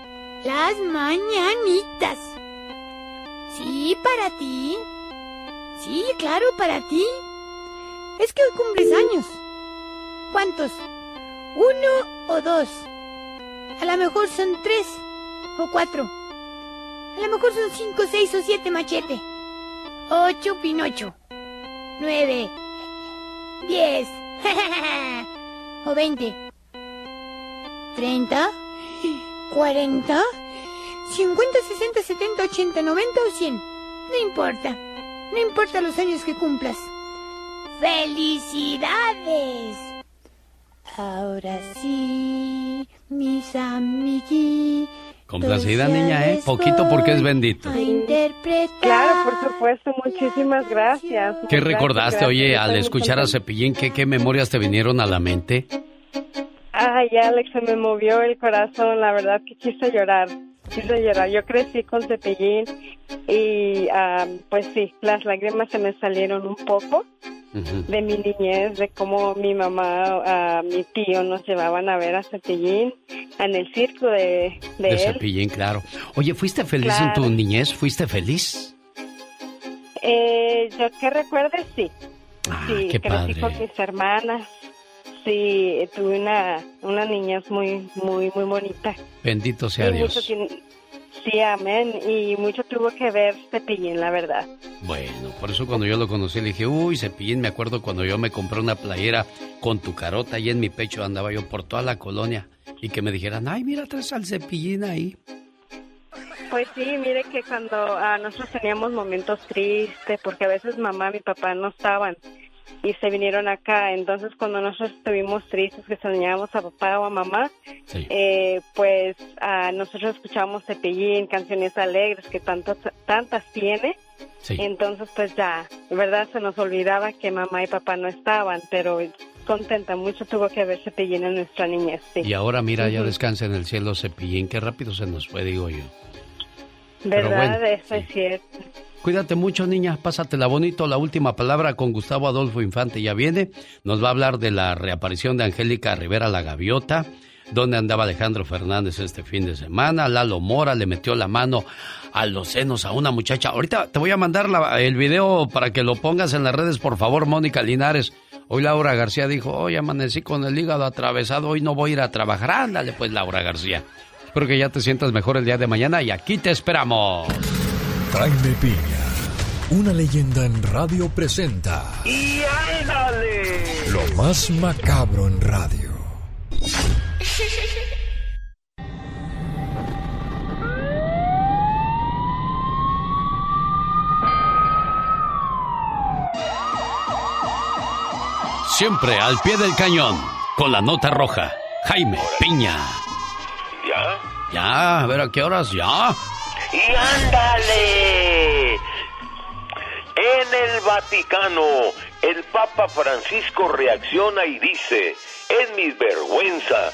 Las mañanitas. Sí, para ti. Sí, claro, para ti. Es que hoy cumples años. ¿Cuántos? ¿Uno o dos? A lo mejor son tres o cuatro. A lo mejor son cinco, seis o siete machete. Ocho Pinocho. Nueve. Diez. o veinte. Treinta. Cuarenta. Cincuenta, sesenta, setenta, ochenta, noventa o cien. No importa. No importa los años que cumplas. ¡Felicidades! Ahora sí, mis amiguitos. Complacida niña, ¿eh? Poquito porque es bendito. Claro, por supuesto, muchísimas gracias. ¿Qué recordaste, oye, al escuchar a Cepillín? ¿qué, ¿Qué memorias te vinieron a la mente? Ay, Alex, se me movió el corazón, la verdad que quise llorar, quise llorar. Yo crecí con Cepillín y ah, pues sí, las lágrimas se me salieron un poco de mi niñez, de cómo mi mamá, a mi tío nos llevaban a ver a Cepillín en el circo de, de, De él. Cepillín, claro. Oye, ¿fuiste feliz en tu niñez? ¿Fuiste feliz? Eh, yo que recuerde, sí. sí, qué crecí padre. con mis hermanas. Sí, tuve una, una niñez muy, muy, muy bonita. Bendito sea Y Dios. tiene- Sí, amén. Y mucho tuvo que ver Cepillín, la verdad. Bueno, por eso cuando yo lo conocí le dije, uy, Cepillín, me acuerdo cuando yo me compré una playera con tu carota ahí en mi pecho, andaba yo por toda la colonia. Y que me dijeran, ay, mira, traes al Cepillín ahí. Pues sí, mire que cuando ah, nosotros teníamos momentos tristes, porque a veces mamá y mi papá no estaban y se vinieron acá, entonces cuando nosotros estuvimos tristes, que extrañábamos a papá o a mamá, eh, pues ah, nosotros escuchábamos Cepillín, canciones alegres que tantas, tantas tiene, entonces pues ya, verdad se nos olvidaba que mamá y papá no estaban, pero contenta, mucho tuvo que ver Cepillín en nuestra niñez, sí. Y ahora mira, ya descansa en el cielo Cepillín, qué rápido se nos fue, digo yo. ¿Verdad? bueno, Eso es cierto. Cuídate mucho, niña, pásatela bonito. La última palabra con Gustavo Adolfo Infante ya viene. Nos va a hablar de la reaparición de Angélica Rivera la Gaviota, donde andaba Alejandro Fernández este fin de semana. Lalo Mora le metió la mano a los senos a una muchacha. Ahorita te voy a mandar la- el video para que lo pongas en las redes, por favor, Mónica Linares. Hoy Laura García dijo, hoy amanecí con el hígado atravesado, hoy no voy a ir a trabajar. Ándale pues, Laura García. Espero que ya te sientas mejor el día de mañana y aquí te esperamos. Jaime Piña, una leyenda en radio presenta ¡Y ándale! lo más macabro en radio. Siempre al pie del cañón, con la nota roja. Jaime Piña. ¿Ya? Ya, a ver a qué horas, ya. ¡Y ándale! En el Vaticano, el Papa Francisco reacciona y dice, es mi vergüenza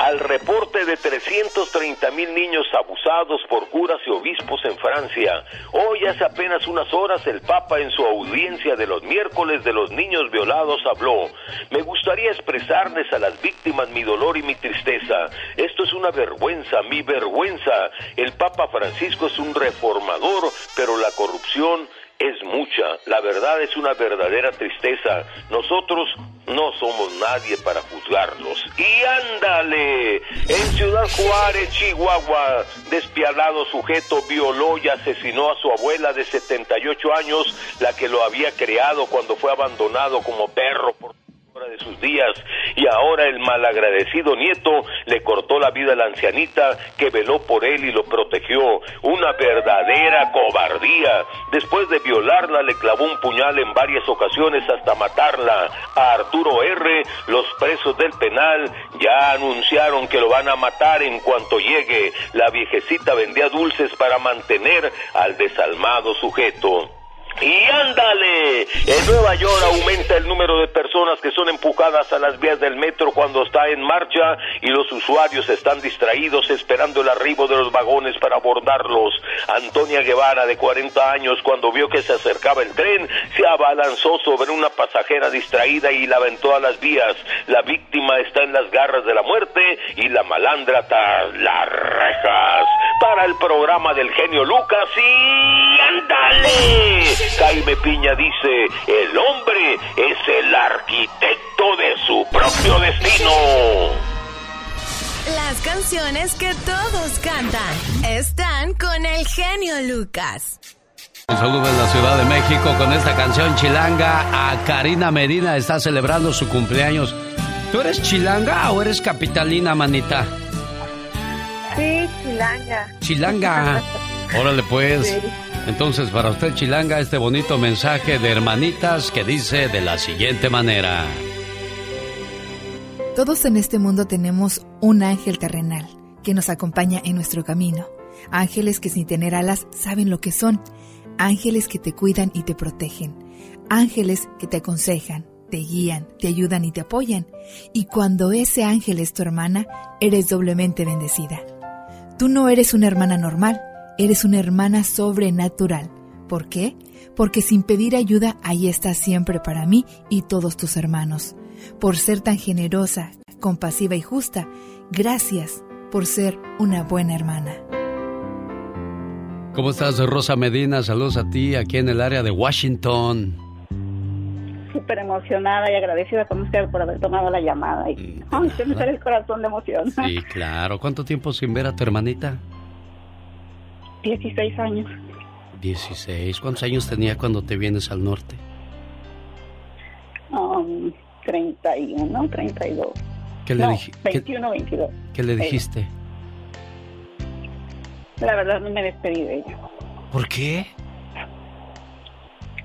al reporte de 330 mil niños abusados por curas y obispos en Francia. Hoy hace apenas unas horas el Papa en su audiencia de los miércoles de los niños violados habló. Me gustaría expresarles a las víctimas mi dolor y mi tristeza. Esto es una vergüenza, mi vergüenza. El Papa Francisco es un reformador, pero la corrupción es mucha. La verdad es una verdadera tristeza. Nosotros no somos nadie para juzgarlos. Y ándale, en Ciudad Juárez, Chihuahua, despiadado sujeto violó y asesinó a su abuela de 78 años, la que lo había creado cuando fue abandonado como perro por de sus días y ahora el malagradecido nieto le cortó la vida a la ancianita que veló por él y lo protegió. Un una verdadera cobardía. Después de violarla, le clavó un puñal en varias ocasiones hasta matarla. A Arturo R., los presos del penal ya anunciaron que lo van a matar en cuanto llegue. La viejecita vendía dulces para mantener al desalmado sujeto. Y ándale, en Nueva York aumenta el número de personas que son empujadas a las vías del metro cuando está en marcha y los usuarios están distraídos esperando el arribo de los vagones para abordarlos. Antonia Guevara, de 40 años, cuando vio que se acercaba el tren, se abalanzó sobre una pasajera distraída y la aventó a las vías. La víctima está en las garras de la muerte y la malandra las rejas. Para el programa del genio Lucas y ándale. Jaime Piña dice, el hombre es el arquitecto de su propio destino. Las canciones que todos cantan están con el genio Lucas. Un saludo en la Ciudad de México con esta canción chilanga. A Karina Medina está celebrando su cumpleaños. ¿Tú eres chilanga o eres capitalina, manita? Sí, chilanga. Chilanga. Órale pues. Entonces, para usted, Chilanga, este bonito mensaje de hermanitas que dice de la siguiente manera. Todos en este mundo tenemos un ángel terrenal que nos acompaña en nuestro camino. Ángeles que sin tener alas saben lo que son. Ángeles que te cuidan y te protegen. Ángeles que te aconsejan, te guían, te ayudan y te apoyan. Y cuando ese ángel es tu hermana, eres doblemente bendecida. Tú no eres una hermana normal Eres una hermana sobrenatural. ¿Por qué? Porque sin pedir ayuda, ahí estás siempre para mí y todos tus hermanos. Por ser tan generosa, compasiva y justa, gracias por ser una buena hermana. ¿Cómo estás, Rosa Medina? Saludos a ti aquí en el área de Washington. Súper emocionada y agradecida con usted por haber tomado la llamada. Y, ay, se me sale el corazón de emoción. Sí, claro. ¿Cuánto tiempo sin ver a tu hermanita? 16 años. 16. ¿Cuántos años tenía cuando te vienes al norte? Um, 31, 32. ¿Qué le dijiste? 21, 22. ¿Qué le dijiste? La verdad no me despedí de ella. ¿Por qué?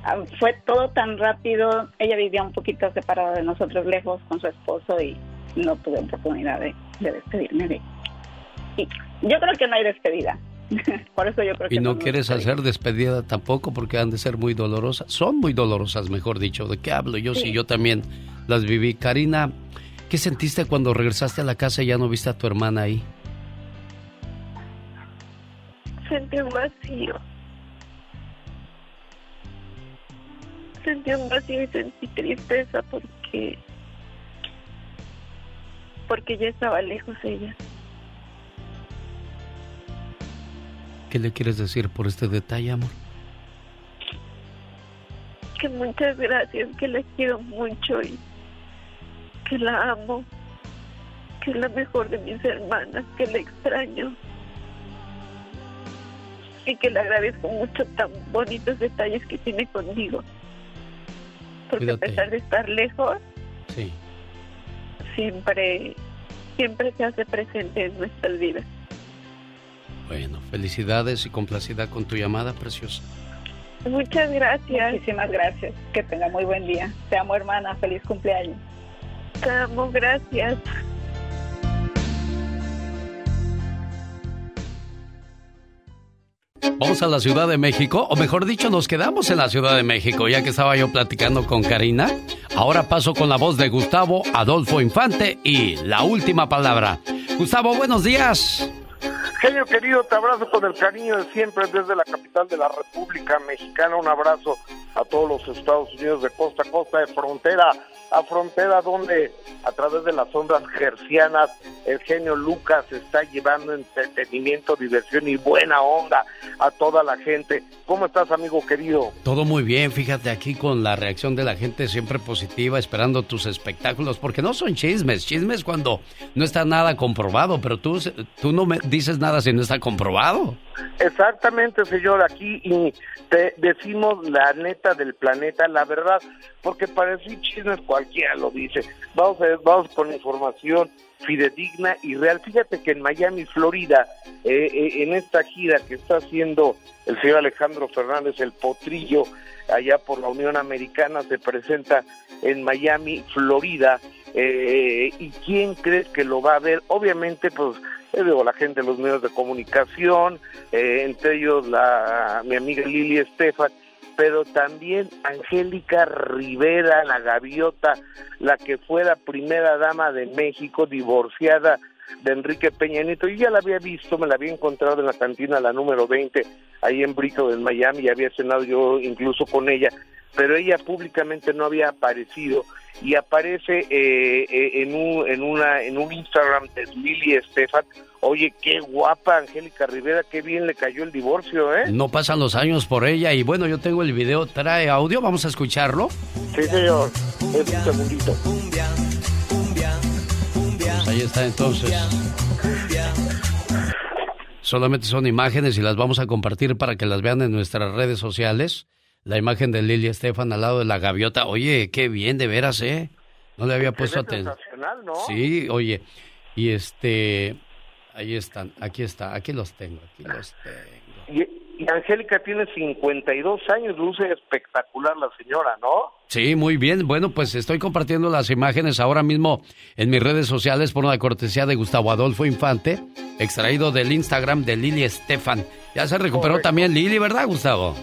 Ah, fue todo tan rápido. Ella vivía un poquito separada de nosotros, lejos con su esposo y no tuve oportunidad de, de despedirme de ella. Y yo creo que no hay despedida. Por eso yo creo que y no, quieres hacer despedida tampoco porque han de ser muy dolorosas. Son muy dolorosas, mejor dicho. ¿De qué hablo yo? Si yo también las viví. Karina, ¿qué sentiste cuando regresaste a la casa y ya no viste a tu hermana ahí? Sentí un vacío. Sentí un vacío y sentí tristeza porque porque ya estaba lejos ella. ¿Qué le quieres decir por este detalle, amor? Que muchas gracias, que la quiero mucho y que la amo, que es la mejor de mis hermanas, que la extraño y que le agradezco mucho tan bonitos detalles que tiene conmigo. Porque a pesar de estar lejos, sí. siempre, siempre se hace presente en nuestras vidas. Bueno, felicidades y complacida con tu llamada, preciosa. Muchas gracias. Muchísimas gracias. Que tenga muy buen día. Te amo, hermana. Feliz cumpleaños. Te amo, gracias. Vamos a la Ciudad de México, o mejor dicho, nos quedamos en la Ciudad de México, ya que estaba yo platicando con Karina. Ahora paso con la voz de Gustavo Adolfo Infante y la última palabra. Gustavo, buenos días. Genio querido, te abrazo con el cariño de siempre desde la capital de la República Mexicana. Un abrazo a todos los Estados Unidos de costa a costa, de frontera a frontera, donde a través de las ondas gercianas el genio Lucas está llevando entretenimiento, diversión y buena onda a toda la gente. ¿Cómo estás, amigo querido? Todo muy bien, fíjate aquí con la reacción de la gente siempre positiva, esperando tus espectáculos, porque no son chismes, chismes cuando no está nada comprobado, pero tú, tú no me dices nada si no está comprobado. Exactamente, señor, aquí y te decimos la neta del planeta, la verdad, porque para decir chismes cualquiera lo dice. Vamos a, vamos con información fidedigna y real. Fíjate que en Miami, Florida, eh, eh, en esta gira que está haciendo el señor Alejandro Fernández, el potrillo, allá por la Unión Americana, se presenta en Miami, Florida. Eh, ¿Y quién crees que lo va a ver? Obviamente, pues, digo, la gente de los medios de comunicación, entre ellos la mi amiga Lili Estefan, pero también Angélica Rivera, la gaviota, la que fue la primera dama de México, divorciada de Enrique Peña Nieto. Yo ya la había visto, me la había encontrado en la cantina, la número 20, ahí en Brito, en Miami, y había cenado yo incluso con ella, pero ella públicamente no había aparecido y aparece eh, eh, en, un, en, una, en un Instagram de Lili Estefan Oye, qué guapa Angélica Rivera, qué bien le cayó el divorcio, ¿eh? No pasan los años por ella y bueno, yo tengo el video, trae audio, vamos a escucharlo. Sí, señor, es un segundito. Pues ahí está entonces. Solamente son imágenes y las vamos a compartir para que las vean en nuestras redes sociales. La imagen de Lili Estefan al lado de la gaviota. Oye, qué bien, de veras, ¿eh? No le había puesto atención. ¿no? Sí, oye. Y este, Ahí están, aquí está, aquí los tengo, aquí los tengo. Y, Angélica tiene 52 años, luce espectacular la señora, ¿no? Sí, muy bien. Bueno, pues estoy compartiendo las imágenes ahora mismo en mis redes sociales por una cortesía de Gustavo Adolfo Infante, extraído del Instagram de Lili Estefan. Ya se recuperó también Lili, ¿verdad, Gustavo?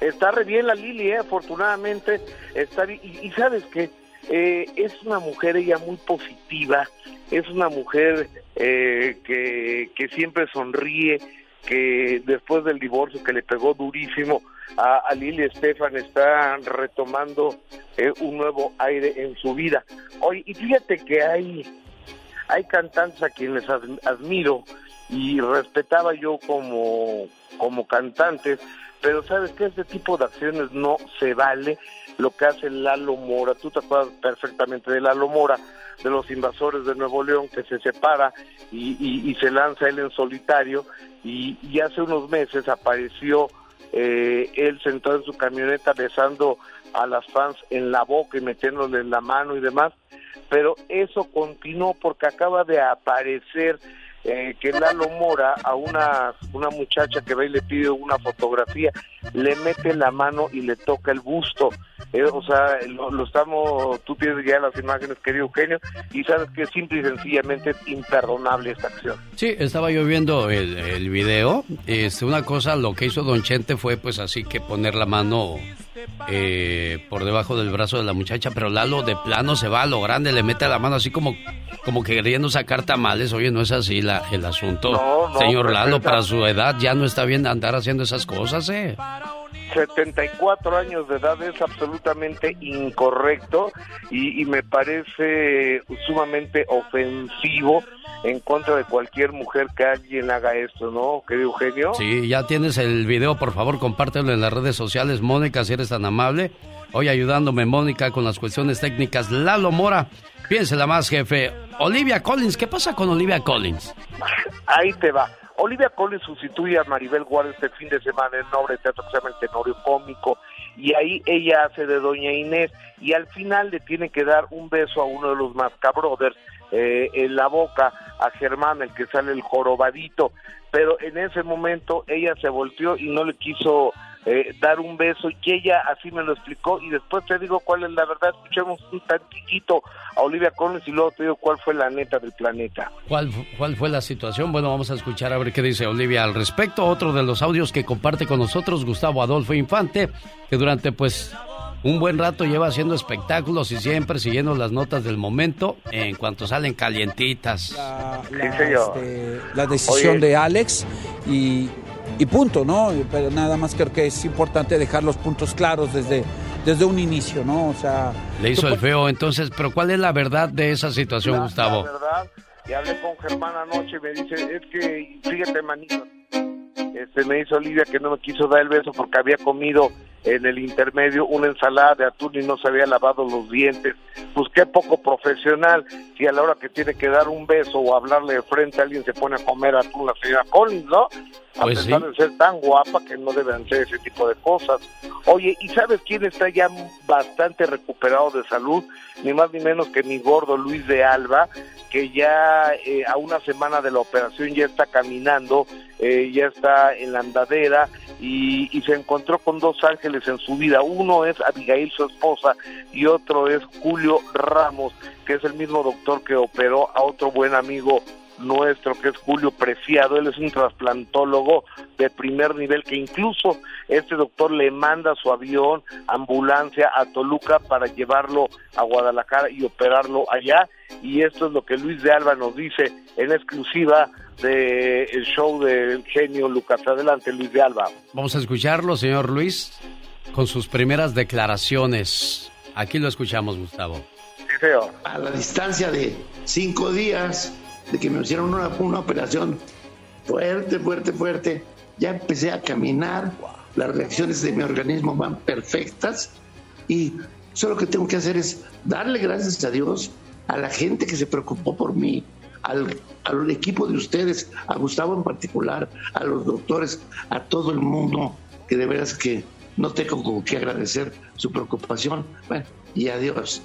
Está re bien la Lili, ¿eh? afortunadamente. Está Y, sabes qué, eh, es una mujer ella muy positiva, es una mujer eh, que, que siempre sonríe, que después del divorcio que le pegó durísimo a, a Lili Estefan está retomando eh, un nuevo aire en su vida. Hoy, y fíjate que hay, hay cantantes a quienes admiro y respetaba yo como, como cantantes, pero sabes que este tipo de acciones no se vale. Lo que hace Lalo Mora, tú te acuerdas perfectamente de Lalo Mora, de los invasores de Nuevo León, que se separa y, se lanza él en solitario, y, hace unos meses apareció eh, él sentado en su camioneta besando a las fans en la boca y metiéndole en la mano y demás, pero eso continuó porque acaba de aparecer eh, que Lalo Mora a una, una muchacha que va y le pide una fotografía, le mete la mano y le toca el busto. Eh, o sea, lo, estamos, tú tienes ya las imágenes, querido Eugenio, y sabes que simple y sencillamente es imperdonable esta acción. Sí, estaba yo viendo el, el video. Este, una cosa, lo que hizo Don Chente fue pues así que poner la mano eh, por debajo del brazo de la muchacha, pero Lalo de plano se va a lo grande, le mete la mano así como, como queriendo sacar tamales. Oye, no es así la, el asunto. Señor Lalo, para su edad ya no está bien andar haciendo esas cosas, ¿eh? 74 años de edad es absolutamente incorrecto y, me parece sumamente ofensivo en contra de cualquier mujer que alguien haga esto, ¿no, querido Eugenio? Sí, ya tienes el video, por favor, compártelo en las redes sociales. Mónica, si eres tan amable. Hoy ayudándome, Mónica, con las cuestiones técnicas. Lalo Mora, piénsela más, jefe. Olivia Collins, ¿qué pasa con Olivia Collins? Ahí te va. Olivia Collins sustituye a Maribel Guardia este fin de semana en obra de teatro que se llama El Tenorio Cómico y ahí ella hace de Doña Inés y al final le tiene que dar un beso a uno de los Mascabrothers eh, en la boca a Germán, el que sale el jorobadito, pero en ese momento ella se volteó y no le quiso eh, dar un beso y ella así me lo explicó y después te digo cuál es la verdad, escuchemos un tantito a Olivia Collins y luego te digo cuál fue la neta del planeta. ¿Cuál, ¿Cuál fue la situación? Bueno, vamos a escuchar a ver qué dice Olivia al respecto. Otro de los audios que comparte con nosotros Gustavo Adolfo Infante, que durante pues un buen rato lleva haciendo espectáculos y siempre siguiendo las notas del momento en cuanto salen calientitas. La, este, decisión de Alex y y punto, ¿no? Pero nada más creo que es importante dejar los puntos claros desde, desde un inicio, ¿no? O sea... Le hizo el feo, entonces, pero ¿cuál es la verdad de esa situación, Gustavo? La verdad, y hablé con Germán anoche y me dice, es que, fíjate, manito, este, me dice Olivia que no me quiso dar el beso porque había comido en el intermedio una ensalada de atún y no se había lavado los dientes. Pues qué poco profesional si a la hora que tiene que dar un beso o hablarle de frente a alguien se pone a comer atún la señora Collins, ¿no? A Pues pesar sí. de ser tan guapa que no deben hacer ese tipo de cosas. Oye, ¿y sabes quién está ya bastante recuperado de salud? Ni más ni menos que mi gordo Luis de Alba, que ya eh, a una semana de la operación ya está caminando, eh, ya está en la andadera y, se encontró con dos ángeles en su vida. Uno es Abigail, su esposa, y otro es Julio Ramos, que es el mismo doctor que operó a otro buen amigo nuestro, que es Julio Preciado. Él es un trasplantólogo de primer nivel que incluso este doctor le manda su avión, ambulancia a Toluca para llevarlo a Guadalajara y operarlo allá. Y esto es lo que Luis de Alba nos dice en exclusiva del show del genio Lucas. Adelante, Luis de Alba. Vamos a escucharlo, señor Luis, con sus primeras declaraciones. Aquí lo escuchamos, Gustavo. Sí, señor. a la distancia de cinco días de que me hicieron una, una operación fuerte, fuerte, fuerte, ya empecé a caminar, las reacciones de mi organismo van perfectas. Y solo que tengo que hacer es darle gracias a Dios, a la gente que se preocupó por mí, al, al equipo de ustedes, a Gustavo en particular, a los doctores, a todo el mundo, que de veras que no tengo con qué agradecer su preocupación. Bueno, y adiós.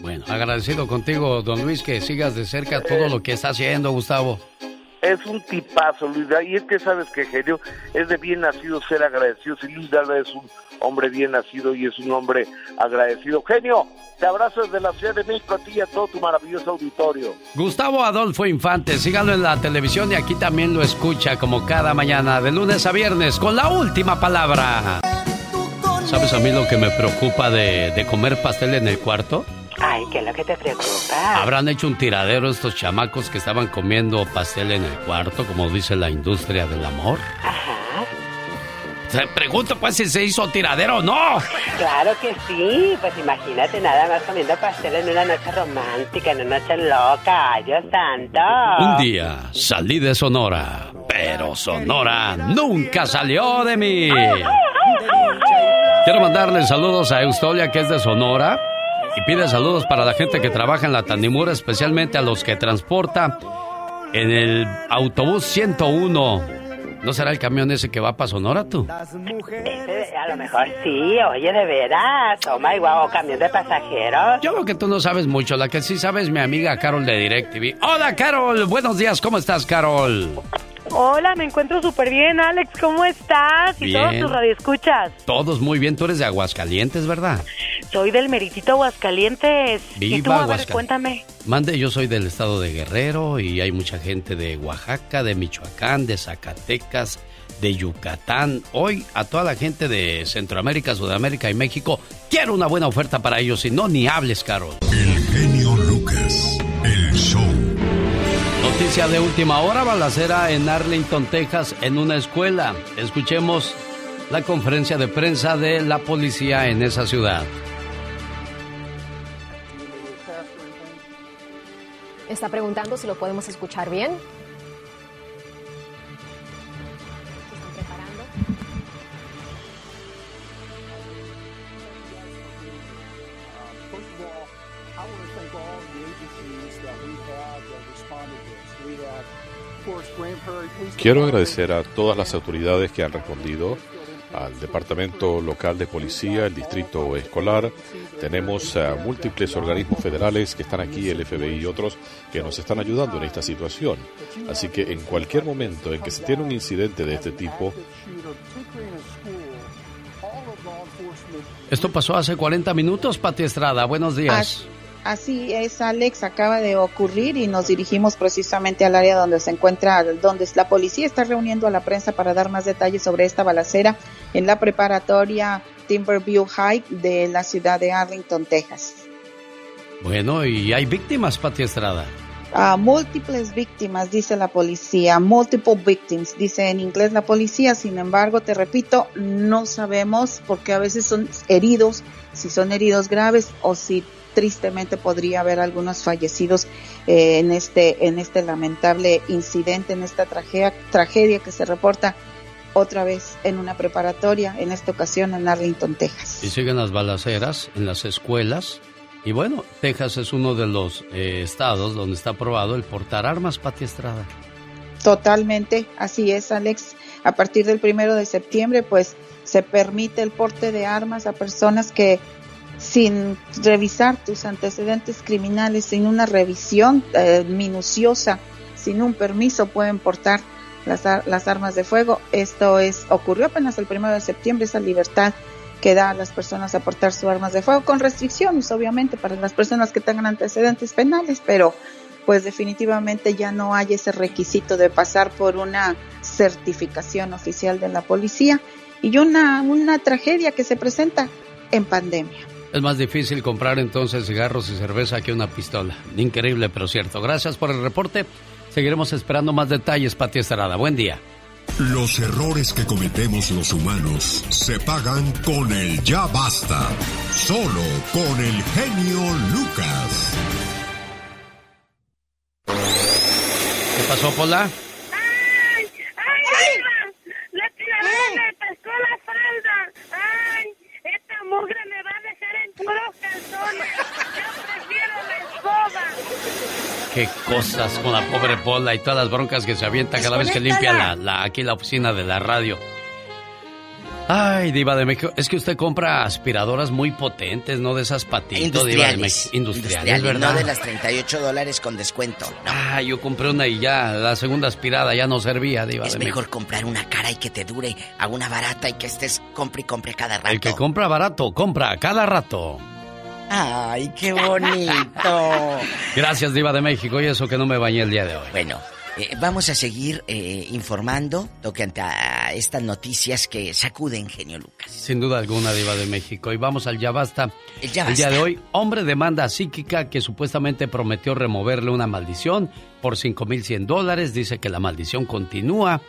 Bueno, agradecido contigo, don Luis, que sigas de cerca todo lo que está haciendo, Gustavo. Es un tipazo, Luis. Y es que sabes que, genio, es de bien nacido ser agradecido. Si Luis de Alba es un hombre bien nacido y es un hombre agradecido. Genio, te abrazo desde la Ciudad de México a ti y a todo tu maravilloso auditorio. Gustavo Adolfo Infante, síganlo en la televisión y aquí también lo escucha como cada mañana, de lunes a viernes, con la última palabra. ¿Sabes a mí lo que me preocupa de, de comer pastel en el cuarto? Ay, ¿qué es lo que te preocupa? ¿Habrán hecho un tiradero estos chamacos que estaban comiendo pastel en el cuarto, como dice la industria del amor? Ajá. Te pregunto pues si se hizo tiradero o no. Claro que sí, pues imagínate nada más comiendo pastel en una noche romántica, en una noche loca, ay Dios santo. Un día salí de Sonora, pero Sonora nunca salió de mí. Quiero mandarle saludos a Eustolia, que es de Sonora, y pide saludos para la gente que trabaja en la Tanimura, especialmente a los que transporta en el autobús 101. ¿No será el camión ese que va para Sonora, tú? Ese, a lo mejor sí, oye, de veras. Oh my wow, camión de pasajeros. Yo creo que tú no sabes mucho. La que sí sabe es mi amiga Carol de DirecTV. Hola, Carol. Buenos días. ¿Cómo estás, Carol? Hola, me encuentro súper bien, Alex. ¿Cómo estás? Y Bien. todos tus radioescuchas. Todos muy bien. Tú eres de Aguascalientes, ¿verdad? Soy del Meritito Aguascalientes. ¿Y Viva tú, a ver, Aguascalientes. cuéntame. Mande, yo soy del estado de Guerrero y hay mucha gente de Oaxaca, de Michoacán, de Zacatecas, de Yucatán. Hoy a toda la gente de Centroamérica, Sudamérica y México, quiero una buena oferta para ellos. Si no, ni hables, Carol. genio Lucas, el show. Noticia de última hora, balacera en Arlington, Texas, en una escuela. Escuchemos la conferencia de prensa de la policía en esa ciudad. Está preguntando si lo podemos escuchar bien. Quiero agradecer a todas las autoridades que han respondido, al Departamento Local de Policía, el Distrito Escolar. Tenemos a múltiples organismos federales que están aquí, el FBI y otros, que nos están ayudando en esta situación. Así que en cualquier momento en que se tiene un incidente de este tipo, Esto pasó hace 40 minutos, Pati Estrada. Buenos días. Así es, Alex, acaba de ocurrir y nos dirigimos precisamente al área donde se encuentra, donde la policía está reuniendo a la prensa para dar más detalles sobre esta balacera en la preparatoria Timberview High de la ciudad de Arlington, Texas. Bueno, y hay víctimas, Pati Estrada. A múltiples víctimas, dice la policía, multiple victims, dice en inglés la policía, sin embargo, te repito, no sabemos porque a veces son heridos, si son heridos graves o si tristemente podría haber algunos fallecidos eh, en este en este lamentable incidente, en esta tragedia, tragedia que se reporta otra vez en una preparatoria, en esta ocasión en Arlington, Texas. Y siguen las balaceras en las escuelas. Y bueno, Texas es uno de los eh, estados donde está aprobado el portar armas, Pati Estrada. Totalmente, así es, Alex. A partir del primero de septiembre, pues se permite el porte de armas a personas que sin revisar tus antecedentes criminales, sin una revisión eh, minuciosa, sin un permiso, pueden portar las, las, armas de fuego. Esto es ocurrió apenas el primero de septiembre, esa libertad que da a las personas a portar sus armas de fuego, con restricciones, obviamente, para las personas que tengan antecedentes penales, pero pues definitivamente ya no hay ese requisito de pasar por una certificación oficial de la policía y una, una tragedia que se presenta en pandemia. Es más difícil comprar entonces cigarros y cerveza que una pistola. Increíble, pero cierto. Gracias por el reporte. Seguiremos esperando más detalles, Pati Estrada. Buen día. Los errores que cometemos los humanos se pagan con el ya basta. Solo con el genio Lucas. ¿Qué pasó, Pola? ¡Ay! ¡Ay! ¡La tiradera me pescó la falda! ¡Ay! Esta mugre me va a dejar en puros calzones. Yo prefiero la escoba. Qué cosas con la pobre Pola y todas las broncas que se avienta cada vez que limpia la, la, aquí la oficina de la radio. Ay, Diva de México, es que usted compra aspiradoras muy potentes, no de esas patitas, Industriales. Diva de México. Industriales, ¿verdad? No de las 38 dólares con descuento. No. Ah, yo compré una y ya, la segunda aspirada ya no servía, Diva es de mejor México. comprar una cara y que te dure a una barata y que estés compre y compre cada rato. El que compra barato, compra cada rato. Ay, qué bonito. Gracias, Diva de México, y eso que no me bañé el día de hoy. Bueno, eh, vamos a seguir eh, informando tocante a estas noticias que sacuden Genio Lucas. Sin duda alguna, Diva de México. Y vamos al Ya Basta. El Ya El día de hoy, hombre demanda a psíquica que supuestamente prometió removerle una maldición por 5.100 dólares. Dice que la maldición continúa.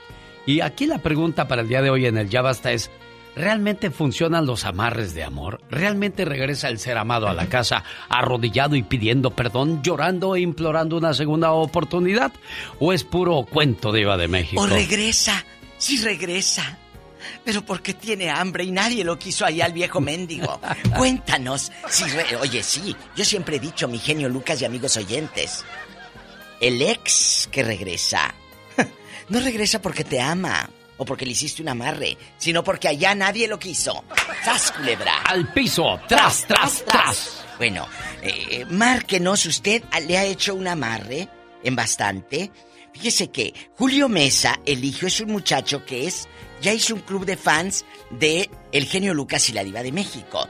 Y aquí la pregunta para el día de hoy en el Ya Basta es, ¿realmente funcionan los amarres de amor? ¿Realmente regresa el ser amado a la casa arrodillado y pidiendo perdón, llorando e implorando una segunda oportunidad? ¿O es puro cuento, Diva de México? O regresa, sí regresa. Pero porque tiene hambre y nadie lo quiso ahí al viejo mendigo. Cuéntanos. Si re- Oye, sí, yo siempre he dicho, mi genio Lucas y amigos oyentes, el ex que regresa, no regresa porque te ama o porque le hiciste un amarre, sino porque allá nadie lo quiso. ¡Sas, culebra! Al piso, tras, tras, tras. Bueno, eh, márquenos, usted le ha hecho un amarre en bastante. Fíjese que Julio Mesa, el hijo, es un muchacho que es, ya hizo un club de fans de El Genio Lucas y la Diva de México.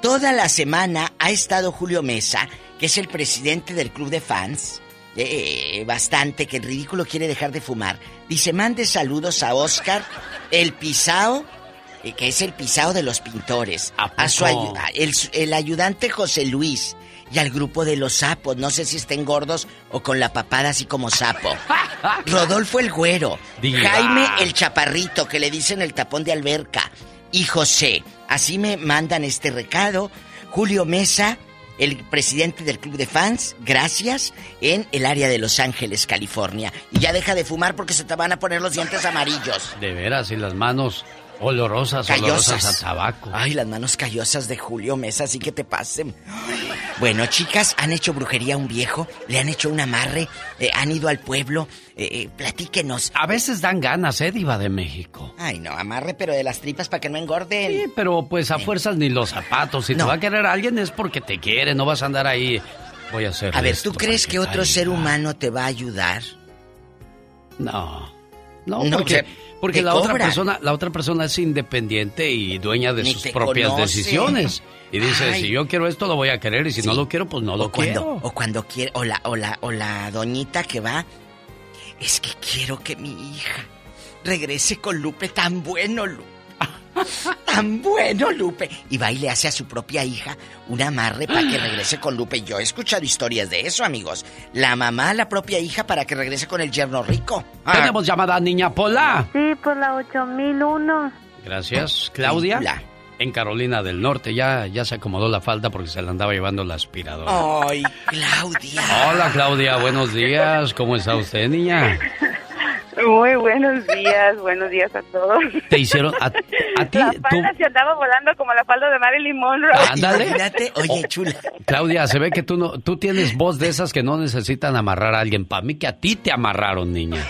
Toda la semana ha estado Julio Mesa, que es el presidente del club de fans, eh, bastante, que el ridículo quiere dejar de fumar. Dice, mande saludos a Oscar, el pisao, eh, que es el pisao de los pintores, a, su poco? ayu- a- el, el ayudante José Luis y al grupo de los sapos, no sé si estén gordos o con la papada así como sapo. Rodolfo el güero. Jaime el chaparrito, que le dicen el tapón de alberca, y José. Así me mandan este recado. Julio Mesa, el presidente del club de fans, gracias, en el área de Los Ángeles, California. Y ya deja de fumar porque se te van a poner los dientes amarillos. De veras, y las manos olorosas, Callosas. olorosas a tabaco. Ay, las manos callosas de Julio Mesa, así que te pasen. Bueno, chicas, han hecho brujería a un viejo, le han hecho un amarre, eh, han ido al pueblo, eh, eh, platíquenos. A veces dan ganas, ¿eh, Diva de México? Ay, no, amarre, pero de las tripas para que no engorden. Sí, pero pues a fuerzas ni los zapatos. Si te No. va a querer alguien es porque te quiere, no vas a andar ahí. Voy a hacer. A ver, ¿tú crees que otro ser humano te va a ayudar? No. No, No, porque, te- porque te la otra persona, la otra persona es independiente y dueña de Ni sus propias conoce. decisiones. Y dice, Ay. si yo quiero esto lo voy a querer y si no lo quiero, pues no lo cuando, quiero. o cuando quiere, o la, o la, o la doñita que va, es que quiero que mi hija regrese con Lupe tan bueno, Lupe. Tan bueno, Lupe. Y va y le hace a su propia hija un amarre para que regrese con Lupe. Yo he escuchado historias de eso, amigos. La mamá a la propia hija para que regrese con el yerno rico. Ah, Tenemos llamada Niña Pola. Sí, por la 8001. Gracias, Claudia. Hola. En Carolina del Norte ya, ya se acomodó la falda porque se la andaba llevando la aspiradora. Ay, Claudia. Hola Claudia, buenos días. ¿Cómo está usted, niña? Muy buenos días, buenos días a todos. Te hicieron a, a ti. La tú- falda se andaba volando como la falda de Marilyn Monroe. Ándale. oye, chula. Claudia, se ve que tú no, tú tienes voz de esas que no necesitan amarrar a alguien. Para mí que a ti te amarraron, niña.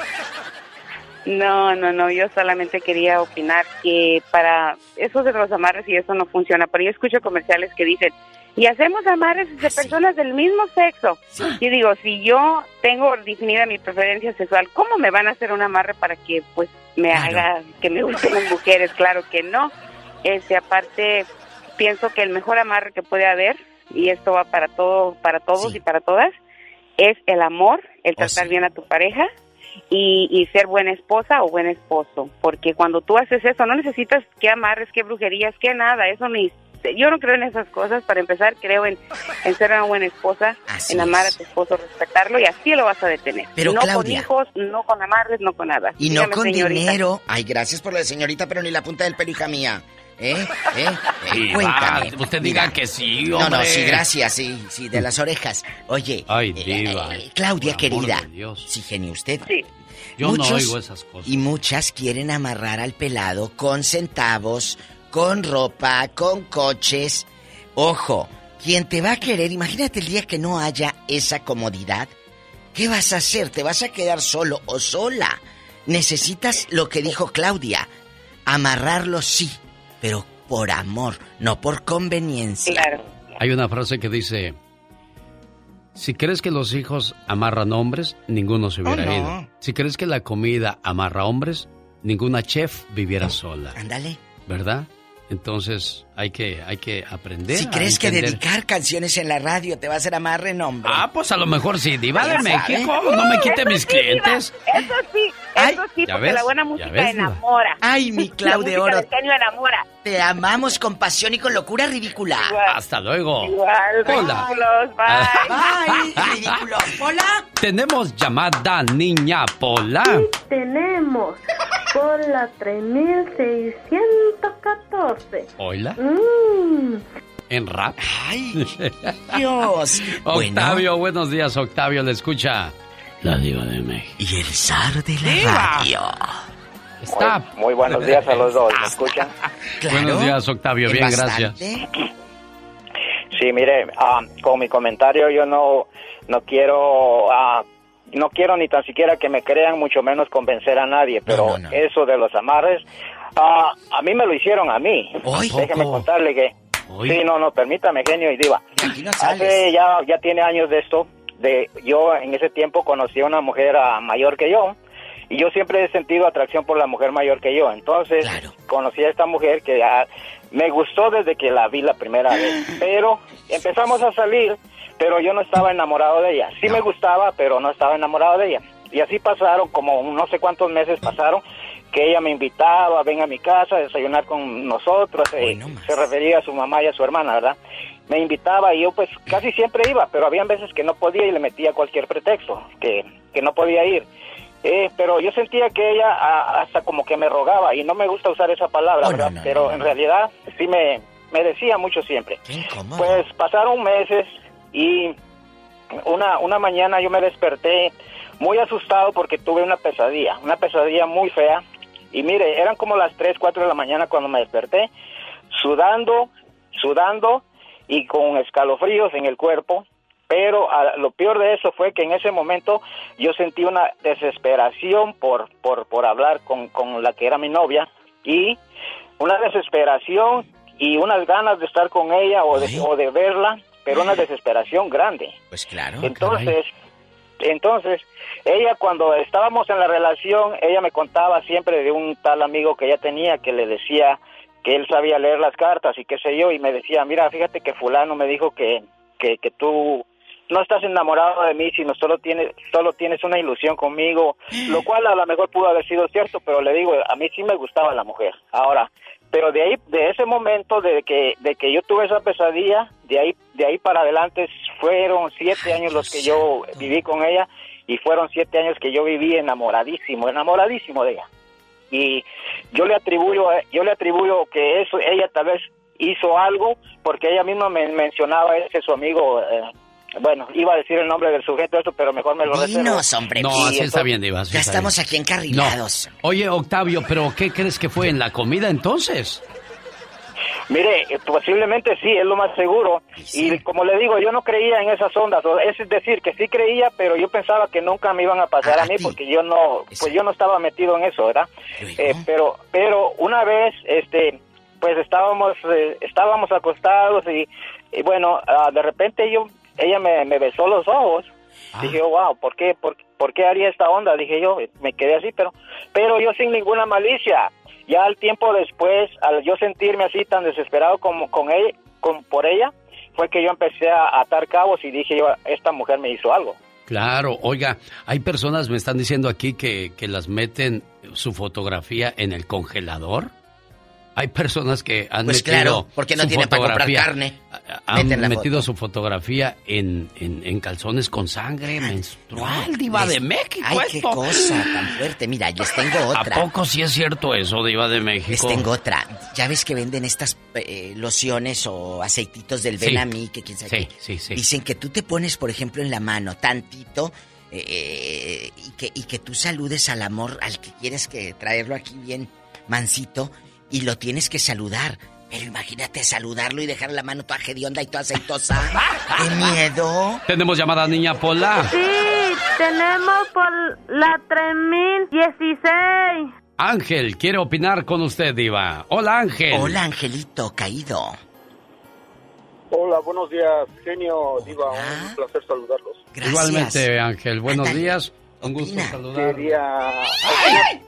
No, no, no, yo solamente quería opinar que para eso de los amarres y eso no funciona, pero yo escucho comerciales que dicen, y hacemos amarres de personas del mismo sexo. Y digo, si yo tengo definida mi preferencia sexual, ¿cómo me van a hacer un amarre para que pues me haga que me gusten las mujeres? Claro que no. Este, aparte, pienso que el mejor amarre que puede haber, y esto va para todo, para todos y para todas, es el amor, el tratar bien a tu pareja y, y ser buena esposa o buen esposo. Porque cuando tú haces eso, no necesitas que amarres, que brujerías, que nada. Eso ni. Yo no creo en esas cosas. Para empezar, creo en, en ser una buena esposa, en amar a tu esposo, respetarlo y así lo vas a detener. Pero, no Claudia. con hijos, no con amarres, no con nada. Y no Dígame, con señorita. dinero. Ay, gracias por lo de señorita, pero ni la punta del pelo, hija mía. ¿Eh? ¿Eh? Eh, Sí, Cuéntame. va, usted diga que sí, No, no, hombre. sí, gracias, sí, sí, de las orejas. Oye, Ay, eh, diva. eh, Claudia, Por amor querida. Sí, genio, usted. Yo no oigo esas cosas. Y muchas quieren amarrar al pelado con centavos, con ropa, con coches. Ojo, quien te va a querer, imagínate el día que no haya esa comodidad. ¿Qué vas a hacer? ¿Te vas a quedar solo o sola? Necesitas lo que dijo Claudia. Amarrarlo sí, pero por amor, no por conveniencia. Hay una frase que dice, si crees que los hijos amarran hombres, ninguno se hubiera Oh, no. ido. Si crees que la comida amarra hombres, ninguna chef viviera sola. Ándale. ¿Verdad? Entonces hay que, hay que aprender. Si a crees que dedicar canciones en la radio te va a hacer amarre, no, hombre. Ah, pues a lo mejor sí, Diva de. México, no me quite mis sí, Diva, clientes. Eso sí, eso sí, ¿Ya porque ves? la buena ¿Ya música ves, enamora. Ay, mi música Oro. enamora. Te amamos con pasión y con locura ridícula. Hasta luego. Igual, Hola. ridículos, bye. Bye, ridículo. Hola. Tenemos llamada niña Pola. Tenemos por la 3614. Hola. Mm, En rap. Ay, Dios. Octavio, buenos días, Octavio, le escucha. La diva de México. Y el zar de la radio. Está. Muy, muy buenos días a los dos, ¿me escuchan? Buenos días, Octavio, bien, gracias. Sí, mire, ah, con mi comentario yo no, no quiero, ah, no quiero ni tan siquiera que me crean, mucho menos convencer a nadie, pero eso de los amarres, ah, a mí me lo hicieron a mí. Déjeme contarle que, sí, no, no, permítame, genio y diva. Hace ya, ya tiene años de esto, de yo en ese tiempo conocí a una mujer ah, mayor que yo, y yo siempre he sentido atracción por la mujer mayor que yo. Entonces, conocí a esta mujer que ah, me gustó desde que la vi la primera vez. Pero empezamos a salir, pero yo no estaba enamorado de ella. Sí me gustaba, pero no estaba enamorado de ella. Y así pasaron, como no sé cuántos meses pasaron, que ella me invitaba, ven a mi casa a desayunar con nosotros. eh, se refería a su mamá y a su hermana, ¿verdad? Me invitaba y yo pues casi siempre iba, pero había veces que no podía y le metía cualquier pretexto, que, que no podía ir. Eh, pero yo sentía que ella ah, hasta como que me rogaba y no me gusta usar esa palabra, ¿verdad? pero en realidad sí me, me decía mucho siempre. Pues pasaron meses y una, una mañana yo me desperté muy asustado porque tuve una pesadilla, una pesadilla muy fea. Y mire, eran como las 3, 4 de la mañana cuando me desperté, sudando, sudando y con escalofríos en el cuerpo. Pero ah, lo peor de eso fue que en ese momento yo sentí una desesperación por, por, por hablar con, con la que era mi novia y una desesperación y unas ganas de estar con ella o de, o de verla, pero una desesperación grande. Pues claro. Entonces, entonces, ella cuando estábamos en la relación, ella me contaba siempre de un tal amigo que ella tenía que le decía que él sabía leer las cartas y qué sé yo, y me decía, mira, fíjate que fulano me dijo que, que, que tú no estás enamorado de mí, sino solo tienes, solo tienes una ilusión conmigo, lo cual a lo mejor pudo haber sido cierto, pero le digo, a mí sí me gustaba la mujer. Ahora, pero de ahí, de ese momento de que, de que yo tuve esa pesadilla, de ahí, de ahí para adelante fueron siete años los que yo viví con ella y fueron siete años que yo viví enamoradísimo, enamoradísimo de ella. Y yo le atribuyo, yo le atribuyo que eso, ella tal vez hizo algo porque ella misma me mencionaba ese su amigo eh, bueno, iba a decir el nombre del sujeto esto, pero mejor me lo Dinos, hombre. No, así está bien, Diva. Ya estamos aquí encarrilados. Oye, Octavio, ¿pero qué crees que fue en la comida entonces? Mire, eh, posiblemente sí, es lo más seguro. Y como le digo, yo no creía en esas ondas. Es decir, que sí creía, pero yo pensaba que nunca me iban a pasar a, mí porque yo no, pues yo no estaba metido en eso, ¿verdad? Eh, pero, pero una vez, este, pues estábamos, eh, estábamos acostados y, bueno, ah, de repente yo, ella me, besó los ojos. Ah. Dije, wow, ¿por qué, por, ¿por qué haría esta onda? Dije yo, me quedé así, pero, pero yo sin ninguna malicia ya al tiempo después, al yo sentirme así tan desesperado como con ella, con, por ella, fue que yo empecé a atar cabos y dije yo, esta mujer me hizo algo. Claro, oiga, hay personas me están diciendo aquí que, que las meten su fotografía en el congelador. Hay personas que han pues metido claro, porque no tienen para comprar carne. Han metido su fotografía en, en, calzones con sangre menstrual, diva de México. Ay, qué cosa tan fuerte. Mira, les tengo otra. ¿A poco sí es cierto eso, diva de México? Les tengo otra. Ya ves que venden estas eh, lociones o aceititos del Benami, que quién sabe sí, Sí, Dicen que tú te pones, por ejemplo, en la mano tantito... Eh, y, que, y que tú saludes al amor, al que quieres que traerlo aquí bien mansito, y lo tienes que saludar. Pero imagínate saludarlo y dejar la mano toda hedionda y toda aceitosa. ¡Qué miedo! Tenemos llamada niña Pola. Sí, tenemos por la 3016. Ángel, quiere opinar con usted, Diva. Hola, Ángel. Hola, Angelito, caído. Hola, buenos días, genio, Diva. Un placer saludarlos. Gracias. Igualmente, Ángel. Buenos días. Un gusto saludar. Quería,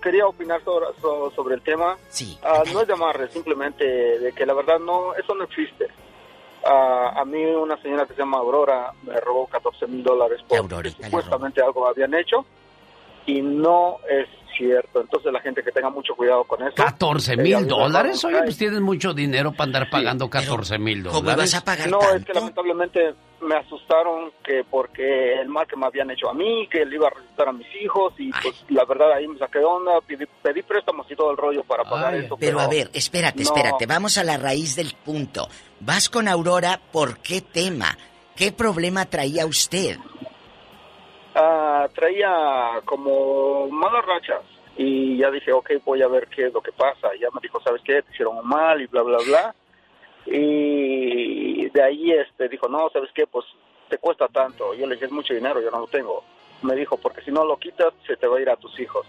quería opinar sobre, sobre, el tema. Sí. Ah, no es de amarre, simplemente de que la verdad no, eso no existe. Uh, a mí una señora que se llama Aurora me robó 14 mil dólares porque supuestamente algo habían hecho y no es cierto. Entonces la gente que tenga mucho cuidado con eso. 14 mil dólares, oye, pues tienes mucho dinero para andar pagando 14 mil dólares. ¿Cómo vas a pagar No, es que lamentablemente me asustaron que porque el mal que me habían hecho a mí, que le iba a resultar a mis hijos y pues la verdad ahí me saqué onda, pedí, préstamos y todo el rollo para pagar eso. Pero, a ver, espérate, espérate, vamos a la raíz del punto. Vas con Aurora, ¿por qué tema? ¿Qué problema traía usted? Ah, traía como malas rachas y ya dije, ok, voy a ver qué es lo que pasa. Y ya me dijo, ¿sabes qué? Te hicieron mal y bla, bla, bla. Y de ahí este dijo, no, ¿sabes qué? Pues te cuesta tanto. Yo le dije, es mucho dinero, yo no lo tengo. Me dijo, porque si no lo quitas, se te va a ir a tus hijos.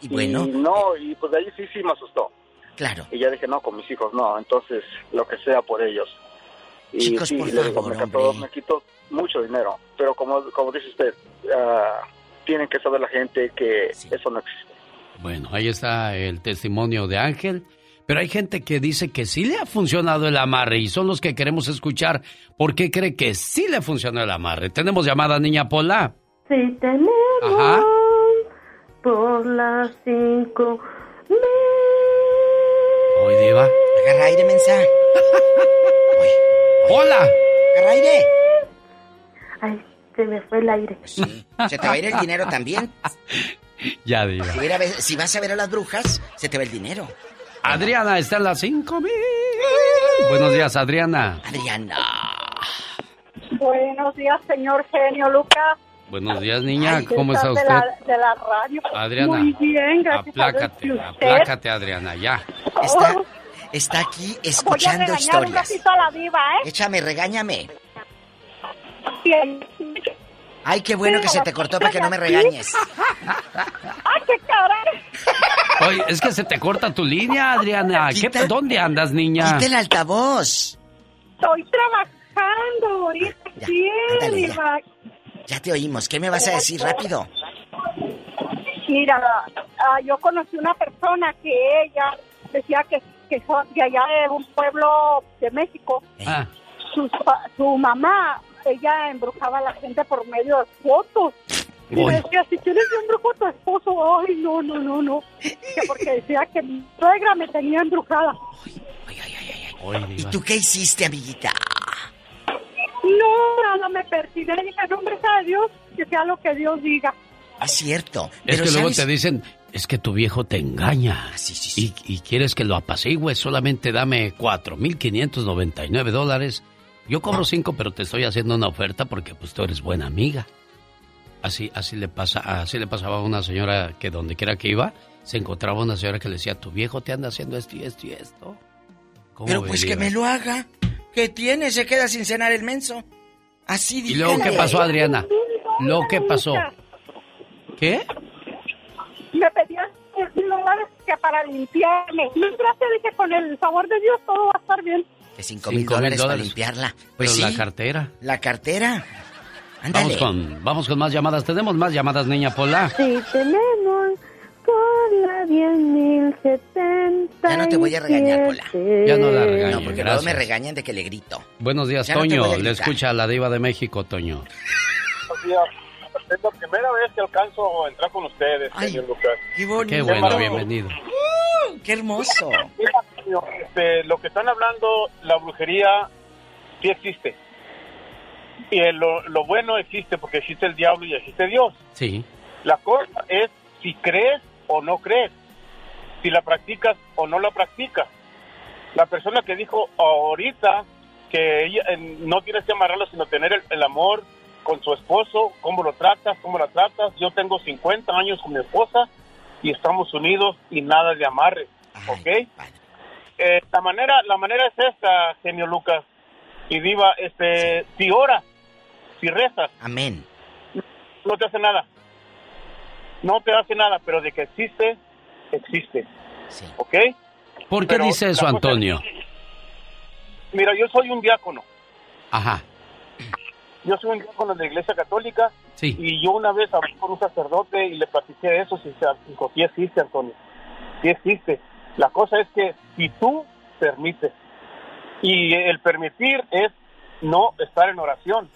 Y bueno. no, y pues de ahí sí, sí me asustó. Claro. Y ya dije, no, con mis hijos no, entonces lo que sea por ellos. Y Chicos, sí, por le favor, me, quitó, mucho dinero. Pero como, como dice usted, uh, tienen que saber la gente que eso no existe. Bueno, ahí está el testimonio de Ángel. Pero hay gente que dice que sí le ha funcionado el amarre y son los que queremos escuchar por qué cree que sí le funcionó el amarre. ¿Tenemos llamada, niña Pola? Sí, tenemos. Ajá. Por las cinco. Hoy, Diva. Agarra aire, mensa. ¡Hola! Agarra aire. Ay, se me fue el aire. Sí. ¿Se te va a ir el dinero también? ya, Diva. Si, vas a ver a las brujas, se te va el dinero. Adriana está en las cinco mil. Buenos días, Adriana. Adriana. Buenos días, señor genio Lucas. Buenos días, niña. ¿Cómo está usted? De la, radio. Adriana. Muy bien, gracias. Aplácate, aplácate, Adriana, ya. Está, está aquí escuchando Voy a historias. Un a la diva, ¿eh? Échame, regáñame. Ay, qué bueno que se te cortó para que no me regañes. ¡Ay, qué cabrón! Oye, es que se te corta tu línea, Adriana. ¿Qué, ¿Dónde andas, niña? Quita el altavoz. Estoy trabajando ahorita. Ya, ya. te oímos. ¿Qué me vas a decir rápido? Mira, ah, yo conocí una persona que ella decía que, que son de allá de un pueblo de México. Ah. Su, su mamá ella embrujaba a la gente por medio de fotos. Y me decía, si tienes un embrujo a tu esposo, ay, no, no, no, no. porque decía que mi suegra me tenía embrujada. ¿Y tú qué hiciste, amiguita? No, nada, me persigue. Dije, no, hombre, sea de Dios, que sea lo que Dios diga. Es cierto. Es que luego te dicen, es que tu viejo te engaña. Ah, sí, sí, sí. Y, y, quieres que lo apacigüe, solamente dame 4.599 dólares yo cobro cinco, pero te estoy haciendo una oferta porque pues tú eres buena amiga. Así, así le pasa, así le pasaba a una señora que donde quiera que iba, se encontraba una señora que le decía, tu viejo te anda haciendo esto y esto y esto. Pero pues que me lo haga. ¿Qué tiene? Se queda sin cenar el menso. Así ¿Y luego qué pasó, Adriana? ¿Lo que pasó? ¿Qué? Me pedían dólares que para limpiarme. Mientras te dije, con el favor de Dios todo va a estar bien. Que cinco mil dólares, para limpiarla. Pues la cartera. La cartera. Vamos con, vamos con más llamadas. ¿Tenemos más llamadas, niña Pola? Sí, tenemos. Pola 10.070. Ya no te voy a regañar, Pola. Ya no la regaño, No, porque gracias. luego me regañan de que le grito. Buenos días, Ya no Toño. a Le escucha la diva de México, Toño. Buenos días. Es la primera vez que alcanzo a entrar con ustedes, señor Lucas. Qué bonito. Qué bueno, bienvenido. Uh, ¡Qué hermoso! Mira, señor, este, lo que están hablando, la brujería sí existe. Y el- lo, lo bueno existe porque existe el diablo y existe Dios. Sí. La cosa es si crees o no crees, si la practicas o no la practicas. La persona que dijo ahorita que ella, eh, no tienes que amarrarlo, sino tener el, el amor con su esposo, cómo lo tratas, cómo la tratas. Yo tengo 50 años con mi esposa y estamos unidos y nada de amarre, ¿ok? Eh, la manera, la manera es esta, genio Lucas y Diva, este, si oras, si rezas, Amén. no te hace nada. No te hace nada, pero de que existe, existe. ¿Ok? ¿Por qué Pero dice eso, es- Antonio? Mira, yo soy un diácono. Ajá. Yo soy un diácono de la Iglesia Católica. Sí. Y yo una vez hablé con un sacerdote y le platiqué eso. Y se dijo, sí existe, Antonio. Sí existe. La cosa es que si tú permites, y el permitir es no estar en oración.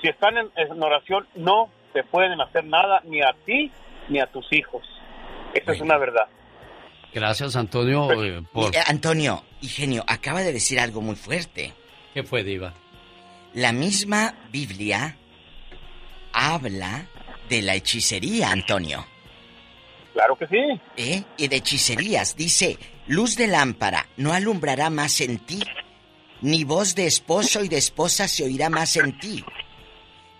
Si están en, en oración, no te pueden hacer nada ni a ti ni a tus hijos. Esa es una verdad. Gracias, Antonio, eh, por... Eh, Antonio, y genio, acaba de decir algo muy fuerte. ¿Qué fue, diva? La misma Biblia habla de la hechicería, Antonio. Claro que sí. ¿Eh? Y de hechicerías. Dice, luz de lámpara no alumbrará más en ti, ni voz de esposo y de esposa se oirá más en ti.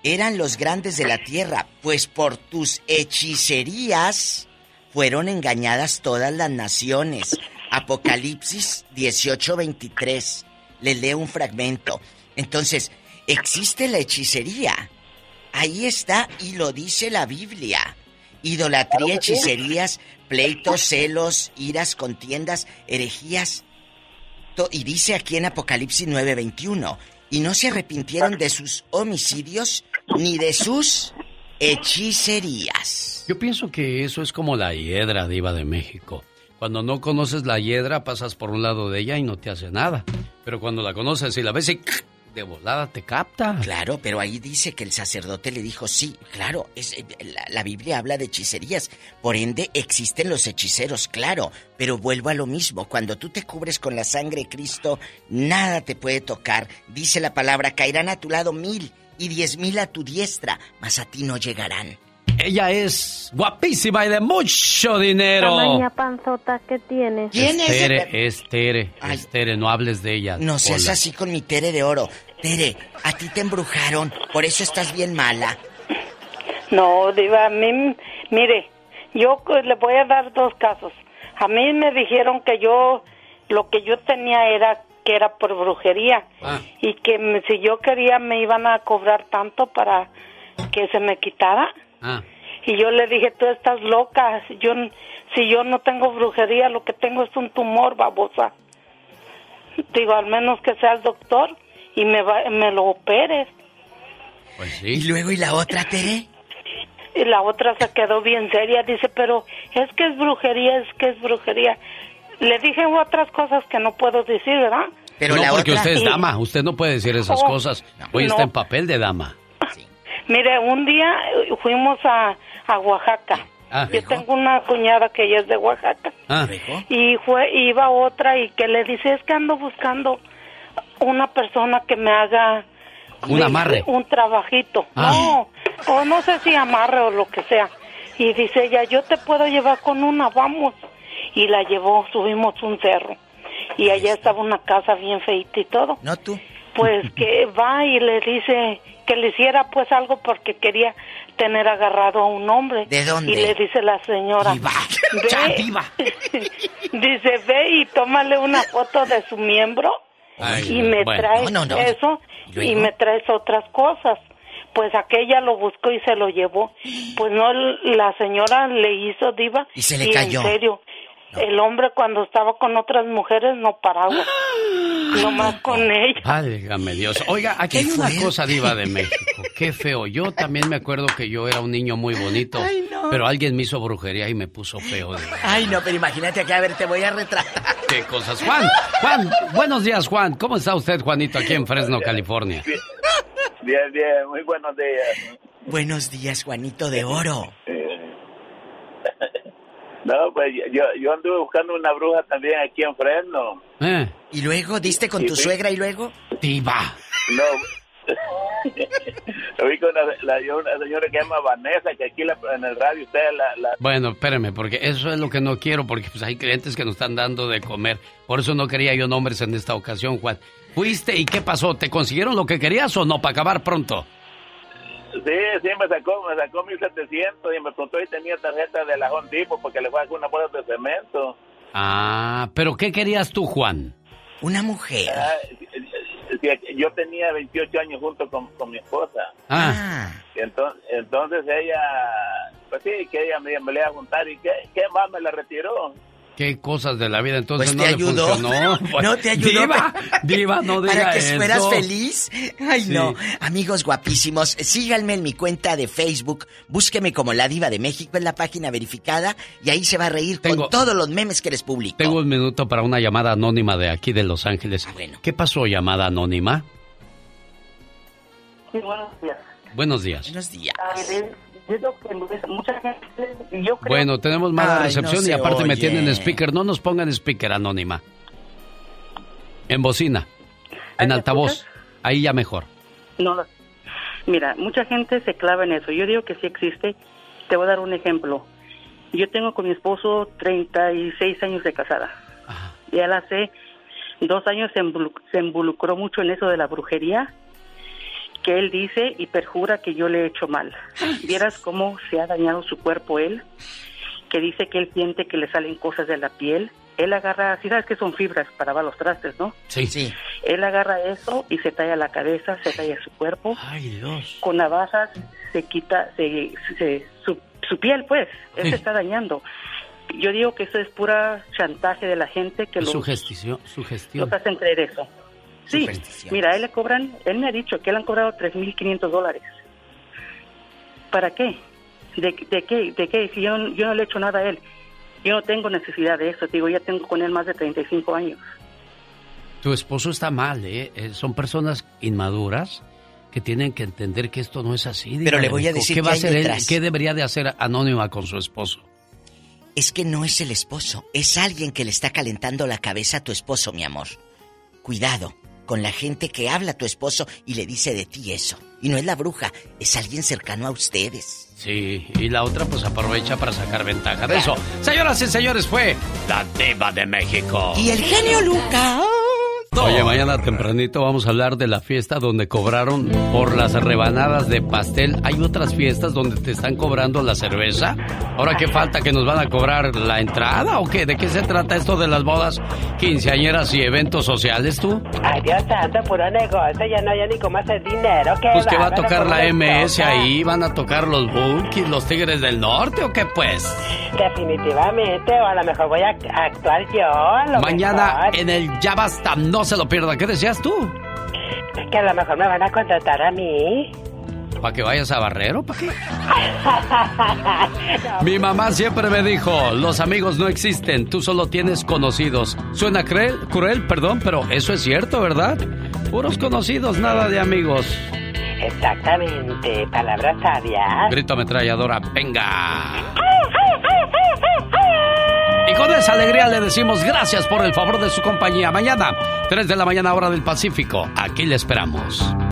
Eran los grandes de la tierra, pues por tus hechicerías fueron engañadas todas las naciones. Apocalipsis 18:23. Le leo un fragmento. Entonces, existe la hechicería. Ahí está y lo dice la Biblia. Idolatría, hechicerías, pleitos, celos, iras, contiendas, herejías. To- Y dice aquí en Apocalipsis 9:21, y no se arrepintieron de sus homicidios ni de sus hechicerías. Yo pienso que eso es como la hiedra diva de México. Cuando no conoces la hiedra, pasas por un lado de ella y no te hace nada. Pero cuando la conoces y la ves y de volada te capta. Claro, pero ahí dice que el sacerdote le dijo, sí, claro, es, eh, la, la Biblia habla de hechicerías, por ende existen los hechiceros, claro, pero vuelvo a lo mismo, cuando tú te cubres con la sangre de Cristo, nada te puede tocar, dice la palabra, caerán a tu lado mil y diez mil a tu diestra, mas a ti no llegarán. Ella es guapísima y de mucho dinero. Tamaña panzota que tienes. ¿Quién es? Estere, Estere, Estere, no hables de ella. No seas así con mi Tere de oro. Tere, a ti te embrujaron, por eso estás bien mala. No, Diva, a mí, mire, yo le voy a dar dos casos. A mí me dijeron que yo, lo que yo tenía era que era por brujería y que me- si yo quería me iban a cobrar tanto para que se me quitara. Ah. Y yo le dije, tú estás loca, si yo, si yo no tengo brujería, lo que tengo es un tumor, babosa. Digo, al menos que sea el doctor y me, va, me lo operes. Pues ¿Y luego y la otra, Tere? Y la otra se quedó bien seria, dice, pero es que es brujería, es que es brujería. Le dije otras cosas que no puedo decir, ¿verdad? Pero no, la porque otra- usted es Sí. dama, usted no puede decir esas Oh, cosas. Hoy está en papel de dama. Mire, un día eh, fuimos a, a Oaxaca. Ah. Yo tengo una cuñada que ella es de Oaxaca. Ah. Y fue, iba otra y que le dice, es que ando buscando una persona que me haga... Un dice, amarre. Un trabajito. Ah. No, o no sé si amarre o lo que sea. Y dice ella, yo te puedo llevar con una, vamos. Y la llevó, subimos un cerro. Y allá estaba una casa bien feita y todo. No tú. Pues que va y le dice que le hiciera pues algo porque quería tener agarrado a un hombre. ¿De dónde? Y le dice la señora, Diva. ve, dice, ve y tómale una foto de su miembro Ay, y me bueno. traes No, no, no. eso ¿Y y me traes otras cosas. Pues aquella lo buscó y se lo llevó. Pues no, la señora le hizo diva. Y se le cayó. En serio, el hombre cuando estaba con otras mujeres no paraba. Nomás con ella. Válgame Dios. Oiga, aquí hay una cosa diva de México. Qué feo. Yo también me acuerdo que yo era un niño muy bonito. Ay, no. Pero alguien me hizo brujería y me puso feo. de- Ay, no, pero imagínate aquí, a ver, te voy a retratar. ¿Qué cosas? Juan, Juan, buenos días, Juan. ¿Cómo está usted, Juanito, aquí en Fresno, California? Bien, bien, muy buenos días. Buenos días, Juanito de Oro. No, pues yo, yo anduve buscando una bruja también aquí en Fresno. Eh. ¿Y luego diste con Y tu suegra y luego? Diva. No. Lo vi con una, la, yo una señora que se llama Vanessa, que aquí la- en el radio usted la... la Bueno, espéreme, porque eso es lo que no quiero, porque pues hay clientes que nos están dando de comer. Por eso no quería yo nombres en esta ocasión, Juan. ¿Fuiste y qué pasó? ¿Te consiguieron lo que querías o no para acabar pronto? Sí, sí, me sacó, me sacó 1700 y me preguntó si tenía tarjeta de la Home Depot porque le fue a hacer una bolsa de cemento. Ah, pero ¿qué querías tú, Juan? Una mujer. Ah, yo tenía 28 años junto con, con mi esposa. Ah. Y entonces, entonces ella, pues sí, que ella me, me le iba a juntar y ¿qué, qué más me la retiró? ¿Qué cosas de la vida? Entonces Pues no te le ayudó. funcionó. Pues, No te ayudó. Diva, diva, no diga Para que eso. fueras feliz. Ay, Sí. no. Amigos guapísimos, síganme en mi cuenta de Facebook. Búsqueme como La Diva de México en la página verificada y ahí se va a reír Tengo- con todos los memes que les publico. Tengo un minuto para una llamada anónima de aquí de Los Ángeles. Ah, ¿Qué pasó, llamada anónima? Sí, buenos días. Buenos días. Buenos días. Lo que mucha gente, yo creo Bueno, tenemos mala Ay, recepción no y aparte me oye. tienen speaker. No nos pongan speaker anónima. En bocina. En ¿me altavoz. escuchas? Ahí ya mejor. No, mira, mucha gente se clava en eso. Yo digo que sí existe. Te voy a dar un ejemplo. Yo tengo con mi esposo 36 años de casada. Y él hace dos años se involucró mucho en eso de la brujería, que él dice y perjura que yo le he hecho mal. Vieras cómo se ha dañado su cuerpo él, que dice que él siente que le salen cosas de la piel. Él agarra, si sabes que son fibras para los trastes, ¿no? Sí. Sí. Él agarra eso y se talla la cabeza, se talla su cuerpo. Ay, Dios. Con navajas se quita se, se- su, su piel, pues. Él Sí. se está dañando. Yo digo que eso es pura chantaje de la gente que los, Sugestión. Sugestión. los hacen creer eso. Sí, mira, a él le cobran, él me ha dicho que le han cobrado 3.500 dólares. ¿Para qué? ¿De, de qué? ¿De qué? Si yo, no- yo no le he hecho nada a él. Yo no tengo necesidad de eso. Digo, ya tengo con él más de 35 años. Tu esposo está mal, ¿eh? Eh, Son personas inmaduras que tienen que entender que esto no es así. Pero le voy a decir ¿Qué qué va a hay hacer él? detrás. ¿Qué debería de hacer Anónima con su esposo? Es que no es el esposo, es alguien que le está calentando la cabeza a tu esposo, mi amor. Cuidado con la gente que habla a tu esposo y le dice de ti eso. Y no es la bruja, es alguien cercano a ustedes. Sí, y la otra pues aprovecha para sacar ventaja de eso. Señoras y señores, fue la Diva de México. Y el genio Lucas. Oye, mañana tempranito vamos a hablar de la fiesta donde cobraron por las rebanadas de pastel. ¿Hay otras fiestas donde te están cobrando la cerveza? Ahora qué falta que nos van a cobrar la entrada o qué? ¿De qué se trata esto de las bodas, quinceañeras y eventos sociales tú? Ay, Dios santo, puro negocio, ya no hay ni cómo hacer dinero. ¿qué Pues que va a tocar la MS toca. ahí, van a tocar los Bookies, los Tigres del Norte o qué pues? Definitivamente, o a lo mejor voy a actuar yo. a lo Mañana mejor. en el Ya Basta, no se lo pierda. ¿Qué decías tú? Que a lo mejor me van a contratar a mí. ¿Para que vayas a Barrero? ¿Para qué? Mi mamá siempre me dijo, los amigos no existen, tú solo tienes conocidos. Suena cruel, cruel, perdón, pero eso es cierto, ¿verdad? Puros conocidos, nada de amigos. Exactamente, palabras sabias. Grito ametralladora, venga. Y con esa alegría le decimos gracias por el favor de su compañía. Mañana, 3 de la mañana hora del Pacífico. Aquí le esperamos.